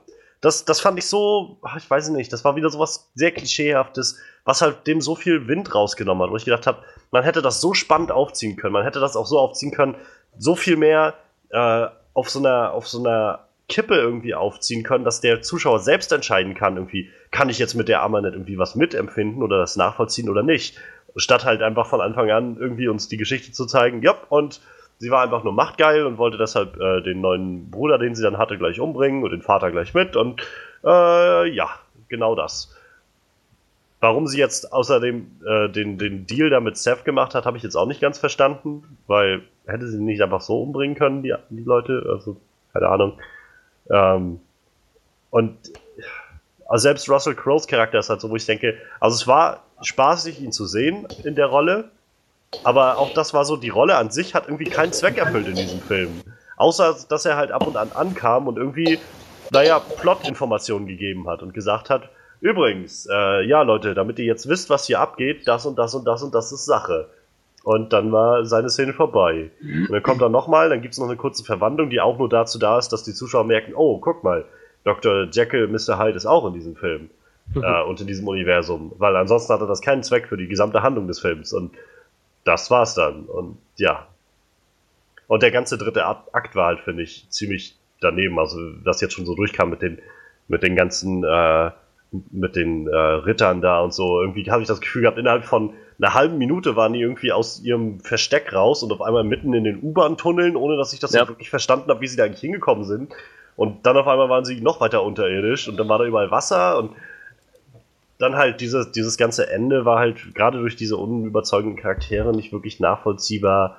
Das, das fand ich so, ich weiß nicht, das war wieder sowas sehr Klischeehaftes, was halt dem so viel Wind rausgenommen hat, wo ich gedacht habe, man hätte das so spannend aufziehen können, man hätte das auch so aufziehen können, so viel mehr äh, auf so einer, auf so einer Kippe irgendwie aufziehen können, dass der Zuschauer selbst entscheiden kann, irgendwie, kann ich jetzt mit der Amanet irgendwie was mitempfinden oder das nachvollziehen oder nicht. Statt halt einfach von Anfang an irgendwie uns die Geschichte zu zeigen, ja, und sie war einfach nur machtgeil und wollte deshalb äh, den neuen Bruder, den sie dann hatte, gleich umbringen und den Vater gleich mit und äh, ja, genau das. Warum sie jetzt außerdem äh, den, den Deal da mit Seth gemacht hat, habe ich jetzt auch nicht ganz verstanden, weil hätte sie nicht einfach so umbringen können, die, die Leute, also keine Ahnung. Ähm, und also selbst Russell Crowes Charakter ist halt so, wo ich denke, also es war spaßig, ihn zu sehen in der Rolle, aber auch das war so, die Rolle an sich hat irgendwie keinen Zweck erfüllt in diesem Film. Außer, dass er halt ab und an ankam und irgendwie, naja, Plot-Informationen gegeben hat und gesagt hat, übrigens, äh, ja Leute, damit ihr jetzt wisst, was hier abgeht, das und das und das und das ist Sache. Und dann war seine Szene vorbei. Und dann kommt er nochmal, dann gibt es noch eine kurze Verwandlung, die auch nur dazu da ist, dass die Zuschauer merken, oh, guck mal, Dr. Jekyll, Mr. Hyde ist auch in diesem Film. äh, und in diesem Universum. Weil ansonsten hatte das keinen Zweck für die gesamte Handlung des Films. Und das war's dann. Und ja. Und der ganze dritte Akt Akt war halt, finde ich, ziemlich daneben. Also das jetzt schon so durchkam mit den, mit den ganzen, äh, mit den äh, Rittern da und so. Irgendwie habe ich das Gefühl gehabt, innerhalb von einer halben Minute waren die irgendwie aus ihrem Versteck raus und auf einmal mitten in den U-Bahn-Tunneln, ohne dass ich das ja. wirklich verstanden habe, wie sie da eigentlich hingekommen sind. Und dann auf einmal waren sie noch weiter unterirdisch und dann war da überall Wasser und dann halt dieses, dieses ganze Ende war halt gerade durch diese unüberzeugenden Charaktere nicht wirklich nachvollziehbar.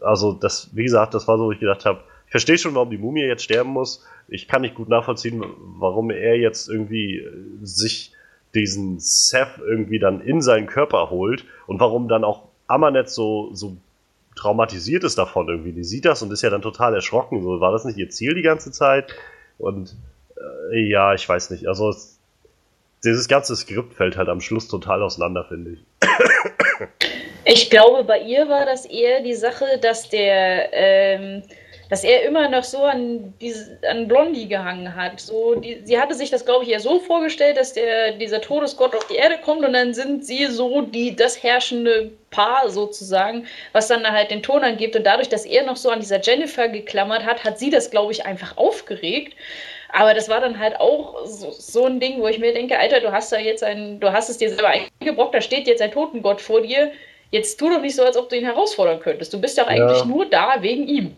Also das, wie gesagt, das war so, wo ich gedacht habe, ich verstehe schon, warum die Mumie jetzt sterben muss. Ich kann nicht gut nachvollziehen, warum er jetzt irgendwie sich diesen Seth irgendwie dann in seinen Körper holt und warum dann auch Amanet so, so traumatisiert ist davon irgendwie. Die sieht das und ist ja dann total erschrocken. So, war das nicht ihr Ziel die ganze Zeit? Und äh, ja, ich weiß nicht. Also dieses ganze Skript fällt halt am Schluss total auseinander, finde ich. Ich glaube, bei ihr war das eher die Sache, dass der ähm, dass er immer noch so an, diese, an Blondie gehangen hat. So, die, sie hatte sich das, glaube ich, eher so vorgestellt, dass der, dieser Todesgott auf die Erde kommt und dann sind sie so die, das herrschende Paar sozusagen, was dann halt den Ton angibt. Und dadurch, dass er noch so an dieser Jennifer geklammert hat, hat sie das, glaube ich, einfach aufgeregt. Aber das war dann halt auch so, so, ein Ding, wo ich mir denke, Alter, du hast da jetzt ein, du hast es dir selber eingebrockt, da steht jetzt ein Totengott vor dir. Jetzt tu doch nicht so, als ob du ihn herausfordern könntest. Du bist doch eigentlich ja. nur da wegen ihm.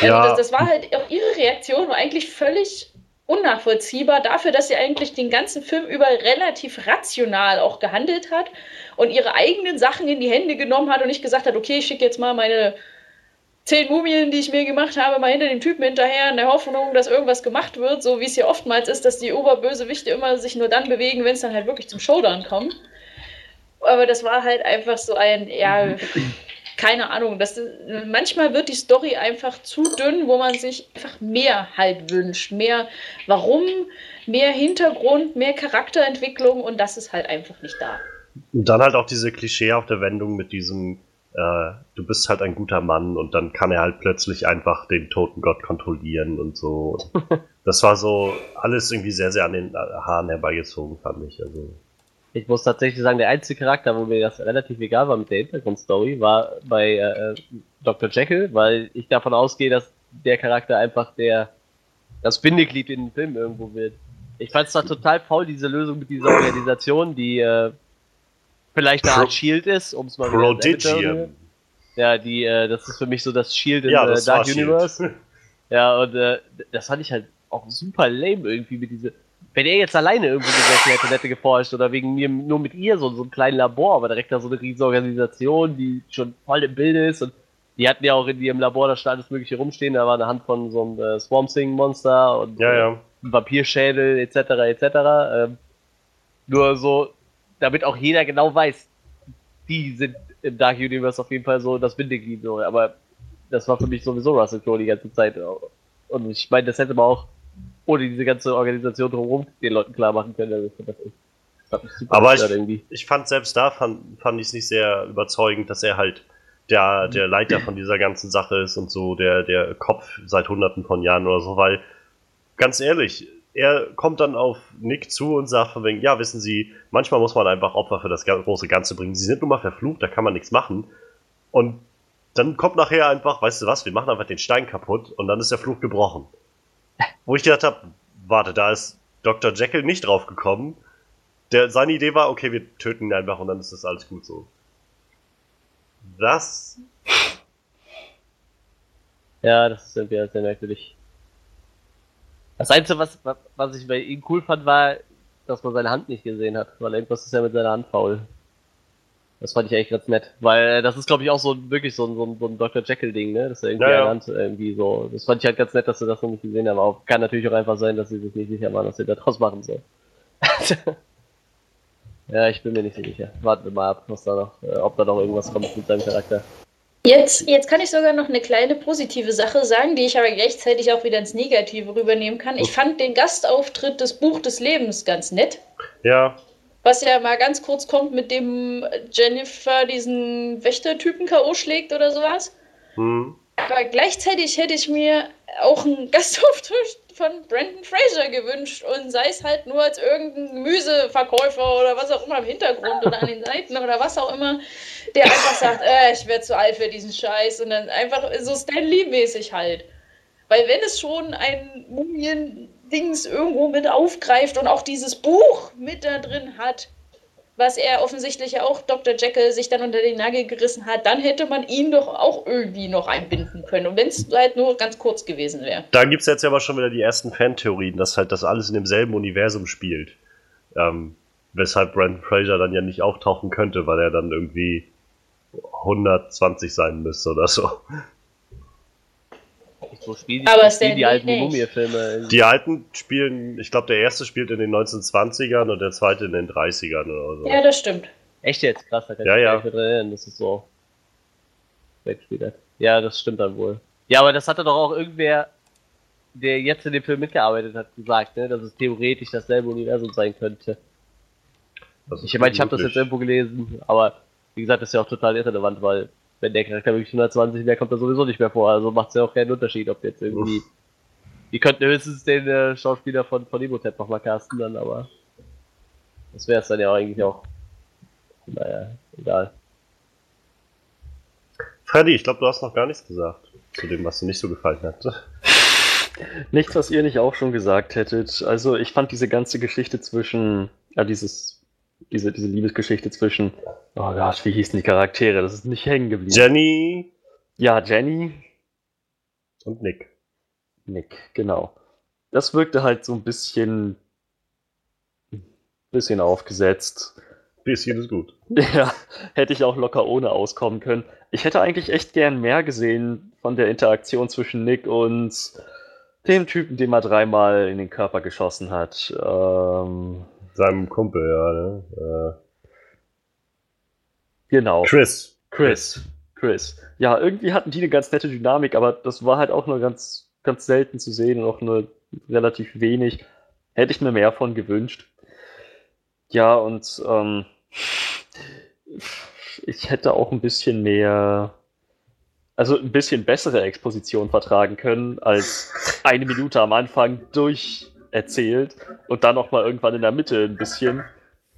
Also ja. das, das war halt auch ihre Reaktion war eigentlich völlig unnachvollziehbar dafür, dass sie eigentlich den ganzen Film über relativ rational auch gehandelt hat und ihre eigenen Sachen in die Hände genommen hat und nicht gesagt hat, okay, ich schicke jetzt mal meine zehn Mumien, die ich mir gemacht habe, mal hinter den Typen hinterher in der Hoffnung, dass irgendwas gemacht wird, so wie es ja oftmals ist, dass die Oberbösewichte immer sich nur dann bewegen, wenn es dann halt wirklich zum Showdown kommt. Aber das war halt einfach so ein, ja, keine Ahnung, das, manchmal wird die Story einfach zu dünn, wo man sich einfach mehr halt wünscht. Mehr warum, mehr Hintergrund, mehr Charakterentwicklung und das ist halt einfach nicht da. Und dann halt auch diese Klischee auf der Wendung mit diesem, äh, du bist halt ein guter Mann und dann kann er halt plötzlich einfach den toten Gott kontrollieren und so. *laughs* Das war so alles irgendwie sehr, sehr an den Haaren herbeigezogen, fand ich. Also. Ich muss tatsächlich sagen, der einzige Charakter, wo mir das relativ egal war mit der Hintergrundstory, war bei äh, Dr. Jekyll, weil ich davon ausgehe, dass der Charakter einfach der das Bindeglied in den Film irgendwo wird. Ich fand es da total faul, diese Lösung mit dieser Organisation, die äh, vielleicht eine Art Shield ist, um es mal Prodigium. Ja, die, äh, das ist für mich so das Shield in ja, äh, Dark Universe. Shield. *laughs* Ja, und äh, das fand ich halt auch super lame irgendwie mit diese wenn er jetzt alleine irgendwo gesessen hätte, hätte geforscht oder wegen mir nur mit ihr so, so ein kleines Labor, aber direkt da so eine riesige Organisation, die schon voll im Bilde ist und die hatten ja auch in ihrem Labor da stand alles mögliche rumstehen, da war eine Hand von so einem äh, Swamp Thing Monster und ja, ja. ein Vampirschädel etc. etc. Ähm, nur so, damit auch jeder genau weiß, die sind im Dark Universe auf jeden Fall so das Bindeglied so, aber das war für mich sowieso Russell Crowe die ganze Zeit und ich meine, das hätte man auch ohne diese ganze Organisation drumherum den Leuten klar machen können. Das ist, Aber ich, ich fand selbst da fand, fand ich es nicht sehr überzeugend, dass er halt der, der Leiter von dieser ganzen Sache ist und so der, der Kopf seit hunderten von Jahren oder so, weil ganz ehrlich, er kommt dann auf Nick zu und sagt von wegen, ja, wissen Sie, manchmal muss man einfach Opfer für das große Ganze bringen. Sie sind nun mal verflucht, da kann man nichts machen. Und dann kommt nachher einfach, weißt du was, wir machen einfach den Stein kaputt und dann ist der Fluch gebrochen. Wo ich gedacht habe, warte, da ist Dr. Jekyll nicht drauf gekommen. Der, seine Idee war, okay, wir töten ihn einfach und dann ist das alles gut so. Das. Ja, das ist irgendwie sehr merkwürdig. Das Einzige, was, was ich bei ihm cool fand, war, dass man seine Hand nicht gesehen hat, weil irgendwas ist ja mit seiner Hand faul. Das fand ich eigentlich ganz nett, weil äh, das ist, glaube ich, auch so wirklich so ein, so ein, so ein Dr. Jekyll-Ding, ne? Das ist ja irgendwie ja, ja. irgendwie so. Das fand ich halt ganz nett, dass sie das noch nicht gesehen haben. Aber kann natürlich auch einfach sein, dass sie sich nicht sicher waren, was sie da draus machen soll. *laughs* ja, ich bin mir nicht so sicher. Warten wir mal ab, was da noch, äh, ob da noch irgendwas kommt mit seinem Charakter. Jetzt, jetzt kann ich sogar noch eine kleine positive Sache sagen, die ich aber gleichzeitig auch wieder ins Negative rübernehmen kann. Ich fand den Gastauftritt des Buch des Lebens ganz nett. Ja was ja mal ganz kurz kommt, mit dem Jennifer diesen Wächtertypen K.O. schlägt oder sowas. Mhm. Aber gleichzeitig hätte ich mir auch einen *laughs* Gastauftritt von Brandon Fraser gewünscht und sei es halt nur als irgendein Gemüseverkäufer oder was auch immer im Hintergrund oder an den Seiten oder was auch immer, der einfach sagt, äh, ich werde zu alt für diesen Scheiß und dann einfach so Stan Lee-mäßig halt. Weil wenn es schon ein Mumien-Dings irgendwo mit aufgreift und auch dieses Buch mit da drin hat, was er offensichtlich auch Dr. Jekyll sich dann unter den Nagel gerissen hat, dann hätte man ihn doch auch irgendwie noch einbinden können. Und wenn es halt nur ganz kurz gewesen wäre. Da gibt es jetzt aber schon wieder die ersten Fantheorien, dass halt das alles in demselben Universum spielt. Ähm, weshalb Brandon Fraser dann ja nicht auftauchen könnte, weil er dann irgendwie 120 sein müsste oder so. So spielen Aber die, Stan spielen die alten. Mumie-Filme. Die alten spielen, ich glaube, der erste spielt in den 1920ern und der zweite in den 30ern oder so. Ja, das stimmt. Echt jetzt? Krass, da kann Ja, ich ja. mich nicht mehr dran erinnern, dass es so weggespielt hat. Ja, das stimmt dann wohl. Ja, aber das hatte doch auch irgendwer, der jetzt in dem Film mitgearbeitet hat, gesagt, ne, dass es theoretisch dasselbe Universum sein könnte. Ich meine, ich habe das jetzt irgendwo gelesen, aber wie gesagt, das ist ja auch total irrelevant, weil wenn der Charakter wirklich 120 wäre, kommt er sowieso nicht mehr vor. Also macht es ja auch keinen Unterschied, ob jetzt irgendwie. Die könnten höchstens den äh, Schauspieler von, von Imhotep nochmal casten, dann, aber. Das wäre es dann ja eigentlich auch. Naja, egal. Freddy, ich glaube, du hast noch gar nichts gesagt zu dem, was dir nicht so gefallen hat. *laughs* Nichts, was ihr nicht auch schon gesagt hättet. Also ich fand diese ganze Geschichte zwischen, ja, dieses, diese, diese Liebesgeschichte zwischen, oh Gott, wie hießen die Charaktere? Das ist nicht hängen geblieben. Jenny ja, Jenny, und Nick. Nick, genau. Das wirkte halt so ein bisschen, bisschen aufgesetzt. Bisschen ist gut. *laughs* Ja, hätte ich auch locker ohne auskommen können. Ich hätte eigentlich echt gern mehr gesehen von der Interaktion zwischen Nick und dem Typen, den man dreimal in den Körper geschossen hat. Ähm, Seinem Kumpel, ja, ne? genau. Äh, Chris. Chris. Chris. Ja, irgendwie hatten die eine ganz nette Dynamik, aber das war halt auch nur ganz, ganz selten zu sehen und auch nur relativ wenig. Hätte ich mir mehr von gewünscht. Ja, und ähm, ich hätte auch ein bisschen mehr, also ein bisschen bessere Exposition vertragen können, als eine Minute am Anfang durcherzählt und dann noch mal irgendwann in der Mitte ein bisschen,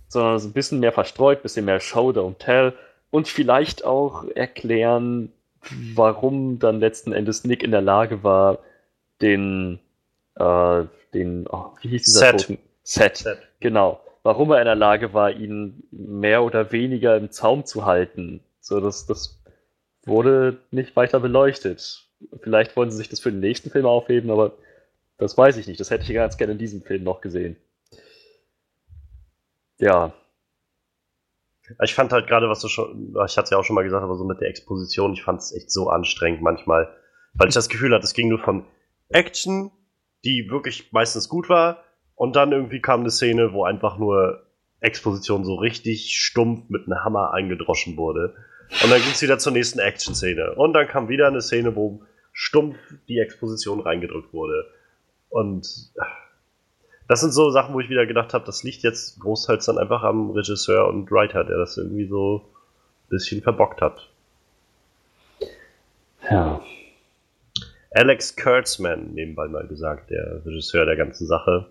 sondern so ein bisschen mehr verstreut, ein bisschen mehr Show, don't tell und vielleicht auch erklären, warum dann letzten Endes Nick in der Lage war, den, äh, den, oh, wie hieß dieser. Toten? Set. Seth. Genau. Warum er in der Lage war, ihn mehr oder weniger im Zaum zu halten. So, das, das wurde nicht weiter beleuchtet. Vielleicht wollen sie sich das für den nächsten Film aufheben, aber das weiß ich nicht. Das hätte ich ganz gerne in diesem Film noch gesehen. Ja, Ich fand halt gerade, was du schon, ich hatte es ja auch schon mal gesagt, aber so mit der Exposition, ich fand es echt so anstrengend manchmal, weil ich das Gefühl hatte, es ging nur von Action, die wirklich meistens gut war, und dann irgendwie kam eine Szene, wo einfach nur Exposition so richtig stumpf mit einem Hammer eingedroschen wurde. Und dann ging es wieder zur nächsten Action-Szene. Und dann kam wieder eine Szene, wo stumpf die Exposition reingedrückt wurde. Und das sind so Sachen, wo ich wieder gedacht habe, das liegt jetzt großteils dann einfach am Regisseur und Writer, der das irgendwie so ein bisschen verbockt hat. ja. Alex Kurtzman, nebenbei mal gesagt, der Regisseur der ganzen Sache,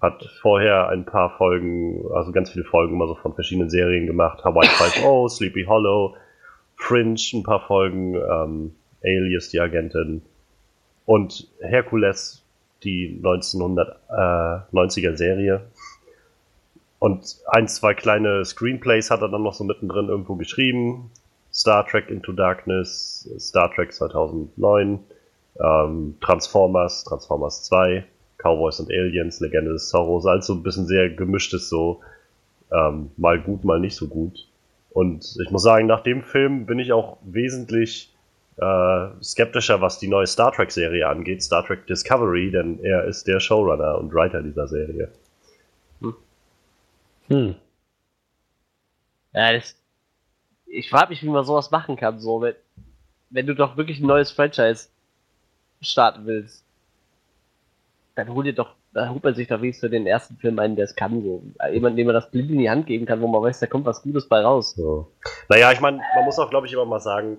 hat vorher ein paar Folgen, also ganz viele Folgen immer so von verschiedenen Serien gemacht. Hawaii 5.0, Sleepy Hollow, Fringe, ein paar Folgen, ähm, Alias, die Agentin und Hercules, die 1990er Serie. Und ein, zwei kleine Screenplays hat er dann noch so mittendrin irgendwo geschrieben. Star Trek Into Darkness, Star Trek 2009, ähm, Transformers, Transformers 2, Cowboys und Aliens, Legende des Zorros, also ein bisschen sehr gemischtes so, ähm, mal gut, mal nicht so gut. Und ich muss sagen, nach dem Film bin ich auch wesentlich äh, skeptischer, was die neue Star Trek-Serie angeht, Star Trek Discovery, denn er ist der Showrunner und Writer dieser Serie. Hm. Ja, das, ich frage mich, wie man sowas machen kann, so, wenn, wenn du doch wirklich ein neues Franchise starten willst, dann hol dir doch, dann holt man sich doch wenigstens für den ersten Film einen, der es kann, so. Jemand, dem man das blind in die Hand geben kann, wo man weiß, da kommt was Gutes bei raus. So. Naja, ich meine, man muss auch, glaube ich, immer mal sagen,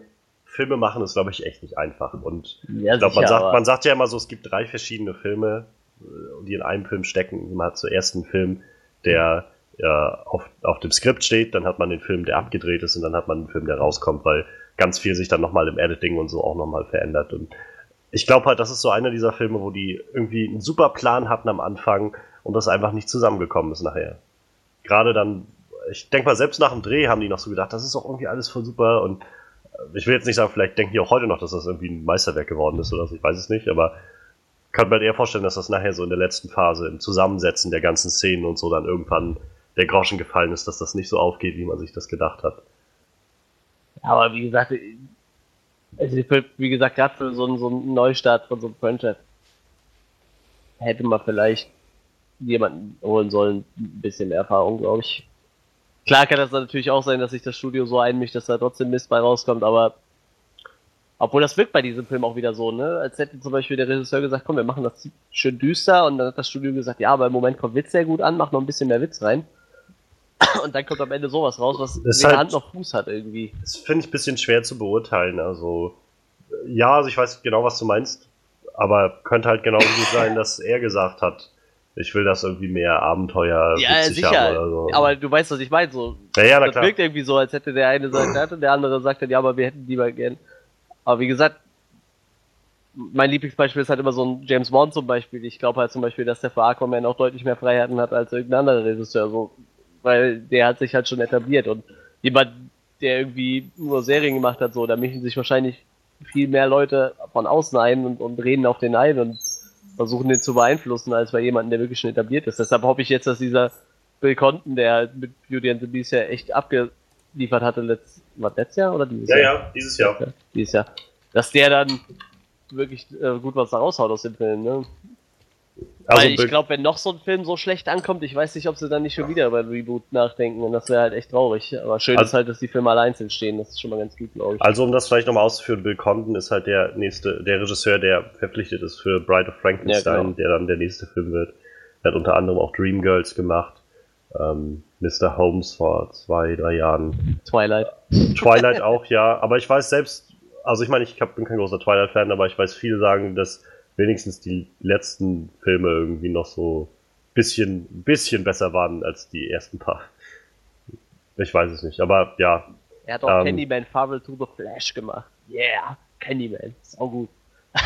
Filme machen ist, glaube ich, echt nicht einfach. Und Ja, ich glaube, man, sagt, man sagt ja immer so, es gibt drei verschiedene Filme, äh, die in einem Film stecken. Man hat zuerst einen Film, der äh, auf, auf dem Skript steht, dann hat man den Film, der abgedreht ist, und dann hat man einen Film, der rauskommt, weil ganz viel sich dann nochmal im Editing und so auch nochmal verändert. Und ich glaube halt, das ist so einer dieser Filme, wo die irgendwie einen super Plan hatten am Anfang und das einfach nicht zusammengekommen ist nachher. Gerade dann, ich denke mal, selbst nach dem Dreh haben die noch so gedacht, das ist doch irgendwie alles voll super und ich will jetzt nicht sagen, vielleicht denken die auch heute noch, dass das irgendwie ein Meisterwerk geworden ist oder so, ich weiß es nicht, aber kann man eher vorstellen, dass das nachher so in der letzten Phase im Zusammensetzen der ganzen Szenen und so dann irgendwann der Groschen gefallen ist, dass das nicht so aufgeht, wie man sich das gedacht hat. Aber wie gesagt, also wie gesagt, gerade für so einen, so einen Neustart von so einem Franchise hätte man vielleicht jemanden holen sollen, ein bisschen mehr Erfahrung, glaube ich. Klar kann das natürlich auch sein, dass sich das Studio so einmischt, dass da trotzdem Mist bei rauskommt, aber obwohl das wirkt bei diesem Film auch wieder so, ne? Als hätte zum Beispiel der Regisseur gesagt, komm, wir machen das schön düster und dann hat das Studio gesagt, ja, aber im Moment kommt Witz sehr gut an, mach noch ein bisschen mehr Witz rein. *clears throat* Und dann kommt am Ende sowas raus, was weder halt, Hand noch Fuß hat irgendwie. Das finde ich ein bisschen schwer zu beurteilen. Also, ja, also ich weiß genau, was du meinst, aber könnte halt genauso gut sein, dass er gesagt hat, ich will das irgendwie mehr Abenteuer ja, sicher. oder so. Aber du weißt, was ich meine. So, ja, ja, das klar. wirkt irgendwie so, als hätte der eine sagt und der andere sagt dann, ja, aber wir hätten die mal gern. Aber wie gesagt, mein Lieblingsbeispiel ist halt immer so ein James Bond zum Beispiel. Ich glaube halt zum Beispiel, dass der für Aquaman auch deutlich mehr Freiheiten hat als irgendein anderer Regisseur. So, weil der hat sich halt schon etabliert und jemand, der irgendwie nur Serien gemacht hat, so, da mischen sich wahrscheinlich viel mehr Leute von außen ein und, und reden auf den ein und versuchen den zu beeinflussen, als bei jemandem, der wirklich schon etabliert ist. Deshalb hoffe ich jetzt, dass dieser Bill Conton, der halt mit Beauty and the Beast ja echt abgeliefert hatte, letzt, war letztes Jahr oder dieses ja, Jahr? Ja, dieses Jahr. Dieses Jahr. Dass der dann wirklich äh, gut was da raushaut aus dem Film, ne? Also Weil ich glaube, wenn noch so ein Film so schlecht ankommt, ich weiß nicht, ob sie dann nicht schon wieder über Reboot nachdenken und das wäre halt echt traurig. Aber schön also, ist halt, dass die Filme alle einzeln stehen, das ist schon mal ganz gut, glaube ich. Also um das vielleicht nochmal auszuführen, Bill Condon ist halt der nächste, der Regisseur, der verpflichtet ist für Bride of Frankenstein, ja, genau. der dann der nächste Film wird. Er hat unter anderem auch Dreamgirls gemacht, ähm, Mr. Holmes vor zwei, drei Jahren. Twilight. Twilight auch, ja. Aber ich weiß selbst, also ich meine, ich bin kein großer Twilight-Fan, aber ich weiß, viele sagen, dass wenigstens die letzten Filme irgendwie noch so bisschen, bisschen besser waren als die ersten paar. Ich weiß es nicht, aber ja. Er hat auch ähm, Candyman Farewell to the Flash gemacht. Yeah, Candyman, ist auch gut. *laughs*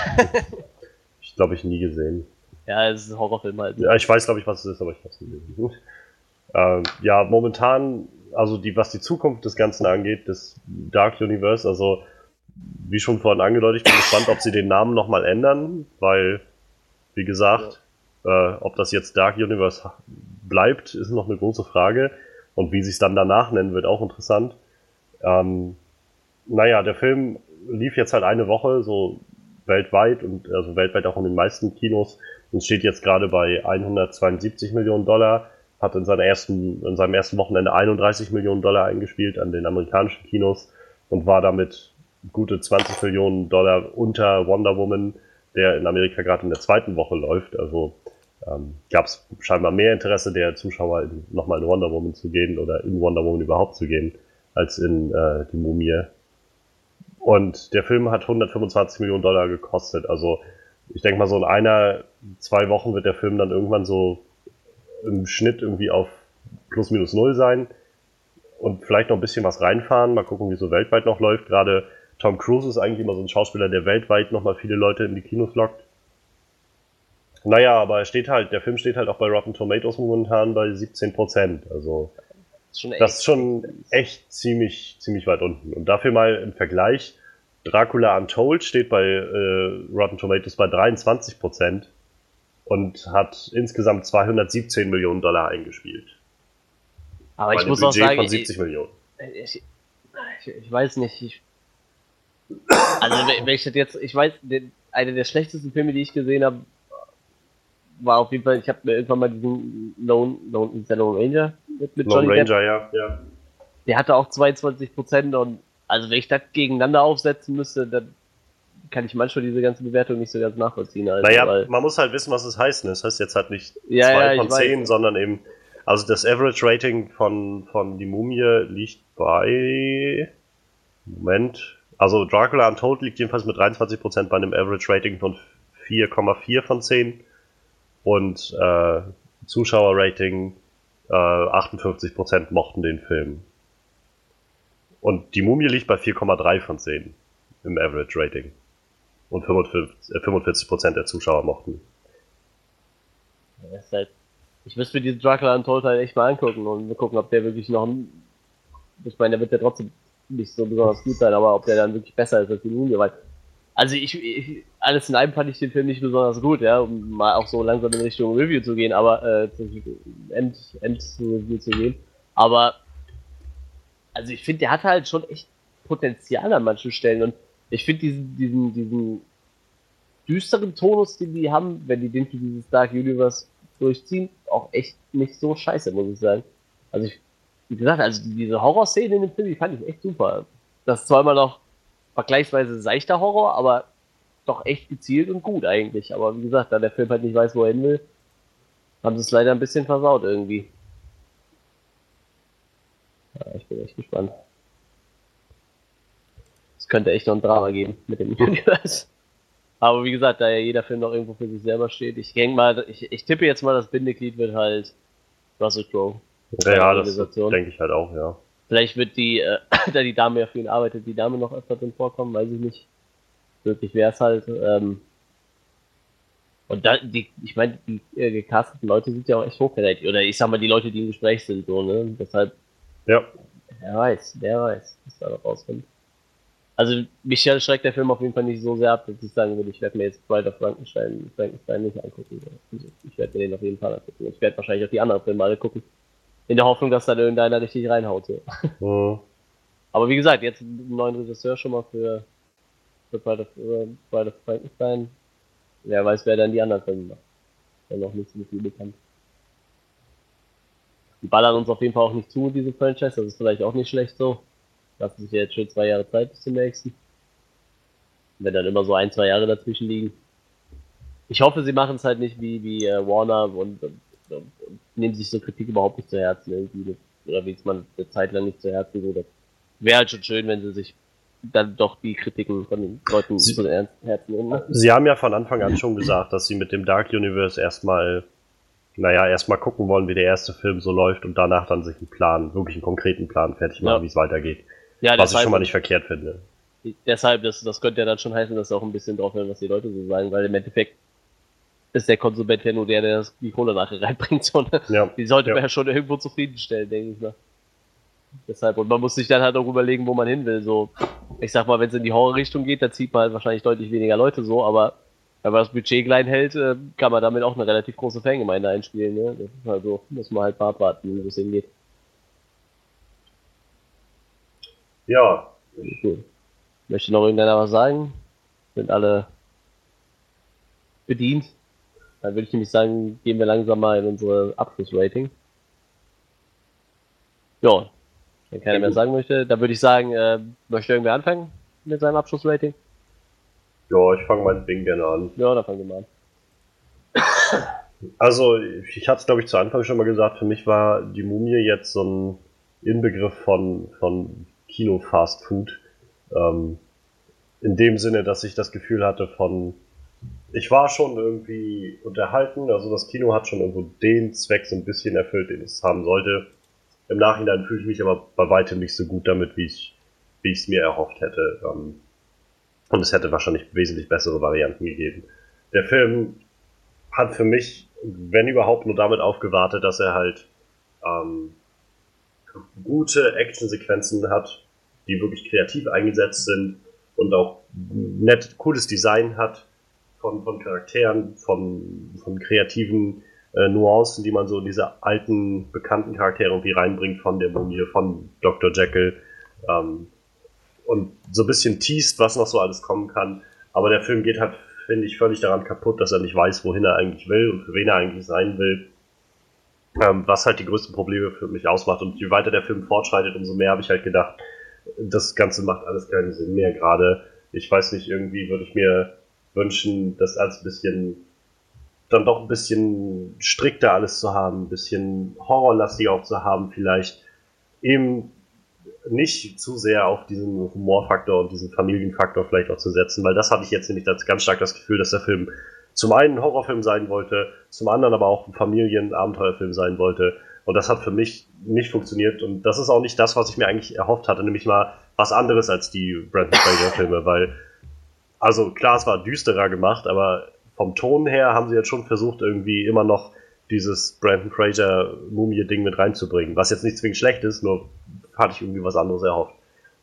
ich glaube, ich nie gesehen. Ja, es ist ein Horrorfilm halt. Ja, ich weiß, glaube ich, was es ist, aber ich nie gesehen. ähm, ja, momentan, also die, was die Zukunft des Ganzen angeht, des Dark Universe, also wie schon vorhin angedeutet, ich bin gespannt, ob sie den Namen nochmal ändern, weil, wie gesagt, ja. äh, ob das jetzt Dark Universe bleibt, ist noch eine große Frage. Und wie sie es dann danach nennen, wird auch interessant. Ähm, naja, der Film lief jetzt halt eine Woche, so weltweit und also weltweit auch in den meisten Kinos und steht jetzt gerade bei 172 Millionen Dollar, hat in, seiner ersten, in seinem ersten Wochenende 31 Millionen Dollar eingespielt an den amerikanischen Kinos und war damit gute 20 Millionen Dollar unter Wonder Woman, der in Amerika gerade in der zweiten Woche läuft. Also ähm, gab es scheinbar mehr Interesse der Zuschauer, nochmal in Wonder Woman zu gehen oder in Wonder Woman überhaupt zu gehen, als in äh, die Mumie. Und der Film hat 125 Millionen Dollar gekostet. Also ich denke mal, so in einer, zwei Wochen wird der Film dann irgendwann so im Schnitt irgendwie auf plus minus null sein und vielleicht noch ein bisschen was reinfahren. Mal gucken, wie so weltweit noch läuft. Gerade Tom Cruise ist eigentlich immer so ein Schauspieler, der weltweit nochmal viele Leute in die Kinos lockt. Naja, aber er steht halt, der Film steht halt auch bei Rotten Tomatoes momentan bei 17 Also, das ist schon, echt ziemlich, ziemlich weit unten. Und dafür mal im Vergleich, Dracula Untold steht bei äh, Rotten Tomatoes bei 23% und hat insgesamt 217 Millionen Dollar eingespielt. Aber ich muss Budget auch sagen, von 70 ich, Millionen. Ich, ich, ich, weiß nicht, ich also, wenn ich das jetzt, ich weiß, einer der schlechtesten Filme, die ich gesehen habe, war auf jeden Fall, ich habe mir irgendwann mal diesen Lone, Lone, ist der Lone Ranger mit, mit Lone Johnny Ranger, Depp. ja, ja. Der hatte auch 22 Prozent und also wenn ich das gegeneinander aufsetzen müsste, dann kann ich manchmal diese ganze Bewertung nicht so ganz nachvollziehen. Also, naja, man muss halt wissen, was es heißt. Ne? Das heißt jetzt halt nicht ja, zwei ja, von zehn, sondern eben, also das Average Rating von, von die Mumie liegt bei, Moment, also Dracula Untold liegt jedenfalls mit 23% bei einem Average Rating von 4,4 von 10 und äh, Zuschauerrating äh, 58% mochten den Film. Und die Mumie liegt bei 4,3 von 10 im Average Rating. und 45, äh, 45% der Zuschauer mochten. Halt, ich müsste mir diesen Dracula Untold halt echt mal angucken und gucken, ob der wirklich noch ein, ich meine, der wird ja trotzdem nicht so besonders gut sein, aber ob der dann wirklich besser ist als die Mumie, weil also ich, ich, alles in einem fand ich den Film nicht besonders gut, ja, um mal auch so langsam in Richtung Review zu gehen, aber äh, End, End Review zu gehen. Aber also ich finde, der hat halt schon echt Potenzial an manchen Stellen und ich finde diesen, diesen, diesen düsteren Tonus, den die haben, wenn die den für dieses Dark Universe durchziehen, auch echt nicht so scheiße, muss ich sagen. Also ich, wie gesagt, also diese Horrorszene in dem Film, die fand ich echt super. Das zwar immer noch vergleichsweise seichter Horror, aber doch echt gezielt und gut eigentlich. Aber wie gesagt, da der Film halt nicht weiß, wo er hin will, haben sie es leider ein bisschen versaut irgendwie. Ja, ich bin echt gespannt. Es könnte echt noch ein Drama geben mit dem *laughs* Universe. Aber wie gesagt, da ja jeder Film noch irgendwo für sich selber steht, ich denke mal, ich, ich tippe jetzt mal, das Bindeglied wird halt Russell Crowe. Ja, das denke ich halt auch, ja. Vielleicht wird die, äh, *clears throat* da die Dame ja für ihn arbeitet, die Dame noch öfter drin vorkommen, weiß ich nicht. Wirklich wäre es halt. Ähm, und da, die, ich meine, die äh, gecasteten Leute sind ja auch echt hochkarätig. Oder ich sag mal, die Leute, die im Gespräch sind, so, ne? Deshalb. Ja. Wer weiß, wer weiß, was da noch rauskommt. Also, mich schreckt der Film auf jeden Fall nicht so sehr ab, dass ich sagen würde, ich werde mir jetzt Bride of Frankenstein, Frankenstein nicht angucken. Ich werde mir den auf jeden Fall angucken. Ich werde wahrscheinlich auch die anderen Filme alle gucken. In der Hoffnung, dass dann irgendeiner richtig reinhaut. So. Mhm. *laughs* Aber wie gesagt, jetzt einen neuen Regisseur schon mal für, für Pride of, Frankenstein. Wer weiß, wer dann die anderen Filme macht. Ja noch nicht so viel bekannt. Die ballern uns auf jeden Fall auch nicht zu, diese Franchise. Das ist vielleicht auch nicht schlecht so. Lassen sich ja jetzt schon zwei Jahre Zeit bis zum nächsten. Wenn dann immer so ein, zwei Jahre dazwischen liegen. Ich hoffe, sie machen es halt nicht wie, wie äh, Warner und, und nehmen sich so Kritik überhaupt nicht zu Herzen irgendwie. Oder wie es man eine Zeit lang nicht zu Herzen würde. Wäre halt schon schön, wenn sie sich dann doch die Kritiken von den Leuten sie, zu Herzen nehmen. Ne? Sie haben ja von Anfang an schon gesagt, dass sie mit dem Dark Universe erstmal, naja, erstmal gucken wollen, wie der erste Film so läuft und danach dann sich einen Plan, wirklich einen konkreten Plan fertig machen, ja. wie es weitergeht. Ja, was ich schon mal nicht verkehrt finde. Deshalb, das, das könnte ja dann schon heißen, dass sie auch ein bisschen drauf hören, was die Leute so sagen, weil im Endeffekt ist der Konsument ja nur der, der das, die Kohle nachher reinbringt. Sondern ja. Die sollte ja. man ja schon irgendwo zufriedenstellen, denke ich mal. Deshalb, und man muss sich dann halt auch überlegen, wo man hin will. So, ich sag mal, wenn es in die Horror-Richtung geht, da zieht man halt wahrscheinlich deutlich weniger Leute so, aber wenn man das Budget klein hält, äh, kann man damit auch eine relativ große Fangemeinde einspielen. Ne? Das ist halt so, muss man halt mal abwarten, wo es hingeht. Ja. Cool. Möchte noch irgendeiner was sagen? Sind alle bedient? Dann würde ich nämlich sagen, gehen wir langsam mal in unsere Abschlussrating. Ja, wenn keiner mehr sagen möchte, dann würde ich sagen, äh, möchte irgendwer anfangen mit seinem Abschlussrating? Ja, ich fange mein Ding gerne an. Ja, dann fangen wir mal an. *coughs* Also, ich hatte es glaube ich zu Anfang schon mal gesagt, für mich war die Mumie jetzt so ein Inbegriff von, von Kino-Fast Food. Ähm, in dem Sinne, dass ich das Gefühl hatte von, ich war schon irgendwie unterhalten, also das Kino hat schon irgendwo den Zweck so ein bisschen erfüllt, den es haben sollte. Im Nachhinein fühle ich mich aber bei weitem nicht so gut damit, wie ich wie ich es mir erhofft hätte. Ähm, und es hätte wahrscheinlich wesentlich bessere Varianten gegeben. Der Film hat für mich, wenn überhaupt, nur damit aufgewartet, dass er halt ähm, gute Actionsequenzen hat, die wirklich kreativ eingesetzt sind und auch nett, cooles Design hat von, von Charakteren, von, von kreativen äh, Nuancen, die man so in diese alten, bekannten Charaktere irgendwie reinbringt, von der Mumie, von Dr. Jekyll. Ähm, und so ein bisschen teast, was noch so alles kommen kann. Aber der Film geht halt, finde ich, völlig daran kaputt, dass er nicht weiß, wohin er eigentlich will und für wen er eigentlich sein will. Ähm, was halt die größten Probleme für mich ausmacht. Und je weiter der Film fortschreitet, umso mehr habe ich halt gedacht, das Ganze macht alles keinen Sinn mehr gerade. Ich weiß nicht, irgendwie würde ich mir wünschen, das als ein bisschen dann doch ein bisschen strikter alles zu haben, ein bisschen horrorlastig auch zu haben, vielleicht eben nicht zu sehr auf diesen Humorfaktor und diesen Familienfaktor vielleicht auch zu setzen, weil das hatte ich jetzt nämlich ganz stark das Gefühl, dass der Film zum einen ein Horrorfilm sein wollte, zum anderen aber auch ein Familienabenteuerfilm sein wollte. Und das hat für mich nicht funktioniert. Und das ist auch nicht das, was ich mir eigentlich erhofft hatte, nämlich mal was anderes als die Brandon Fraser Filme, weil also klar, es war düsterer gemacht, aber vom Ton her haben sie jetzt schon versucht, irgendwie immer noch dieses Brandon Fraser Mumie-Ding mit reinzubringen. Was jetzt nicht zwingend schlecht ist, nur hatte ich irgendwie was anderes erhofft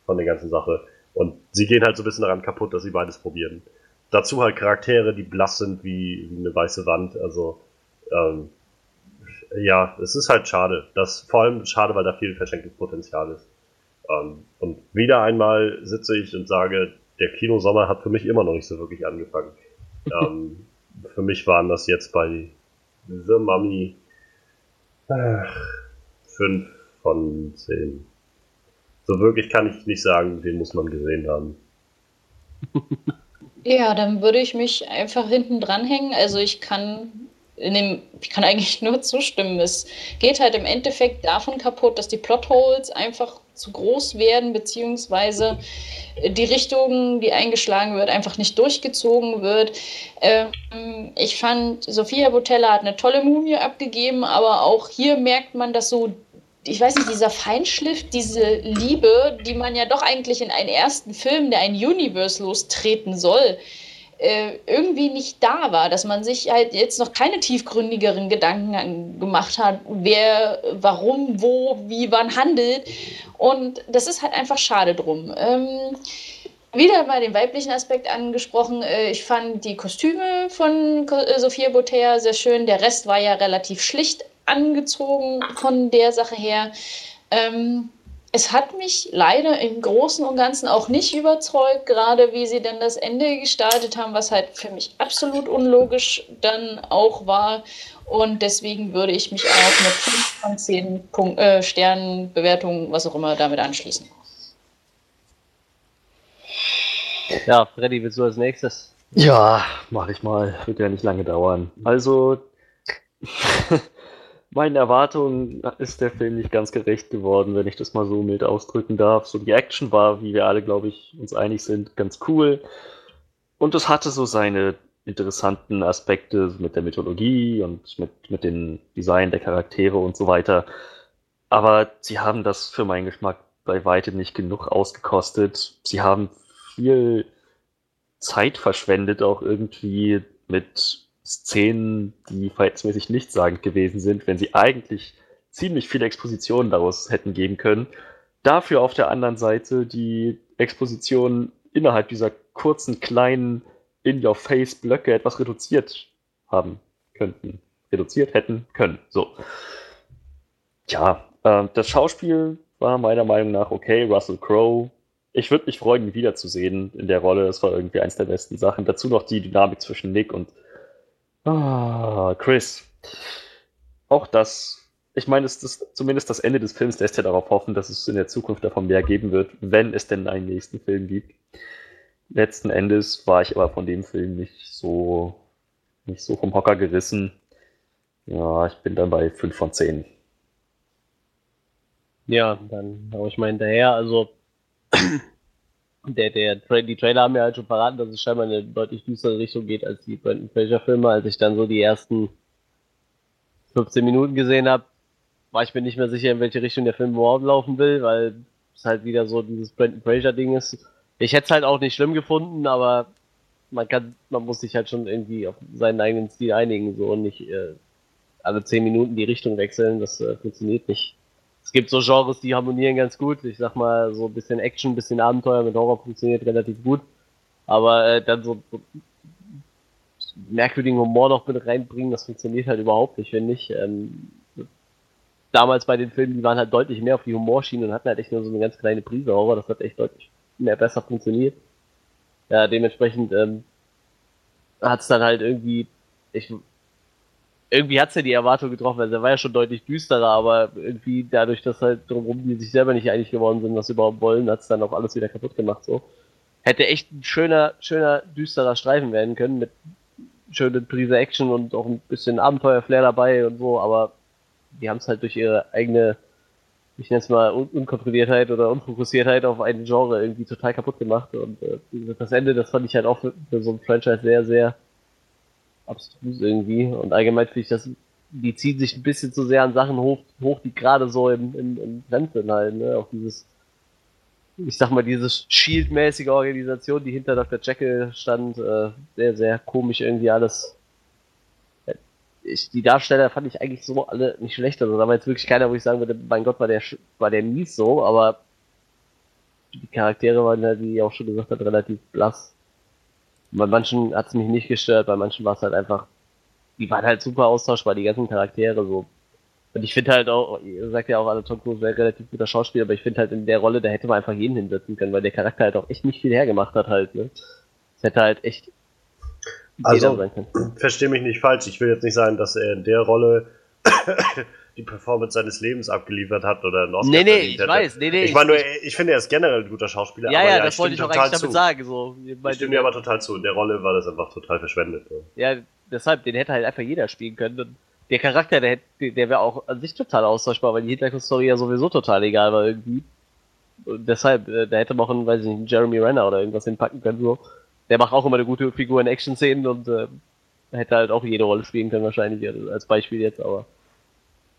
von der ganzen Sache. Und sie gehen halt so ein bisschen daran kaputt, dass sie beides probieren. Dazu halt Charaktere, die blass sind wie, eine weiße Wand. Also, ähm, ja, es ist halt schade. Das, vor allem schade, weil da viel verschenktes Potenzial ist. Ähm, und wieder einmal sitze ich und sage, der Kinosommer hat für mich immer noch nicht so wirklich angefangen. *laughs* ähm, für mich waren das jetzt bei The Mummy äh, 5 von 10. So wirklich kann ich nicht sagen, den muss man gesehen haben. *laughs* Ja, dann würde ich mich einfach hinten dranhängen. Also ich kann in dem, ich kann eigentlich *laughs* nur zustimmen. Es geht halt im Endeffekt davon kaputt, dass die Plotholes einfach zu groß werden, beziehungsweise die Richtung, die eingeschlagen wird, einfach nicht durchgezogen wird. Ähm, ich fand, Sophia Botella hat eine tolle Mumie abgegeben, aber auch hier merkt man, dass so ich weiß nicht, dieser Feinschliff, diese Liebe, die man ja doch eigentlich in einen ersten Film, der ein Universe lostreten soll, äh, irgendwie nicht da war, dass man sich halt jetzt noch keine tiefgründigeren Gedanken gemacht hat, wer, warum, wo, wie, wann handelt. Und das ist halt einfach schade drum. Ähm, wieder mal den weiblichen Aspekt angesprochen. Äh, ich fand die Kostüme von äh, Sophia Botea sehr schön. Der Rest war ja relativ schlicht angezogen von der Sache her. Ähm, es hat mich leider im Großen und Ganzen auch nicht überzeugt, gerade wie sie dann das Ende gestaltet haben, was halt für mich absolut unlogisch dann auch war. Und deswegen würde ich mich auch mit 5 von 10 Punkt, äh, Sternen, Bewertungen, was auch immer, damit anschließen. Ja, Freddy, willst du als nächstes? Ja, mach ich mal. Wird ja nicht lange dauern. Also, Meinen Erwartungen ist der Film nicht ganz gerecht geworden, wenn ich das mal so mild ausdrücken darf. So die Action war, wie wir alle, glaube ich, uns einig sind, ganz cool. Und es hatte so seine interessanten Aspekte mit der Mythologie und mit, mit dem Design der Charaktere und so weiter. Aber sie haben das für meinen Geschmack bei weitem nicht genug ausgekostet. Sie haben viel Zeit verschwendet, auch irgendwie mit Szenen, die verhältnismäßig nichtssagend gewesen sind, wenn sie eigentlich ziemlich viele Expositionen daraus hätten geben können. Dafür auf der anderen Seite die Expositionen innerhalb dieser kurzen, kleinen In-Your-Face-Blöcke etwas reduziert haben könnten. Reduziert hätten können. So. Tja, äh, das Schauspiel war meiner Meinung nach okay. Russell Crowe. Ich würde mich freuen, ihn wiederzusehen in der Rolle. Das war irgendwie eins der besten Sachen. Dazu noch die Dynamik zwischen Nick und Ah, Chris. Auch das, ich meine, das, das, zumindest das Ende des Films lässt ja darauf hoffen, dass es in der Zukunft davon mehr geben wird, wenn es denn einen nächsten Film gibt. Letzten Endes war ich aber von dem Film nicht so, nicht so vom Hocker gerissen. Ja, ich bin dann bei 5 von 10. Ja, dann hau ich mal hinterher. Also, *clears throat* der, der, die Trailer haben mir halt schon verraten, dass es scheinbar in eine deutlich düstere Richtung geht als die Brandon Fraser Filme. Als ich dann so die ersten 15 Minuten gesehen habe, war ich mir nicht mehr sicher, in welche Richtung der Film überhaupt laufen will, weil es halt wieder so dieses Brandon Fraser Ding ist. Ich hätte es halt auch nicht schlimm gefunden, aber man kann, man muss sich halt schon irgendwie auf seinen eigenen Stil einigen, so und nicht äh, alle 10 Minuten die Richtung wechseln, das äh, funktioniert nicht es gibt so Genres, die harmonieren ganz gut. Ich sag mal, so ein bisschen Action, ein bisschen Abenteuer mit Horror funktioniert relativ gut. Aber äh, dann so, so merkwürdigen Humor noch mit reinbringen, das funktioniert halt überhaupt nicht, finde ich. Ähm, damals bei den Filmen, die waren halt deutlich mehr auf die Humorschiene und hatten halt echt nur so eine ganz kleine Prise Horror. Das hat echt deutlich mehr besser funktioniert. Ja, dementsprechend ähm, hat es dann halt irgendwie, ich irgendwie hat's ja die Erwartung getroffen, also er war ja schon deutlich düsterer, aber irgendwie dadurch, dass halt drumherum die sich selber nicht einig geworden sind, was sie überhaupt wollen, hat's dann auch alles wieder kaputt gemacht, so. Hätte echt ein schöner, schöner, düsterer Streifen werden können, mit schönen Prise Action und auch ein bisschen Abenteuerflair dabei und so, aber die haben es halt durch ihre eigene, ich nenne es mal, Un Unkontrolliertheit oder Unfokussiertheit auf ein Genre irgendwie total kaputt gemacht und äh, das Ende, das fand ich halt auch für, für so ein Franchise sehr, sehr abstrus irgendwie. Und allgemein finde ich das, die ziehen sich ein bisschen zu sehr an Sachen hoch, hoch die gerade so im, im, im Trend sind halt, ne? Auch dieses ich sag mal, diese Shield-mäßige Organisation, die hinter Dr. Jekyll stand, äh, sehr, sehr komisch irgendwie alles. Ich, die Darsteller fand ich eigentlich so alle nicht schlecht. Also da war jetzt wirklich keiner, wo ich sagen würde, mein Gott, war der, war der mies so, aber die Charaktere waren halt, wie ich auch schon gesagt habe, relativ blass. Bei manchen hat es mich nicht gestört, bei manchen war es halt einfach, die waren halt super austauschbar, die ganzen Charaktere so. Und ich finde halt auch, ihr sagt ja auch alle, Tom Cruise wäre relativ guter Schauspieler, aber ich finde halt in der Rolle, da hätte man einfach jeden hinsetzen können, weil der Charakter halt auch echt nicht viel hergemacht hat halt, ne. Es hätte halt echt also, verstehe mich nicht falsch, ich will jetzt nicht sagen, dass er in der Rolle die Performance seines Lebens abgeliefert hat oder einen Oscar Nee, nee, ich hätte. weiß, nee, nee. Ich meine nur, ich finde, er ist generell ein guter Schauspieler. Ja, ja, ja, das wollte ich auch eigentlich zu. damit sagen. So, ich stimme dir aber total zu. In der Rolle war das einfach total verschwendet. Ja, deshalb, den hätte halt einfach jeder spielen können. Und der Charakter, der, der wäre auch an sich total austauschbar, weil die Hintergrundstory ja sowieso total egal war irgendwie. Und deshalb, äh, da hätte man auch einen, weiß ich nicht, einen Jeremy Renner oder irgendwas hinpacken können, so. Der macht auch immer eine gute Figur in Action-Szenen und äh, hätte halt auch jede Rolle spielen können, wahrscheinlich, als Beispiel jetzt, aber.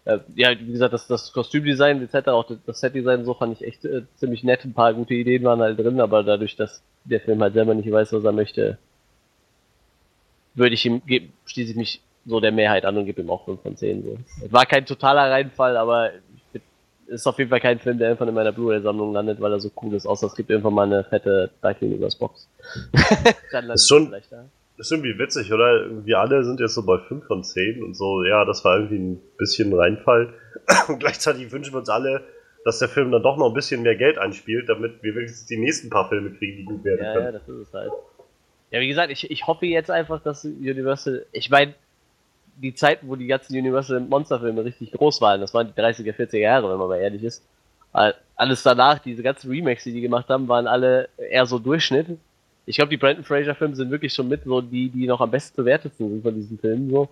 Äh, ja, wie gesagt, das, das Kostümdesign etc., auch das Setdesign so fand ich echt äh, ziemlich nett. Ein paar gute Ideen waren halt drin, aber dadurch, dass der Film halt selber nicht weiß, was er möchte, würde ich ihm, schließe ich mich so der Mehrheit an und gebe ihm auch 5 von 10. So. Es war kein totaler Reinfall, aber ist auf jeden Fall kein Film, der irgendwann in meiner Blu-ray-Sammlung landet, weil er so cool ist, außer es gibt irgendwann mal eine fette Dark Universe Box. *laughs* Dann ist schon, vielleicht da. Ist irgendwie witzig, oder? Wir alle sind jetzt so bei 5 von 10 und so, ja, das war irgendwie ein bisschen ein Reinfall. *clears throat* Und gleichzeitig wünschen wir uns alle, dass der Film dann doch noch ein bisschen mehr Geld einspielt, damit wir wenigstens die nächsten paar Filme kriegen, die gut werden ja, können. Ja, das ist es halt. Ja, wie gesagt, ich, ich hoffe jetzt einfach, dass Universal, ich meine, die Zeiten, wo die ganzen Universal Monsterfilme richtig groß waren, das waren die 30er, 40er Jahre, wenn man mal ehrlich ist. Alles danach, diese ganzen Remakes, die die gemacht haben, waren alle eher so Durchschnitt. Ich glaube, die Brandon Fraser Filme sind wirklich schon mit so die, die noch am besten bewertetsten sind von diesen Filmen so.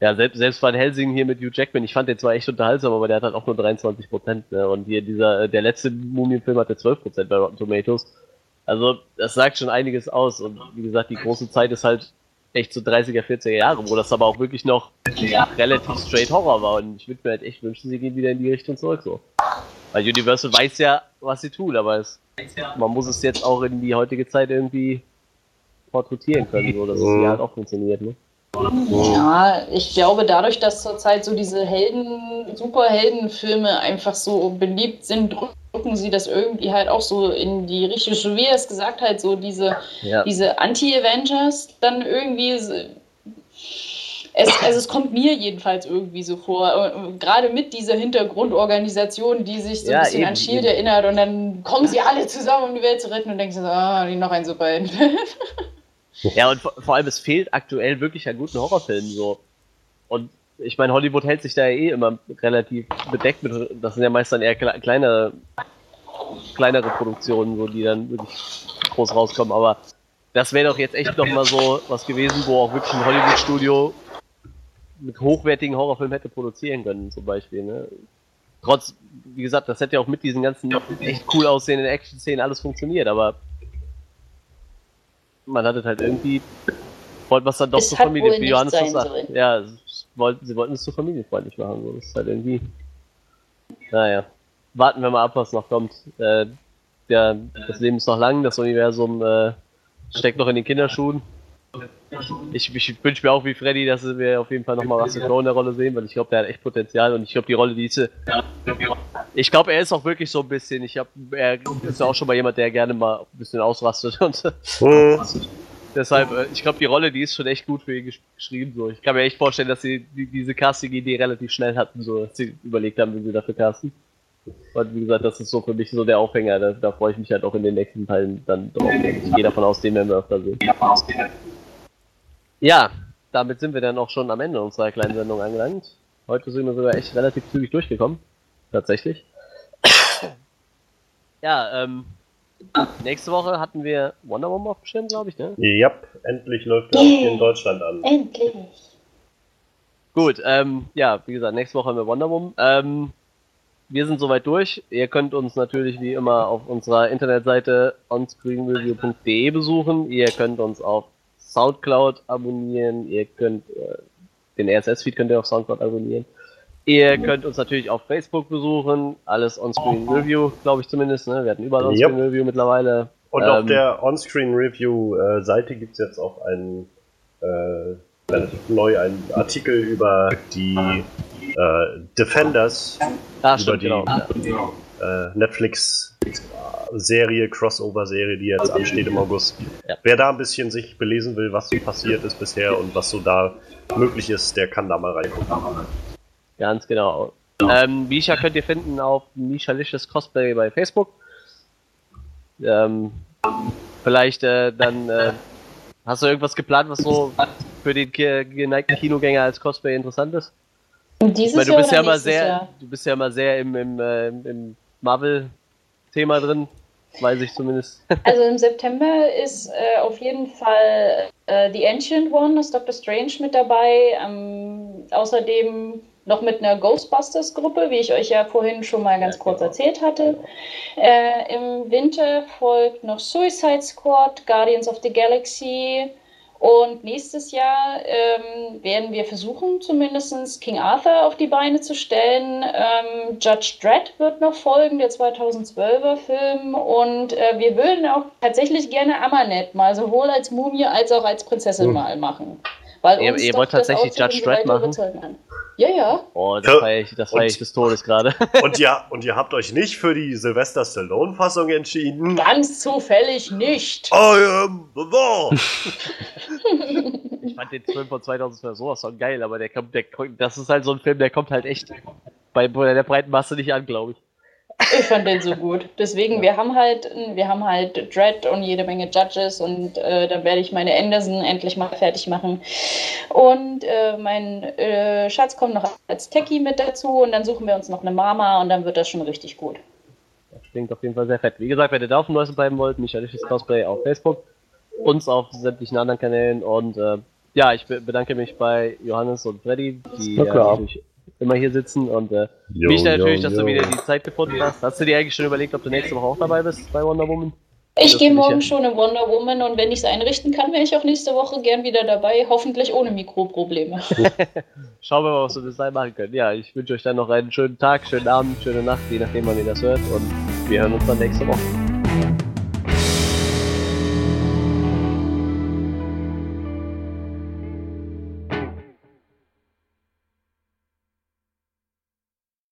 Ja, selbst, selbst Van Helsing hier mit Hugh Jackman, ich fand den zwar echt unterhaltsam, aber der hat halt auch nur 23 Prozent, ne? Und hier dieser, der letzte Mumienfilm hatte 12 Prozent bei Rotten Tomatoes. Also, das sagt schon einiges aus. Und wie gesagt, die große Zeit ist halt echt so 30er, 40er Jahre, wo das aber auch wirklich noch ja, relativ straight Horror war. Und ich würde mir halt echt wünschen, sie gehen wieder in die Richtung zurück so. Weil Universal weiß ja, was sie tun, aber es, man muss es jetzt auch in die heutige Zeit irgendwie porträtieren können, so dass es ja halt auch funktioniert, ne? Ja, ich glaube, dadurch, dass zurzeit so diese Helden, Superheldenfilme einfach so beliebt sind, drücken sie das irgendwie halt auch so in die Richtung, so wie er es gesagt hat, so diese, ja. diese Anti-Avengers dann irgendwie. Es, also es kommt mir jedenfalls irgendwie so vor, gerade mit dieser Hintergrundorganisation, die sich so ja, ein bisschen eben, an Shield eben. erinnert und dann kommen sie alle zusammen, um die Welt zu retten und denken so, ah, noch ein Superheldenfilm. *laughs* Ja, und vor, vor allem, es fehlt aktuell wirklich an guten Horrorfilmen so. Und ich meine, Hollywood hält sich da ja eh immer relativ bedeckt mit, das sind ja meist dann eher kleine, kleinere Produktionen, so, die dann wirklich groß rauskommen, aber das wäre doch jetzt echt nochmal so was gewesen, wo auch wirklich ein Hollywood-Studio mit hochwertigen Horrorfilmen hätte produzieren können, zum Beispiel, ne? Trotz, wie gesagt, das hätte ja auch mit diesen ganzen echt cool aussehenden Action-Szenen alles funktioniert, aber man hatte halt irgendwie, wollte was dann doch so Familie, wie Johannes das sagt. Ja, wollten, sie wollten es so familienfreundlich machen. So. Das ist halt irgendwie. Naja. Warten wir mal ab, was noch kommt. Äh, der, das Leben ist noch lang, das Universum äh, steckt noch in den Kinderschuhen. Ich, ich wünsche mir auch wie Freddy, dass wir auf jeden Fall nochmal Russell Crowe in der Rolle sehen, weil ich glaube, der hat echt Potenzial und ich glaube, die Rolle, diese. Ich glaube, er ist auch wirklich so ein bisschen. Ich habe, er ist ja auch schon mal jemand, der gerne mal ein bisschen ausrastet und. Mhm. *laughs* Deshalb, äh, ich glaube, die Rolle, die ist schon echt gut für ihn geschrieben. So. Ich kann mir echt vorstellen, dass sie die, diese Casting-Idee relativ schnell hatten, so dass sie überlegt haben, wie sie dafür casten. Und wie gesagt, das ist so für mich so der Aufhänger. Da, da freue ich mich halt auch in den nächsten Teilen dann drauf. Ich gehe davon aus, den werden wir öfter sehen. Ja, damit sind wir dann auch schon am Ende unserer kleinen Sendung angelangt. Heute sind wir sogar echt relativ zügig durchgekommen. Tatsächlich. *coughs* ja, ähm, Nächste Woche hatten wir Wonder Woman auf dem Schirm, glaube ich, ne? Ja, endlich läuft er yeah. hier in Deutschland an. Endlich. Gut, ähm, ja, wie gesagt, nächste Woche haben wir Wonder Woman. Ähm, wir sind soweit durch. Ihr könnt uns natürlich wie immer auf unserer Internetseite onscreenreview.de besuchen. Ihr könnt uns auf Soundcloud abonnieren. Ihr könnt äh, den RSS-Feed könnt ihr auf Soundcloud abonnieren. Ihr könnt uns natürlich auf Facebook besuchen, alles On-Screen Review, glaube ich zumindest. Ne? Wir hatten überall On-Screen Yep. Review mittlerweile. Und Ähm, auf der On-Screen Review äh, Seite gibt es jetzt auch einen äh, relativ neu einen Artikel über die äh, Defenders, Ah, über stimmt, die genau. äh, Netflix Serie, Crossover-Serie, die jetzt ansteht im August. Ja. Wer da ein bisschen sich belesen will, was so passiert ist bisher und was so da möglich ist, der kann da mal reingucken. Ganz genau. Ähm, Misha könnt ihr finden auf Mishalicious Cosplay bei Facebook. Ähm, vielleicht äh, dann äh, hast du irgendwas geplant, was so für den ge- geneigten Kinogänger als Cosplay interessant ist? Dieses Weil du Jahr bist oder ja immer sehr, Jahr? du bist ja immer sehr im, im, äh, im Marvel-Thema drin, weiß ich zumindest. *laughs* Also im September ist äh, auf jeden Fall äh, The Ancient One, das Doctor Strange mit dabei. Ähm, außerdem noch mit einer Ghostbusters-Gruppe, wie ich euch ja vorhin schon mal ganz kurz erzählt hatte. Äh, Im Winter folgt noch Suicide Squad, Guardians of the Galaxy. Und nächstes Jahr ähm, werden wir versuchen, zumindest King Arthur auf die Beine zu stellen. Ähm, Judge Dredd wird noch folgen, der 2012er Film. Und äh, wir würden auch tatsächlich gerne Amanet mal sowohl als Mumie als auch als Prinzessin Hm. mal machen. Weil Ihr- ihr wollt tatsächlich Judge Dredd machen? Ja, ja. Oh, das Ja, feier ich, das feier ich und- des Todes gerade. *laughs* Und ihr, und ihr habt euch nicht für die Sylvester Stallone-Fassung entschieden? Ganz zufällig nicht. I am the law! *laughs* *laughs* Ich fand den Film von 2012 sowas von geil, aber der kommt, der, das ist halt so ein Film, der kommt halt echt bei der breiten Masse nicht an, glaube ich. Ich fand den so gut. Deswegen, wir haben halt, wir haben halt Dread und jede Menge Judges und äh, dann werde ich meine Anderson endlich mal fertig machen. Und äh, mein äh, Schatz kommt noch als Techie mit dazu und dann suchen wir uns noch eine Mama und dann wird das schon richtig gut. Das klingt auf jeden Fall sehr fett. Wie gesagt, wenn ihr da auf dem Neuesten bleiben wollt, Michaelisches Cosplay auf Facebook, uns auf sämtlichen anderen Kanälen und äh, ja, ich be- bedanke mich bei Johannes und Freddy, die äh, klar. natürlich immer hier sitzen und äh, Jo, mich natürlich, jo, dass du jo. wieder die Zeit gefunden hast. Hast du dir eigentlich schon überlegt, ob du nächste Woche auch dabei bist bei Wonder Woman? Ich gehe morgen ja. schon in Wonder Woman und wenn ich es einrichten kann, wäre ich auch nächste Woche gern wieder dabei, hoffentlich ohne Mikroprobleme. *laughs* *laughs* Schauen wir mal, was wir bis dahin machen können. Ja, ich wünsche euch dann noch einen schönen Tag, schönen Abend, schöne Nacht, je nachdem, wann ihr das hört und wir hören uns dann nächste Woche.